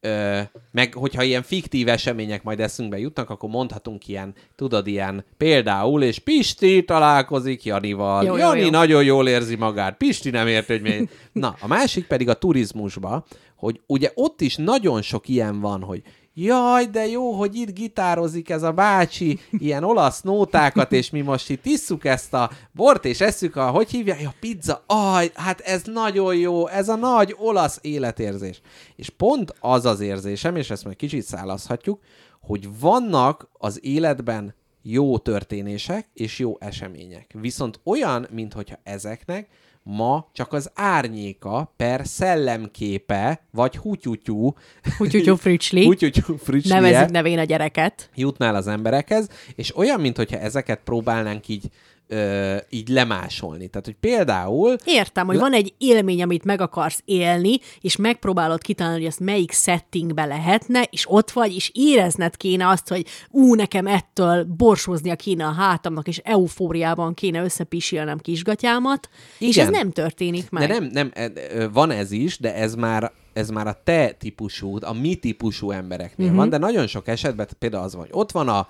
Speaker 2: Ö, meg hogyha ilyen fiktív események majd eszünkbe jutnak, akkor mondhatunk ilyen, tudod, ilyen például, és Pisti találkozik Janival.
Speaker 3: Jó, jó,
Speaker 2: Jani
Speaker 3: jó.
Speaker 2: nagyon jól érzi magát, Pisti nem érti, hogy mi. Na, a másik pedig a turizmusba, hogy ugye ott is nagyon sok ilyen van, hogy jaj, de jó, hogy itt gitározik ez a bácsi, ilyen olasz nótákat, és mi most itt isszuk ezt a bort, és esszük a, hogy hívják, a pizza, aj, hát ez nagyon jó, ez a nagy olasz életérzés. És pont az az érzésem, és ezt majd kicsit szállazhatjuk, hogy vannak az életben jó történések és jó események. Viszont olyan, mintha ezeknek ma csak az árnyéka per szellemképe, vagy hutyutyú,
Speaker 3: Hutyutyú frücsli.
Speaker 2: hutyutyú frücslie
Speaker 3: Nevezik nevén a gyereket.
Speaker 2: jutnál az emberekhez, és olyan, mintha ezeket próbálnánk így, ö, így lemásolni. Tehát, hogy például
Speaker 3: Értem, hogy van egy élmény, amit meg akarsz élni, és megpróbálod kitalálni, hogy ezt melyik settingbe lehetne, és ott vagy, és érezned kéne azt, hogy ú, nekem ettől borsóznia kéne a hátamnak, és eufóriában kéne összepisilnem kisgatyámat, és
Speaker 2: Igen.
Speaker 3: ez nem történik meg.
Speaker 2: De nem, nem, e- e- van ez is, de ez már ez már a te típusú, a mi típusú embereknél uh-huh. van, de nagyon sok esetben például az van, hogy ott van a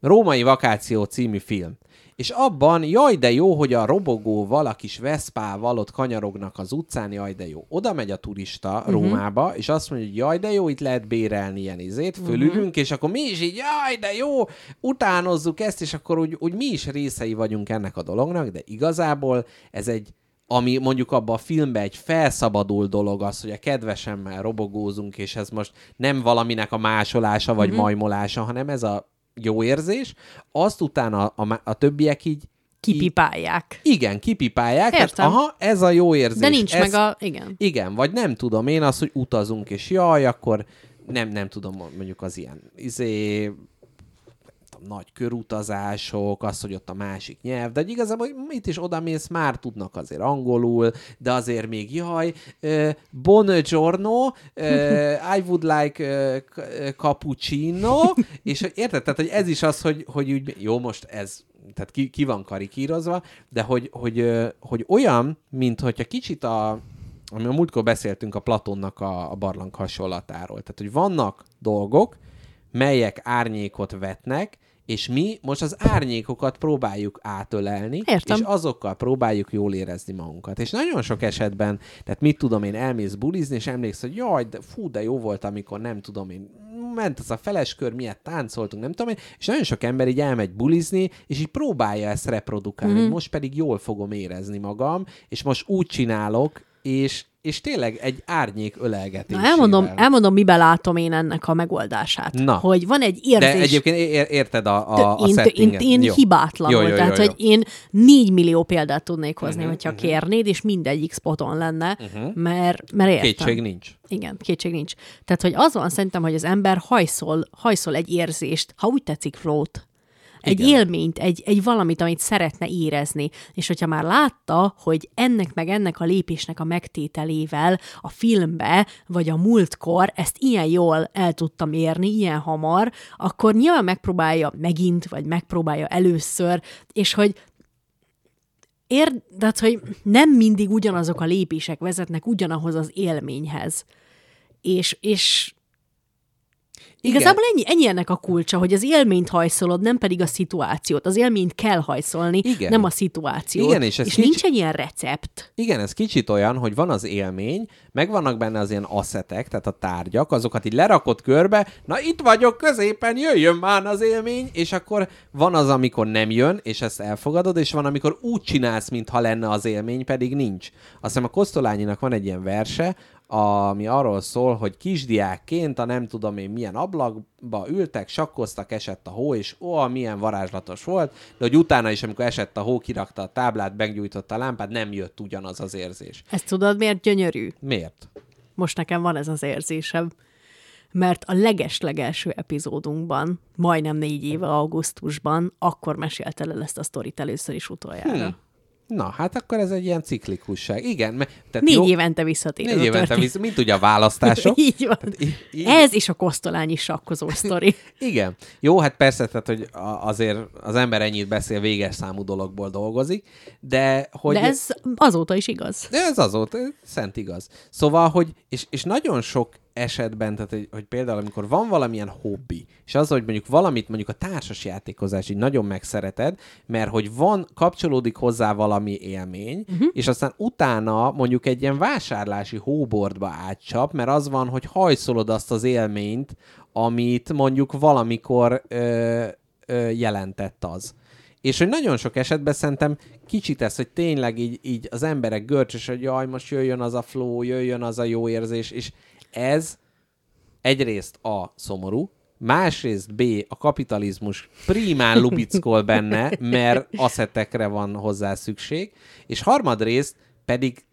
Speaker 2: Római Vakáció című film, és abban, jaj, de jó, hogy a robogóval, a kis veszpával ott kanyarognak az utcán, jaj, de jó. Oda megy a turista uh-huh. Rómába, és azt mondja, hogy jaj, de jó, itt lehet bérelni ilyen izét, fölülünk, uh-huh. és akkor mi is így, jaj, de jó, utánozzuk ezt, és akkor úgy, úgy mi is részei vagyunk ennek a dolognak, de igazából ez egy ami mondjuk abban a filmben egy felszabadul dolog az, hogy a kedvesemmel robogózunk, és ez most nem valaminek a másolása vagy mm-hmm. majmolása, hanem ez a jó érzés, azt utána a, a, a többiek így
Speaker 3: Kipipálják.
Speaker 2: igen, kipipálják.
Speaker 3: Értem.
Speaker 2: Tehát, aha, ez a jó érzés.
Speaker 3: De nincs
Speaker 2: ez,
Speaker 3: meg a... Igen.
Speaker 2: Igen, vagy nem tudom én az, hogy utazunk, és jaj, akkor nem, nem tudom, mondjuk az ilyen izé, nagy körutazások, az, hogy ott a másik nyelv, de igazából mit is oda mész, már tudnak azért angolul, de azért még jaj, uh, buongiorno, uh, I would like uh, cappuccino, és érted, tehát hogy ez is az, hogy, hogy úgy, jó, most ez tehát ki, ki van karikírozva, de hogy, hogy, hogy olyan, mint hogyha kicsit a, ami a múltkor beszéltünk a Platonnak a, a barlang hasonlatáról. Tehát, hogy vannak dolgok, melyek árnyékot vetnek, és mi most az árnyékokat próbáljuk átölelni,
Speaker 3: Értem.
Speaker 2: és azokkal próbáljuk jól érezni magunkat. És nagyon sok esetben, tehát mit tudom én, elmész bulizni, és emlékszel, hogy jaj, de fú, de jó volt, amikor nem tudom én, ment az a feleskör, miért táncoltunk, nem tudom én, és nagyon sok ember így elmegy bulizni, és így próbálja ezt reprodukálni, mm. most pedig jól fogom érezni magam, és most úgy csinálok, és, és tényleg egy árnyék ölelgetés.
Speaker 3: Elmondom, elmondom, miben látom én ennek a megoldását.
Speaker 2: Na.
Speaker 3: Hogy van egy érzés...
Speaker 2: De egyébként ér- érted a, a, a
Speaker 3: én,
Speaker 2: settinget.
Speaker 3: én, én
Speaker 2: Jó.
Speaker 3: hibátlanul,
Speaker 2: Jó, jó, jó,
Speaker 3: tehát,
Speaker 2: jó.
Speaker 3: hogy én négy millió példát tudnék hozni,
Speaker 2: Mhm,
Speaker 3: hogyha kérnéd, és mindegyik spoton lenne, mert, mert értem.
Speaker 2: Kétség nincs.
Speaker 3: Igen, kétség nincs. Tehát, hogy az van szerintem, hogy az ember hajszol, hajszol egy érzést, ha úgy tetszik, flót. Egy
Speaker 2: Igen.
Speaker 3: élményt, egy, egy valamit, amit szeretne érezni. És hogyha már látta, hogy ennek meg ennek a lépésnek a megtételével a filmbe, vagy a múltkor ezt ilyen jól el tudtam érni, ilyen hamar, akkor nyilván megpróbálja megint, vagy megpróbálja először, és hogy Ér, tehát, hogy nem mindig ugyanazok a lépések vezetnek ugyanahoz az élményhez. És, és. Igazából ennyi, ennyi ennek a kulcsa, hogy az élményt hajszolod, nem pedig a szituációt. Az élményt kell hajszolni,
Speaker 2: Igen.
Speaker 3: nem a szituációt.
Speaker 2: Igen, és ez
Speaker 3: és
Speaker 2: kicsi-
Speaker 3: nincs egy ilyen recept.
Speaker 2: Igen, ez kicsit olyan, hogy van az élmény, meg vannak benne az ilyen asszetek, tehát a tárgyak, azokat így lerakott körbe, na itt vagyok középen, jöjjön már az élmény, és akkor van az, amikor nem jön, és ezt elfogadod, és van, amikor úgy csinálsz, mintha lenne az élmény, pedig nincs. Azt hiszem a Kosztolányinak van egy ilyen verse, ami arról szól, hogy kisdiákként a nem tudom én milyen ablakba ültek, sakkoztak, esett a hó, és ó, milyen varázslatos volt, de hogy utána is, amikor esett a hó, kirakta a táblát, meggyújtotta a lámpát, nem jött ugyanaz az érzés.
Speaker 3: Ezt tudod, miért gyönyörű?
Speaker 2: Miért?
Speaker 3: Most nekem van ez az érzésem. Mert a leges-legelső epizódunkban, majdnem négy éve augusztusban, akkor mesélte el ezt a sztorit először is utoljára.
Speaker 2: Hm. Na, hát akkor ez egy ilyen ciklikusság. Igen, mert... Tehát
Speaker 3: Négy
Speaker 2: jó,
Speaker 3: évente visszatér.
Speaker 2: négy évente
Speaker 3: történet.
Speaker 2: vissza, mint ugye a választások.
Speaker 3: Így van.
Speaker 2: í- így-
Speaker 3: Ez is a kosztolányi sakkozó sztori.
Speaker 2: Igen. Jó, hát persze, tehát, hogy azért az ember ennyit beszél, véges számú dologból dolgozik, de hogy...
Speaker 3: De ez azóta is igaz.
Speaker 2: De ez azóta szent igaz. Szóval, hogy, és, és nagyon sok esetben, tehát hogy, hogy például amikor van valamilyen hobbi, és az, hogy mondjuk valamit, mondjuk a társas játékozás így nagyon megszereted, mert hogy van, kapcsolódik hozzá valami élmény, uh-huh. és aztán utána mondjuk egy ilyen vásárlási hóbordba átcsap, mert az van, hogy hajszolod azt az élményt, amit mondjuk valamikor ö, ö, jelentett az. És hogy nagyon sok esetben szerintem kicsit ez, hogy tényleg így, így az emberek görcsös, hogy jaj, most jöjjön az a flow, jöjjön az a jó érzés, és ez egyrészt a szomorú, másrészt B, a kapitalizmus primán lubickol benne, mert aszetekre van hozzá szükség, és harmadrészt pedig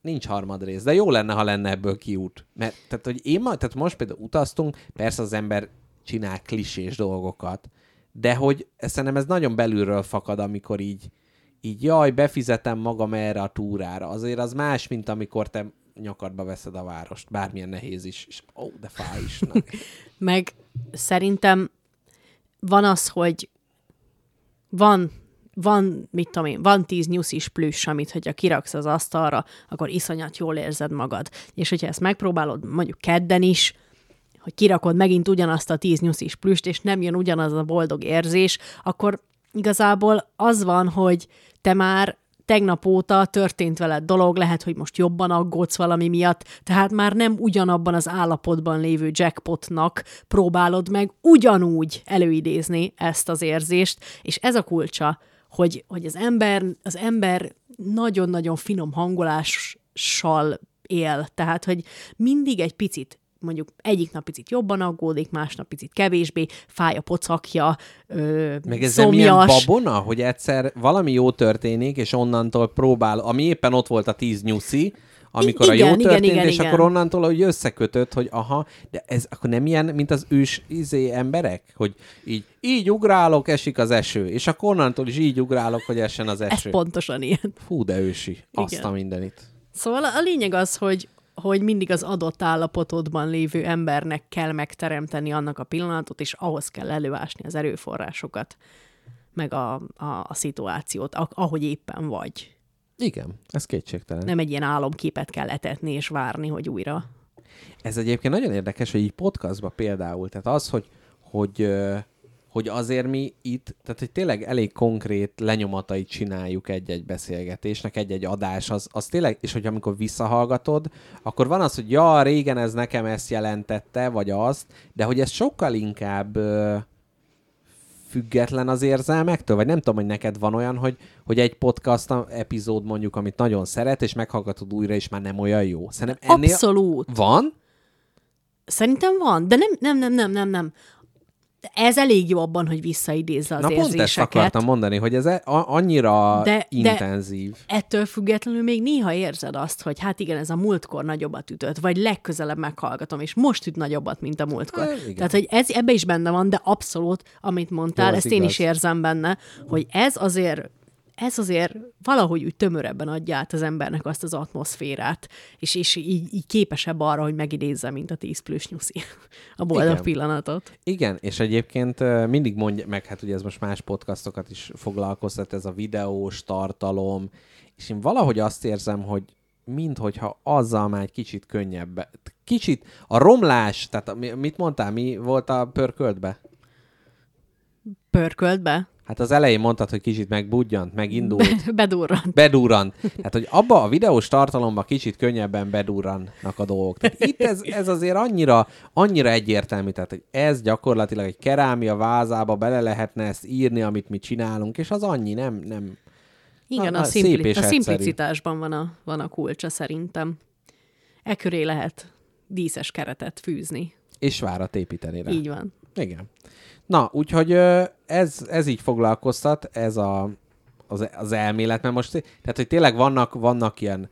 Speaker 2: nincs harmadrész, de jó lenne, ha lenne ebből kiút. Mert tehát, hogy én ma, tehát most például utaztunk, persze az ember csinál klisés dolgokat, de hogy szerintem ez nagyon belülről fakad, amikor így, így jaj, befizetem magam erre a túrára. Azért az más, mint amikor te nyakadba veszed a várost, bármilyen nehéz is, és ó, de fáj is.
Speaker 3: Meg szerintem van az, hogy van, van, mit tudom én, van tíz nyuszis plüss, amit, hogyha kiraksz az asztalra, akkor iszonyat jól érzed magad. És hogyha ezt megpróbálod mondjuk kedden is, hogy kirakod megint ugyanazt a tíz nyuszis plüst, és nem jön ugyanaz a boldog érzés, akkor igazából az van, hogy te már tegnap óta történt veled dolog, lehet, hogy most jobban aggódsz valami miatt, tehát már nem ugyanabban az állapotban lévő jackpotnak próbálod meg ugyanúgy előidézni ezt az érzést, és ez a kulcsa, hogy, hogy az ember, az ember nagyon-nagyon finom hangolással él, tehát, hogy mindig egy picit mondjuk egyik nap picit jobban aggódik, másnap picit kevésbé, fáj a pocakja, ö,
Speaker 2: Meg ez
Speaker 3: szomjas.
Speaker 2: babona, hogy egyszer valami jó történik, és onnantól próbál, ami éppen ott volt a tíz nyuszi, amikor
Speaker 3: igen,
Speaker 2: a jó
Speaker 3: igen,
Speaker 2: történt,
Speaker 3: igen,
Speaker 2: és
Speaker 3: igen.
Speaker 2: akkor onnantól hogy összekötött, hogy aha, de ez akkor nem ilyen, mint az ős izé emberek, hogy így, így ugrálok, esik az eső, és akkor onnantól is így ugrálok, hogy essen az
Speaker 3: Ez
Speaker 2: eső.
Speaker 3: pontosan ilyen.
Speaker 2: Fú, de ősi. Azt
Speaker 3: Igen.
Speaker 2: a mindenit.
Speaker 3: Szóval a lényeg az, hogy hogy mindig az adott állapotodban lévő embernek kell megteremteni annak a pillanatot, és ahhoz kell előásni az erőforrásokat, meg a, a, a szituációt, ahogy éppen vagy.
Speaker 2: Igen, ez kétségtelen.
Speaker 3: Nem egy ilyen álomképet kell etetni és várni, hogy újra.
Speaker 2: Ez egyébként nagyon érdekes, hogy így podcastban például, tehát az, hogy, hogy, hogy azért mi itt, tehát hogy tényleg elég konkrét lenyomatait csináljuk egy-egy beszélgetésnek, egy-egy adás, az, az tényleg, és hogy amikor visszahallgatod, akkor van az, hogy ja, régen ez nekem ezt jelentette, vagy azt, de hogy ez sokkal inkább ö, független az érzelmektől, vagy nem tudom, hogy neked van olyan, hogy, hogy egy podcast epizód mondjuk, amit nagyon szeret, és meghallgatod újra, és már nem olyan jó. Szerintem ennél
Speaker 3: Abszolút.
Speaker 2: van,
Speaker 3: Szerintem van, de nem, nem, nem, nem, nem, nem. Ez elég jó abban, hogy visszaidézze az
Speaker 2: Na pont ezt
Speaker 3: érzéseket.
Speaker 2: akartam mondani, hogy ez e- a- annyira
Speaker 3: De-
Speaker 2: de,
Speaker 3: de-
Speaker 2: intenzív.
Speaker 3: Ettől függetlenül még néha érzed azt, hogy hát igen, ez a múltkor nagyobbat ütött, vagy legközelebb meghallgatom, és most üt nagyobbat, mint a múltkor.
Speaker 2: Igen.
Speaker 3: Tehát, hogy ez ebbe is benne van, de abszolút, amit mondtál,
Speaker 2: Jó, ez
Speaker 3: ezt én
Speaker 2: igaz.
Speaker 3: is érzem benne, hogy ez azért ez azért valahogy úgy tömörebben adja át az embernek azt az atmoszférát, és, és így, így képesebb arra, hogy megidézze, mint a 10 plusz nyuszi a boldog
Speaker 2: Igen.
Speaker 3: pillanatot.
Speaker 2: Igen, és egyébként mindig mondja, meg hát ugye ez most más podcastokat is foglalkoztat, ez a videós tartalom, és én valahogy azt érzem, hogy minthogyha azzal már egy kicsit könnyebb. Kicsit a romlás, tehát mit mondtál, mi volt a pörköltbe?
Speaker 3: Pörkölt be,
Speaker 2: Hát az elején mondtad, hogy kicsit megbudjant, megindult.
Speaker 3: bedurrant.
Speaker 2: bedurrant. Tehát, hogy abba a videós tartalomba kicsit könnyebben bedurrannak a dolgok. Tehát itt ez, ez azért annyira, annyira egyértelmű, tehát, hogy ez gyakorlatilag egy kerámia vázába bele lehetne ezt írni, amit mi csinálunk, és az annyi, nem, nem.
Speaker 3: Igen,
Speaker 2: Na,
Speaker 3: a,
Speaker 2: na, szép
Speaker 3: szimpli-
Speaker 2: és
Speaker 3: a
Speaker 2: egyszerű.
Speaker 3: szimplicitástban van a, van a kulcsa szerintem. E köré lehet díszes keretet fűzni.
Speaker 2: És várat építeni rá.
Speaker 3: Így van.
Speaker 2: Igen. Na, úgyhogy ez, ez így foglalkoztat, ez a, az, az elmélet, mert most, tehát, hogy tényleg vannak, vannak ilyen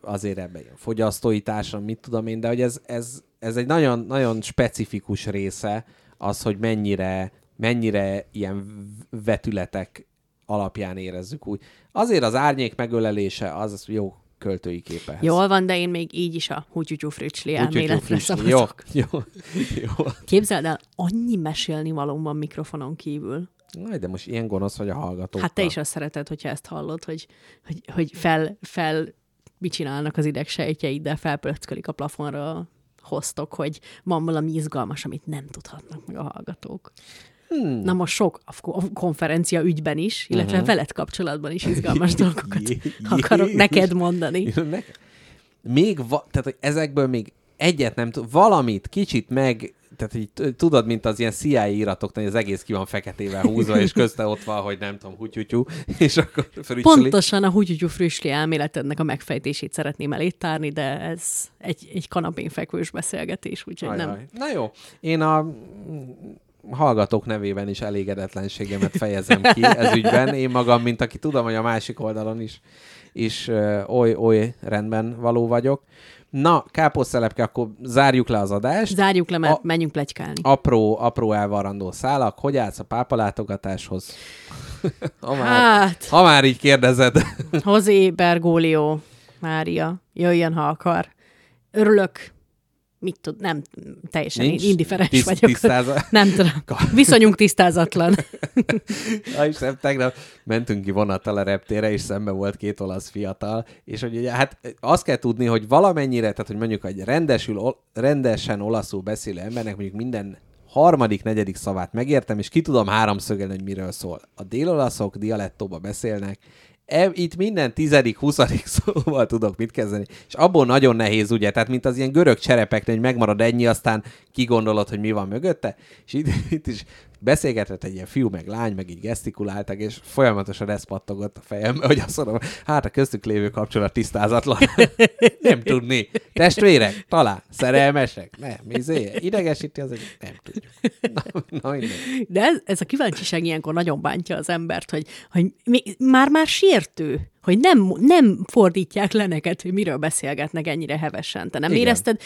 Speaker 2: azért ebben ilyen fogyasztói társadalom, mit tudom én, de hogy ez, ez, ez egy nagyon, nagyon specifikus része az, hogy mennyire, mennyire ilyen vetületek alapján érezzük úgy. Azért az árnyék megölelése az, az jó költői képe.
Speaker 3: Jól van, de én még így is a hútyutyú frücsli elméletre
Speaker 2: Jó,
Speaker 3: szavazok.
Speaker 2: jó, jó.
Speaker 3: Képzeld el, annyi mesélni valóm van mikrofonon kívül.
Speaker 2: Na, de most ilyen gonosz vagy a hallgatókkal.
Speaker 3: Hát te is azt szereted, hogyha ezt hallod, hogy, hogy, hogy fel, fel mit csinálnak az idegsejtjeiddel, felpöckölik a plafonra hoztok, hogy van valami izgalmas, amit nem tudhatnak meg a hallgatók. Hmm. Na most sok a ko- a konferencia ügyben is, illetve uh-huh. veled kapcsolatban is izgalmas dolgokat
Speaker 2: Jé-
Speaker 3: akarok
Speaker 2: Jézus.
Speaker 3: neked mondani.
Speaker 2: Még, va- tehát hogy ezekből még egyet nem tud, valamit kicsit meg, tehát t- tudod, mint az ilyen CIA iratoknál, hogy az egész ki van feketével húzva, és közte ott van, hogy nem tudom, hutyutyú, és akkor frücsöli.
Speaker 3: Pontosan a húgyugyú früsli elméletednek a megfejtését szeretném elétárni, de ez egy, egy kanapén fekvős beszélgetés, úgyhogy nem.
Speaker 2: Ajaj. Na jó, én a hallgatók nevében is elégedetlenségemet fejezem ki ez ügyben. Én magam, mint aki tudom, hogy a másik oldalon is, is ö, oly, oly rendben való vagyok. Na, káposztelepke, akkor zárjuk le az adást.
Speaker 3: Zárjuk le, mert
Speaker 2: A-
Speaker 3: menjünk plegykálni.
Speaker 2: apró, apró elvarrandó szálak. Hogy állsz a pápalátogatáshoz? ha, már,
Speaker 3: Hát,
Speaker 2: ha már így kérdezed.
Speaker 3: Hozé Bergoglio, Mária, jöjjön, ha akar. Örülök, mit tud, nem, teljesen
Speaker 2: Nincs
Speaker 3: indiferens
Speaker 2: tiszt-
Speaker 3: vagyok.
Speaker 2: tisztáza-
Speaker 3: Nem tudom. Viszonyunk tisztázatlan.
Speaker 2: Ja, Istenem, tegnap mentünk ki vonattal a reptére, és szembe volt két olasz fiatal, és hogy ugye, hát azt kell tudni, hogy valamennyire, tehát hogy mondjuk egy rendesül, rendesen olaszul beszélő embernek mondjuk minden harmadik, negyedik szavát megértem, és ki tudom háromszögelni, hogy miről szól. A délolaszok dialettóba beszélnek, e, itt minden tizedik, huszadik szóval tudok mit kezdeni. És abból nagyon nehéz, ugye, tehát mint az ilyen görög cserepeknél, hogy megmarad ennyi, aztán kigondolod, hogy mi van mögötte, és itt, itt is beszélgetett egy ilyen fiú, meg lány, meg így gesztikuláltak, és folyamatosan ez pattogott a fejembe, hogy azt mondom, hát a köztük lévő kapcsolat tisztázatlan. nem tudni. Testvérek? Talán. Szerelmesek? Nem. Izé, idegesíti az egy... Nem tudjuk. Na, na mindegy.
Speaker 3: De ez, ez a kíváncsiság ilyenkor nagyon bántja az embert, hogy, hogy már-már sértő, hogy nem, nem fordítják le neked, hogy miről beszélgetnek ennyire hevesen. Te nem
Speaker 2: Igen.
Speaker 3: érezted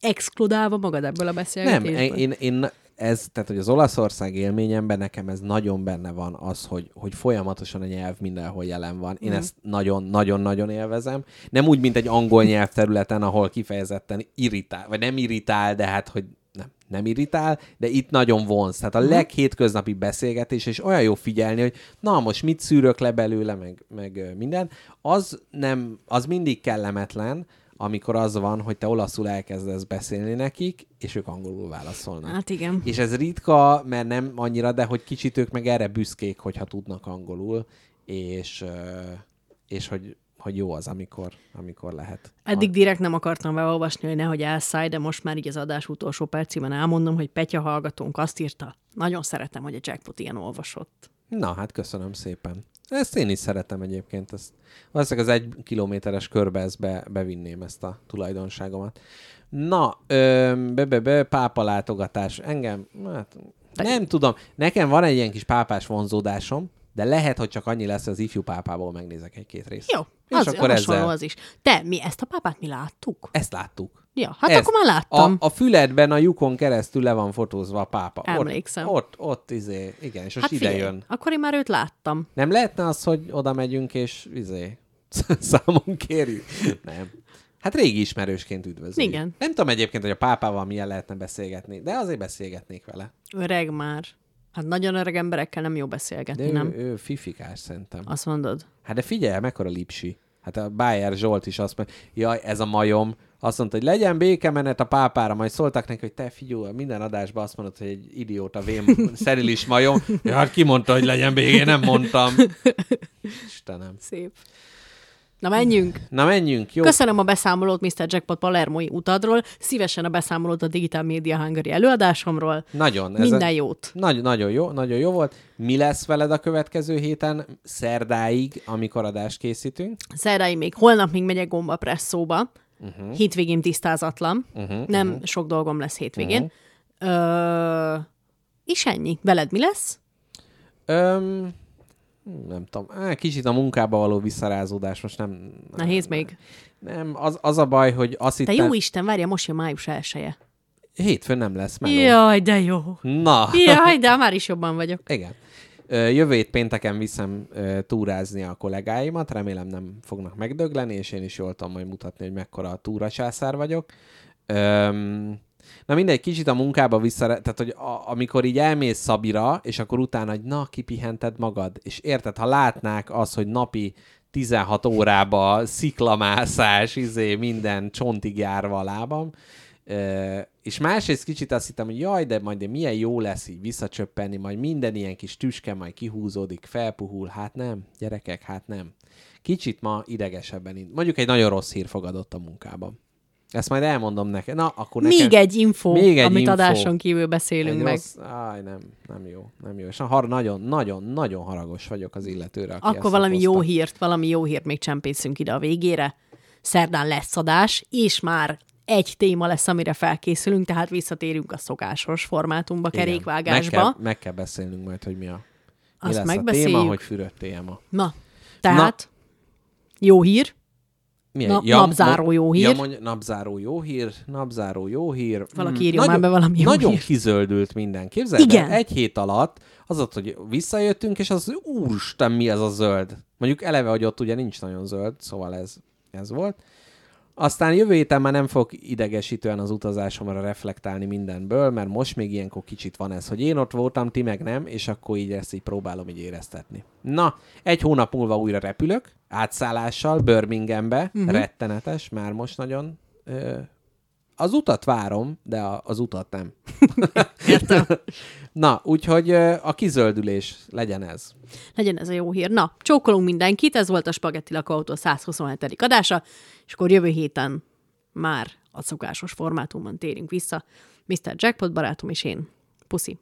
Speaker 3: exkludálva magad ebből a
Speaker 2: Nem,
Speaker 3: beszélgetésből?
Speaker 2: én, én ez, tehát hogy az Olaszország élményemben nekem ez nagyon benne van az, hogy, hogy folyamatosan a nyelv mindenhol jelen van. Én
Speaker 3: Mhm.
Speaker 2: ezt nagyon-nagyon-nagyon élvezem. Nem úgy, mint egy angol nyelvterületen, ahol kifejezetten irritál, vagy nem irritál, de hát, hogy nem, nem irritál, de itt nagyon vonz. Tehát a
Speaker 3: Mhm.
Speaker 2: leghétköznapi beszélgetés, és olyan jó figyelni, hogy na, most mit szűrök le belőle, meg, meg minden, az, nem, az mindig kellemetlen, amikor az van, hogy te olaszul elkezdesz beszélni nekik, és ők angolul válaszolnak.
Speaker 3: Hát igen.
Speaker 2: És ez ritka, mert nem annyira, de hogy kicsit ők meg erre büszkék, hogyha tudnak angolul, és, és hogy, hogy jó az, amikor, amikor lehet.
Speaker 3: Eddig direkt nem akartam beolvasni, hogy nehogy elszállj, de most már így az adás utolsó percében elmondom, hogy Petya hallgatónk azt írta, nagyon szeretem, hogy a jackpot ilyen olvasott.
Speaker 2: Na, hát köszönöm szépen. Ezt én is szeretem egyébként. Ezt, valószínűleg az egy kilométeres körbe ezt be, bevinném ezt a tulajdonságomat. Na, ö, be, be, be, pápa látogatás. Engem, hát, nem tudom. Nekem van egy ilyen kis pápás vonzódásom, de lehet, hogy csak annyi lesz, hogy az ifjú pápából megnézek egy-két részt.
Speaker 3: Jó,
Speaker 2: És
Speaker 3: az,
Speaker 2: akkor ezzel...
Speaker 3: az is. Te, mi ezt a pápát mi láttuk?
Speaker 2: Ezt láttuk.
Speaker 3: Ja, hát
Speaker 2: Ezt.
Speaker 3: akkor már láttam.
Speaker 2: A, a füledben a lyukon keresztül le van fotózva a pápa.
Speaker 3: Emlékszem.
Speaker 2: Ott, ott, ott izé, igen, és most
Speaker 3: hát
Speaker 2: ide jön.
Speaker 3: akkor én már őt láttam.
Speaker 2: Nem lehetne az, hogy oda megyünk, és izé, számon kérjük? Nem. Hát régi ismerősként üdvözlünk.
Speaker 3: Igen.
Speaker 2: Nem tudom egyébként, hogy a pápával milyen lehetne beszélgetni, de azért beszélgetnék vele.
Speaker 3: Öreg már. Hát nagyon öreg emberekkel nem jó
Speaker 2: De
Speaker 3: beszélgetni,
Speaker 2: ő,
Speaker 3: nem?
Speaker 2: ő fifikás szerintem.
Speaker 3: Azt mondod.
Speaker 2: Hát de figyelj, mekkora lipsi. Hát a Bayer Zsolt is azt mondja, jaj, ez a majom. Azt mondta, hogy legyen békemenet a pápára, majd szóltak neki, hogy te figyelj, minden adásban azt mondod, hogy egy idióta vém szerilis majom. Ja, hát ki mondta, hogy legyen béke, nem mondtam. Istenem.
Speaker 3: Szép. Na menjünk.
Speaker 2: Na menjünk, jó?
Speaker 3: Köszönöm a beszámolót Mr. Jackpot Palermoi utadról, szívesen a beszámolót a Digital Media Hungary előadásomról.
Speaker 2: Nagyon.
Speaker 3: Minden jót.
Speaker 2: Nagy, nagyon jó, nagyon jó volt. Mi lesz veled a következő héten, szerdáig, amikor adást készítünk?
Speaker 3: Szerdai még, holnap még megyek gomba presszóba. Uh-huh. Hétvégén tisztázatlan. Uh-huh, Nem uh-huh. sok dolgom lesz hétvégén. Uh-huh. Ö, és ennyi. Veled mi lesz?
Speaker 2: Öm, nem tudom, Á, kicsit a munkába való visszarázódás, most nem...
Speaker 3: Nehéz még.
Speaker 2: Nem, az, az a baj, hogy azt
Speaker 3: Te
Speaker 2: hittem...
Speaker 3: jó Isten, várja, most jön május elsője.
Speaker 2: Hétfőn nem lesz meló.
Speaker 3: Jaj, de jó.
Speaker 2: Na,
Speaker 3: Jaj, de már is jobban vagyok.
Speaker 2: igen. Jövő hét pénteken viszem túrázni a kollégáimat, remélem nem fognak megdögleni, és én is jól tudom majd mutatni, hogy mekkora a túracsászár vagyok. Na mindegy, kicsit a munkába vissza, tehát hogy a, amikor így elmész Szabira, és akkor utána, hogy na, kipihented magad, és érted, ha látnák az, hogy napi 16 órába sziklamászás, izé, minden csontig járva a lábam, és másrészt kicsit azt hittem, hogy jaj, de majd de milyen jó lesz így visszacsöppenni, majd minden ilyen kis tüske majd kihúzódik, felpuhul. Hát nem, gyerekek, hát nem. Kicsit ma idegesebben. ind- Mondjuk egy nagyon rossz hír fogadott a munkában. Ezt majd elmondom neked. Na, akkor nekem...
Speaker 3: Még egy info,
Speaker 2: Még egy
Speaker 3: amit
Speaker 2: info.
Speaker 3: adáson kívül beszélünk
Speaker 2: egy
Speaker 3: meg.
Speaker 2: Rossz... Áj, nem, nem jó, nem jó. És har, nagyon, nagyon, nagyon haragos vagyok az illetőre, aki
Speaker 3: Akkor valami jó
Speaker 2: okozta.
Speaker 3: hírt, valami jó hírt még csempészünk ide a végére. Szerdán lesz adás, és már egy téma lesz, amire felkészülünk, tehát visszatérünk a szokásos formátumba,
Speaker 2: Igen.
Speaker 3: kerékvágásba.
Speaker 2: Meg kell, meg kell beszélnünk majd, hogy mi a mi
Speaker 3: Azt
Speaker 2: lesz a
Speaker 3: megbeszéljük.
Speaker 2: téma, hogy fürödt téma.
Speaker 3: Na, tehát jó hír,
Speaker 2: Milyen?
Speaker 3: Na- napzáró jó hír.
Speaker 2: Ja, mondja, napzáró jó hír, napzáró jó hír.
Speaker 3: Valaki
Speaker 2: Mm,
Speaker 3: írjon már be valami jó
Speaker 2: Nagyon
Speaker 3: hírt.
Speaker 2: kizöldült minden. Képzeld
Speaker 3: Igen.
Speaker 2: el, egy hét alatt az ott, hogy visszajöttünk, és az úristen, mi ez a zöld. Mondjuk eleve, hogy ott ugye nincs nagyon zöld, szóval ez, ez volt. Aztán jövő héten már nem fog idegesítően az utazásomra reflektálni mindenből, mert most még ilyenkor kicsit van ez, hogy én ott voltam, ti meg nem, és akkor így ezt így próbálom így éreztetni. Na, egy hónap múlva újra repülök, átszállással Birminghambe, uh-huh. rettenetes, már most nagyon ö, az utat várom, de a, az utat nem.
Speaker 3: Értem.
Speaker 2: Na, úgyhogy a kizöldülés legyen ez.
Speaker 3: Legyen ez a jó hír. Na, csókolunk mindenkit, ez volt a Spagetti Lakóautó 127. adása, és akkor jövő héten már a szokásos formátumban térünk vissza. Mr. Jackpot barátom és én. Puszi.